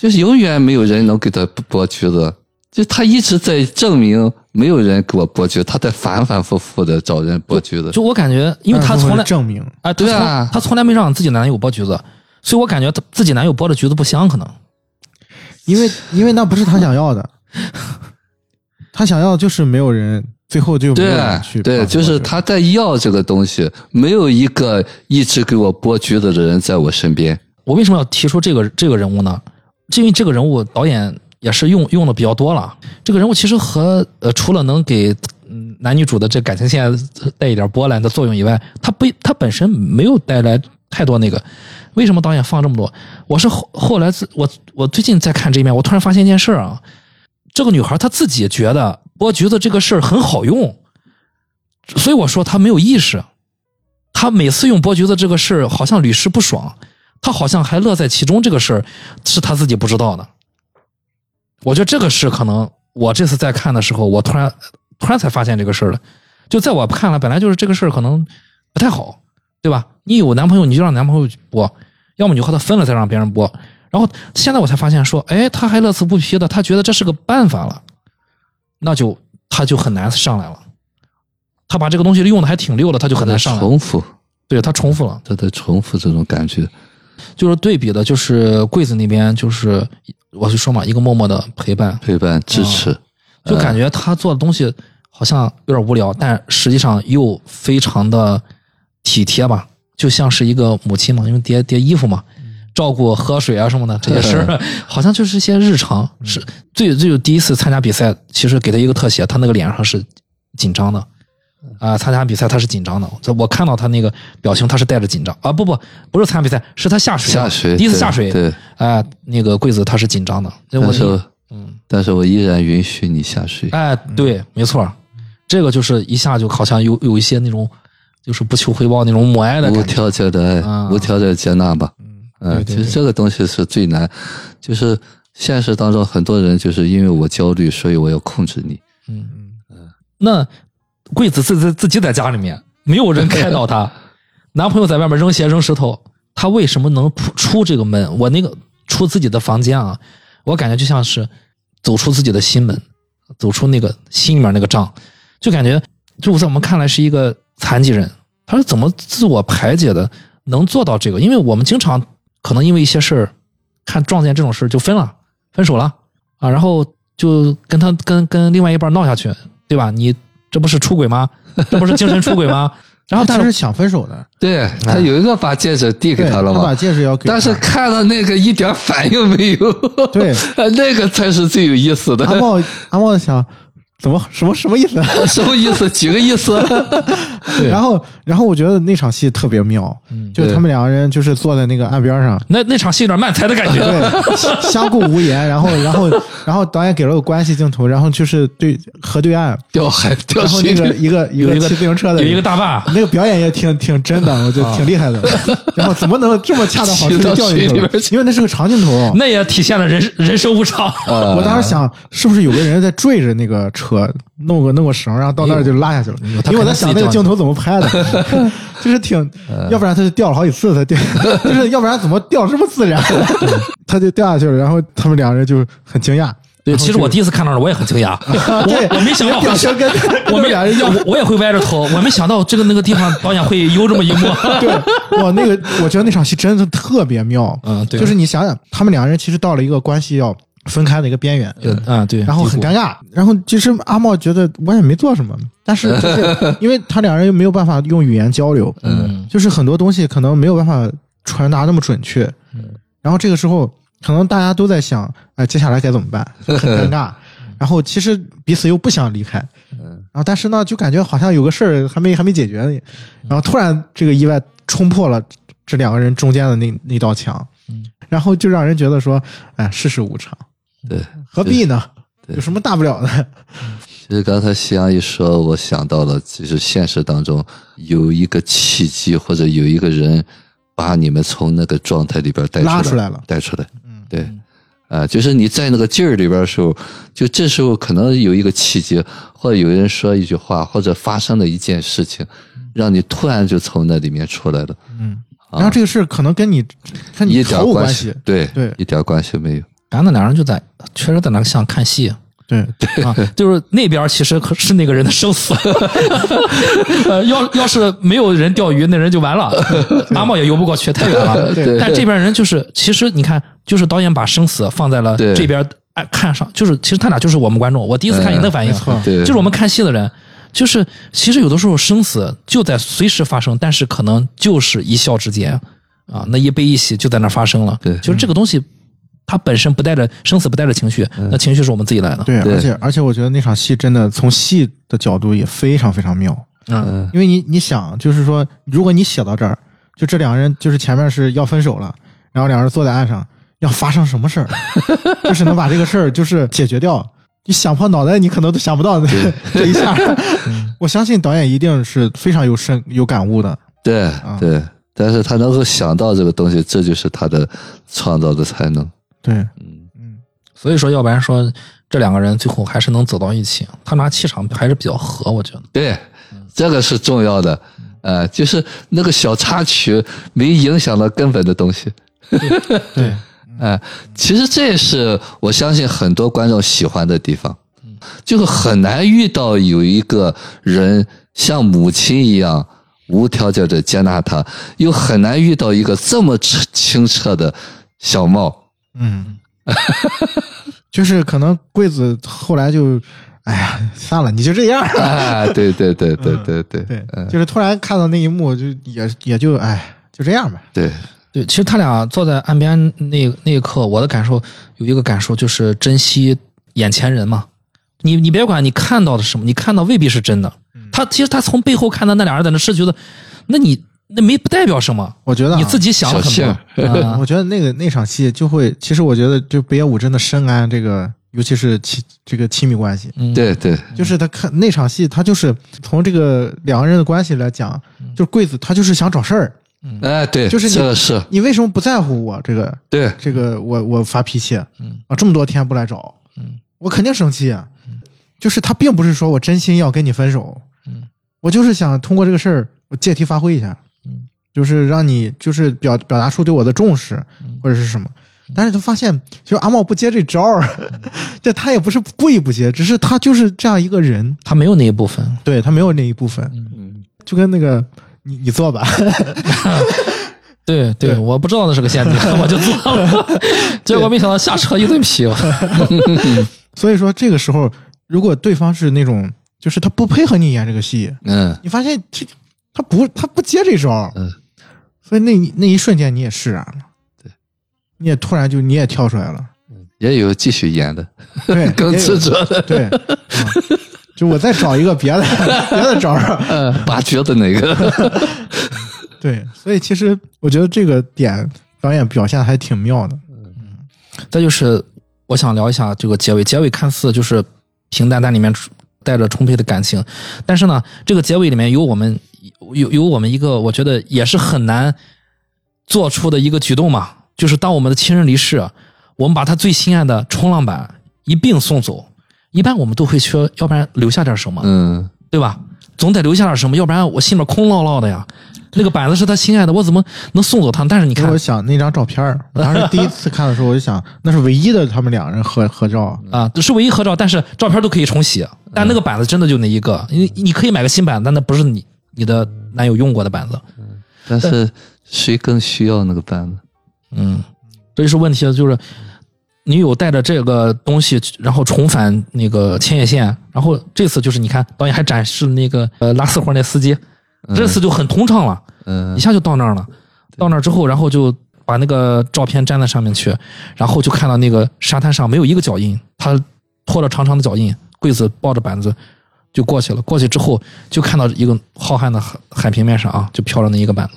就是永远没有人能给他剥橘子，就他一直在证明没有人给我剥橘子，他在反反复复的找人剥橘子。就我感觉，因为他从来证明啊，对啊，他从来没让自己男友剥橘子。所以我感觉自己男友剥的橘子不香，可能，因为因为那不是他想要的，他想要就是没有人，最后就没有人去。对，就是他在要这个东西，没有一个一直给我剥橘子的人在我身边。我为什么要提出这个这个人物呢？因为这个人物导演也是用用的比较多了。这个人物其实和呃，除了能给嗯男女主的这感情线带一点波澜的作用以外，他不他本身没有带来太多那个。为什么导演放这么多？我是后后来我我最近在看这一面，我突然发现一件事啊，这个女孩她自己觉得剥橘子这个事儿很好用，所以我说她没有意识。她每次用剥橘子这个事儿，好像屡试不爽，她好像还乐在其中。这个事儿是她自己不知道的。我觉得这个是可能，我这次在看的时候，我突然突然才发现这个事儿了。就在我看来，本来就是这个事儿可能不太好，对吧？你有男朋友，你就让男朋友播，要么你就和他分了再让别人播。然后现在我才发现，说，哎，他还乐此不疲的，他觉得这是个办法了，那就他就很难上来了。他把这个东西用的还挺溜的，他就很难上来。重复，对他重复了，他在重复这种感觉。就是对比的，就是柜子那边，就是我就说嘛，一个默默的陪伴，陪伴支持，就感觉他做的东西好像有点无聊，但实际上又非常的体贴吧，就像是一个母亲嘛，因为叠叠衣服嘛，照顾喝水啊什么的这些事儿，好像就是一些日常。是最最有第一次参加比赛，其实给他一个特写，他那个脸上是紧张的。啊，参加比赛他是紧张的，我看到他那个表情，他是带着紧张啊，不不，不是参加比赛，是他下水，下水，第一次下水，对，哎，那个柜子他是紧张的，但是，嗯，但是我依然允许你下水，哎，对，没错，这个就是一下就好像有有一些那种，就是不求回报那种母爱的无条件的爱，无条件接纳吧，嗯，其实这个东西是最难，就是现实当中很多人就是因为我焦虑，所以我要控制你，嗯嗯，那。柜子自自自己在家里面，没有人开导她。男朋友在外面扔鞋扔石头，她为什么能出这个门？我那个出自己的房间啊，我感觉就像是走出自己的心门，走出那个心里面那个障，就感觉就在我们看来是一个残疾人。他是怎么自我排解的？能做到这个？因为我们经常可能因为一些事儿，看撞见这种事儿就分了，分手了啊，然后就跟他跟跟另外一半闹下去，对吧？你。这不是出轨吗？这不是精神出轨吗？然后他是想分手的，对他有一个把戒指递给他了嘛？他把戒指要给，但是看到那个一点反应没有，对，那个才是最有意思的。阿茂，阿茂想。怎么什么什么意思？什么意思？几个意思？然后，然后我觉得那场戏特别妙，就他们两个人就是坐在那个岸边上，那那场戏有点慢才的感觉，对，相顾无言。然后，然后，然后导演给了个关系镜头，然后就是对河对岸掉海，然后那个一个一个骑自行车的，有一个大坝，那个表演也挺挺真的，我觉得挺厉害的。然后怎么能这么恰到好处的掉进去？因为那是个长镜头，那也体现了人人生无常。我当时想，是不是有个人在追着那个车？车弄个弄个绳，然后到那儿就拉下去了。因为我在想那个镜头怎么拍的，就是挺，要不然他就掉了好几次，他掉，就是要不然怎么掉这么自然？他就掉下去了，然后他们两个人就很惊讶。对，其实我第一次看到我也很惊讶，我我没想到，我们俩人要我也会歪着头，我没想到这个那个地方导演会有这么一幕。对，哇，那个我觉得那场戏真的特别妙。嗯，对，就是你想想，他们两个人其实到了一个关系要。分开的一个边缘，啊对，然后很尴尬。然后其实阿茂觉得我也没做什么，但是 就是因为他两人又没有办法用语言交流，嗯，就是很多东西可能没有办法传达那么准确，嗯。然后这个时候，可能大家都在想，哎，接下来该怎么办？很尴尬。然后其实彼此又不想离开，嗯。然后但是呢，就感觉好像有个事儿还没还没解决呢。然后突然这个意外冲破了这两个人中间的那那道墙，嗯。然后就让人觉得说，哎，世事无常。对，何必呢？有什么大不了的？其实刚才夕阳一说，我想到了，其实现实当中有一个契机，或者有一个人把你们从那个状态里边带拉出来了，带出来。嗯，对，啊，就是你在那个劲儿里边的时候，就这时候可能有一个契机，或者有人说一句话，或者发生了一件事情，让你突然就从那里面出来了。嗯，然后这个事可能跟你跟你毫无关系，对对，一点关系没有。然后那两人就在，确实在那像看戏，对对啊，就是那边其实可是那个人的生死，呃，要要是没有人钓鱼，那人就完了，阿茂也游不过去，太远了。但这边人就是，其实你看，就是导演把生死放在了这边，哎，看上，就是其实他俩就是我们观众。我第一次看你的反应，就是我们看戏的人，就是其实有的时候生死就在随时发生，但是可能就是一笑之间啊，那一悲一喜就在那发生了。对，就是这个东西。他本身不带着生死不带着情绪，那情绪是我们自己来的。对，而且而且我觉得那场戏真的从戏的角度也非常非常妙，嗯，嗯因为你你想，就是说，如果你写到这儿，就这两个人就是前面是要分手了，然后两人坐在岸上，要发生什么事儿，就是能把这个事儿就是解决掉。你想破脑袋，你可能都想不到这 这一下。我相信导演一定是非常有深有感悟的。对啊对，但是他能够想到这个东西，这就是他的创造的才能。对，嗯，嗯，所以说，要不然说这两个人最后还是能走到一起，他拿气场还是比较合，我觉得。对，这个是重要的。呃，就是那个小插曲没影响到根本的东西。对，哎，其实这也是我相信很多观众喜欢的地方，就是很难遇到有一个人像母亲一样无条件的接纳他，又很难遇到一个这么清清澈的小茂。嗯，就是可能桂子后来就，哎呀，算了，你就这样。啊，对对对对对对对，嗯，就是突然看到那一幕，就也也就哎，就这样吧。对，对，其实他俩坐在岸边那那一刻，我的感受有一个感受就是珍惜眼前人嘛。你你别管你看到的是什么，你看到未必是真的。他其实他从背后看到那俩人在那是觉得，那你那没不代表什么，我觉得、啊、你自己想了很小多。啊我觉得那个那场戏就会，其实我觉得就北野武真的深谙这个，尤其是亲这个亲密关系，嗯，对对就是他看那场戏，他就是从这个两个人的关系来讲，就是桂子他就是想找事儿，哎对，就是你这个是你为什么不在乎我这个对。这个我我发脾气嗯啊这么多天不来找，嗯我肯定生气啊，就是他并不是说我真心要跟你分手，嗯我就是想通过这个事儿我借题发挥一下，嗯就是让你就是表表达出对我的重视嗯。或者是什么。但是他发现，就是阿茂不接这招儿，这他也不是故意不接，只是他就是这样一个人，他没有那一部分。对他没有那一部分，嗯。就跟那个你你做吧，对对，对。我不知道那是个陷阱，我就做了，结果没想到下车一顿批。所以说这个时候，如果对方是那种就是他不配合你演这个戏，嗯。你发现这他不他不接这招儿，嗯所以那一那一瞬间你也释然了，对，你也突然就你也跳出来了，也有继续演的，对，更执着的，对，嗯。就我再找一个别的 别的招儿，嗯，拔绝的那个，对，所以其实我觉得这个点导演表现得还挺妙的，嗯。再就是我想聊一下这个结尾，结尾看似就是平淡，但里面带着充沛的感情。但是呢，这个结尾里面有我们有有我们一个我觉得也是很难做出的一个举动嘛，就是当我们的亲人离世，我们把他最心爱的冲浪板一并送走。一般我们都会说，要不然留下点什么，嗯对吧？总得留下点什么，要不然我心里面空落落的呀。那个板子是他心爱的，我怎么能送走他？但是你看我想那张照片，我当时第一次看的时候，我就想那是唯一的他们两人合合照，啊，是唯一合照，但是照片都可以重洗，但那个板子真的就那一个，你你可以买个新板，但那不是你你的男友用过的板子。但是谁更需要那个板子？嗯，这就是问题，就是女友带着这个东西，然后重返那个千叶县，然后这次就是你看导演还展示那个呃拉四活那司机，这次就很通畅了，嗯一下就到那儿了。到那儿之后，然后就把那个照片粘在上面去，然后就看到那个沙滩上没有一个脚印，他拖着长长的脚印，柜子抱着板子就过去了。过去之后，就看到一个浩瀚的海海平面上啊，就飘着那一个板子。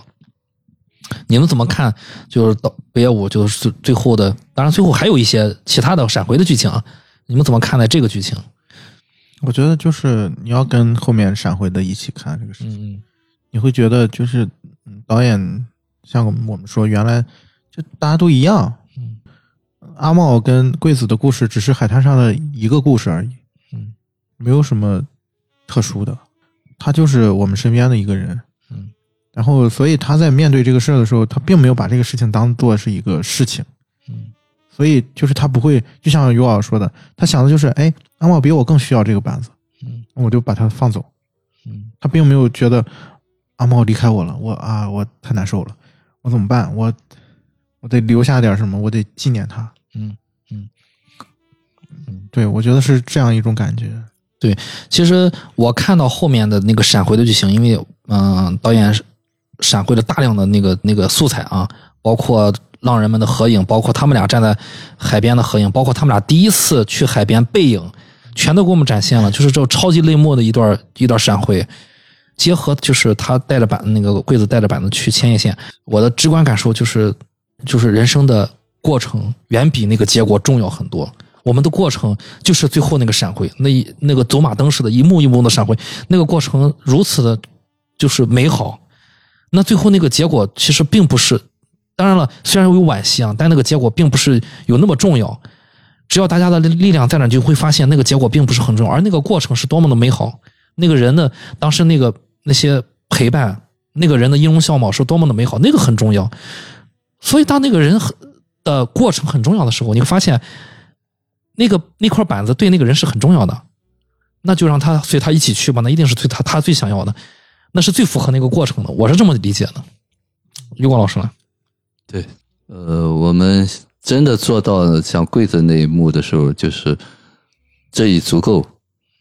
你们怎么看？就是到北野武就是最最后的，当然最后还有一些其他的闪回的剧情啊。你们怎么看待这个剧情？我觉得就是你要跟后面闪回的一起看这个事情，嗯你会觉得就是嗯导演像我们我们说原来就大家都一样，嗯阿茂跟贵子的故事只是海滩上的一个故事而已，嗯没有什么特殊的，他就是我们身边的一个人，嗯，然后所以他在面对这个事儿的时候，他并没有把这个事情当做是一个事情，嗯所以就是他不会，就像尤老说的，他想的就是，哎，阿茂比我更需要这个板子，嗯我就把他放走。嗯他并没有觉得阿茂离开我了，我啊，我太难受了，我怎么办？我我得留下点什么，我得纪念他。嗯。对，我觉得是这样一种感觉。对其实我看到后面的那个闪回的剧情，因为嗯、导演闪回了大量的那个那个素材啊，包括浪人们的合影，包括他们俩站在海边的合影，包括他们俩第一次去海边背影，全都给我们展现了，就是这超级泪目的一段一段闪回，结合就是他带着板那个柜子带着板子去牵引线，我的直观感受就是，就是人生的过程远比那个结果重要很多。我们的过程就是最后那个闪回，那一那个走马灯似的，一幕一幕的闪回，那个过程如此的，就是美好。那最后那个结果其实并不是，当然了，虽然有惋惜啊，但那个结果并不是有那么重要。只要大家的力量在那，就会发现那个结果并不是很重要，而那个过程是多么的美好。那个人的当时那个那些陪伴，那个人的音容笑貌是多么的美好，那个很重要。所以，当那个人很的过程很重要的时候，你会发现，那个那块板子对那个人是很重要的，那就让他随他一起去吧，那一定是最他他最想要的，那是最符合那个过程的，我是这么理解的。于光老师呢？对，呃，我们真的做到像柜子那一幕的时候，就是这已足够。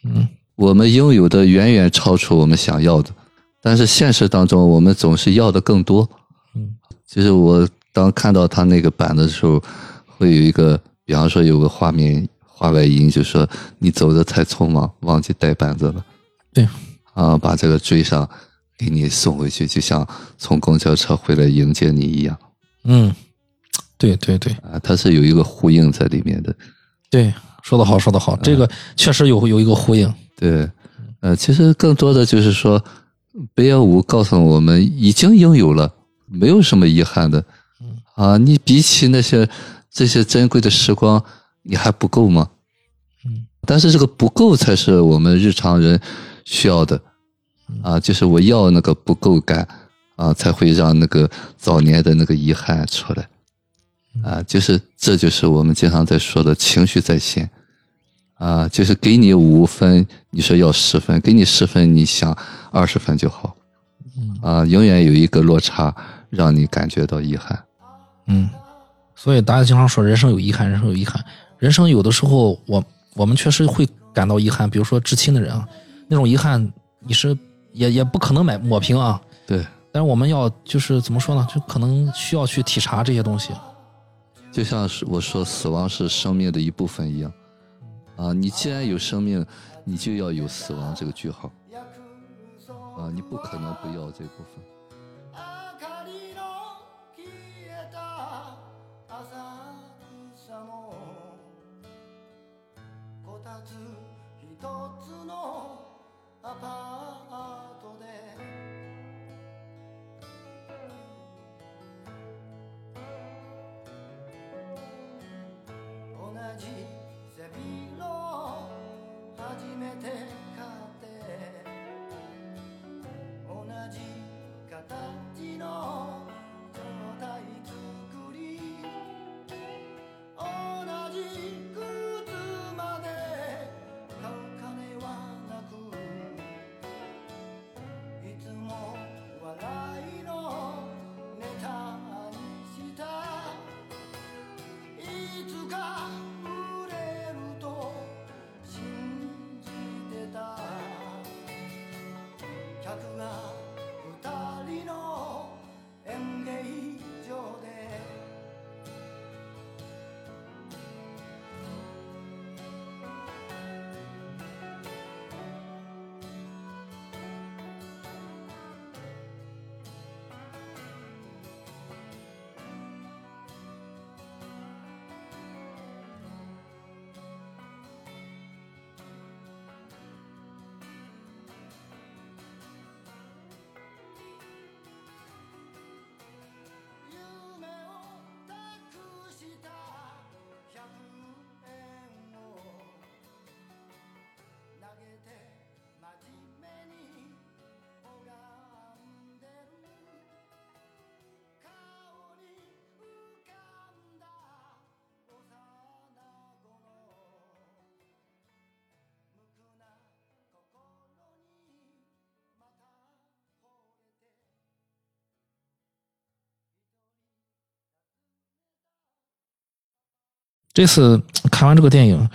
嗯我们拥有的远远超出我们想要的，但是现实当中，我们总是要的更多。嗯就是我当看到他那个板的时候，会有一个，比方说有个画面画外音，就说你走的太匆忙，忘记带板子了。对，啊，把这个追上，给你送回去，就像从公交车回来迎接你一样。嗯，对对对啊，它是有一个呼应在里面的。对，说得好，说得好，这个确实有有一个呼应。对，呃，其实更多的就是说，北野武告诉我们已经拥有了，没有什么遗憾的。啊，你比起那些这些珍贵的时光，你还不够吗？嗯，但是这个不够才是我们日常人需要的。啊，就是我要那个不够感啊，才会让那个早年的那个遗憾出来。啊，就是这就是我们经常在说的情绪在线。啊，就是给你五分，你说要十分，给你十分，你想二十分就好。啊，永远有一个落差，让你感觉到遗憾。嗯，所以大家经常说人生有遗憾，人生有遗憾。人生有的时候，我我们确实会感到遗憾，比如说至亲的人啊，那种遗憾你是也也不可能买抹平啊。对，但是我们要就是怎么说呢？就可能需要去体察这些东西。就像是我说，死亡是生命的一部分一样。啊，你既然有生命，你就要有死亡这个句号。啊，你不可能不要这部分。つのアパートで。同じ背広を初めて買って。同じ形の状態作り。同じ God. 这次看完这个电影，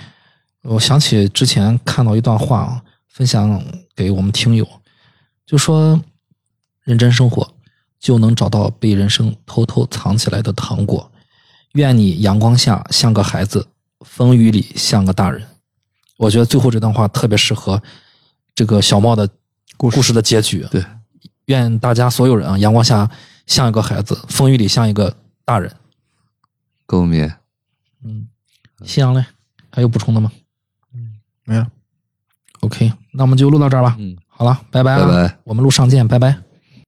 我想起之前看到一段话啊，分享给我们听友，就说认真生活就能找到被人生偷偷藏起来的糖果，愿你阳光下像个孩子，风雨里像个大人。我觉得最后这段话特别适合这个小茂的故事的结局。对，愿大家所有人啊，阳光下像一个孩子，风雨里像一个大人。共勉。嗯，夕阳嘞，还有补充的吗嗯没了。？OK，那我们就录到这儿吧。嗯，好了，拜拜啊，拜拜我们路上见，拜拜。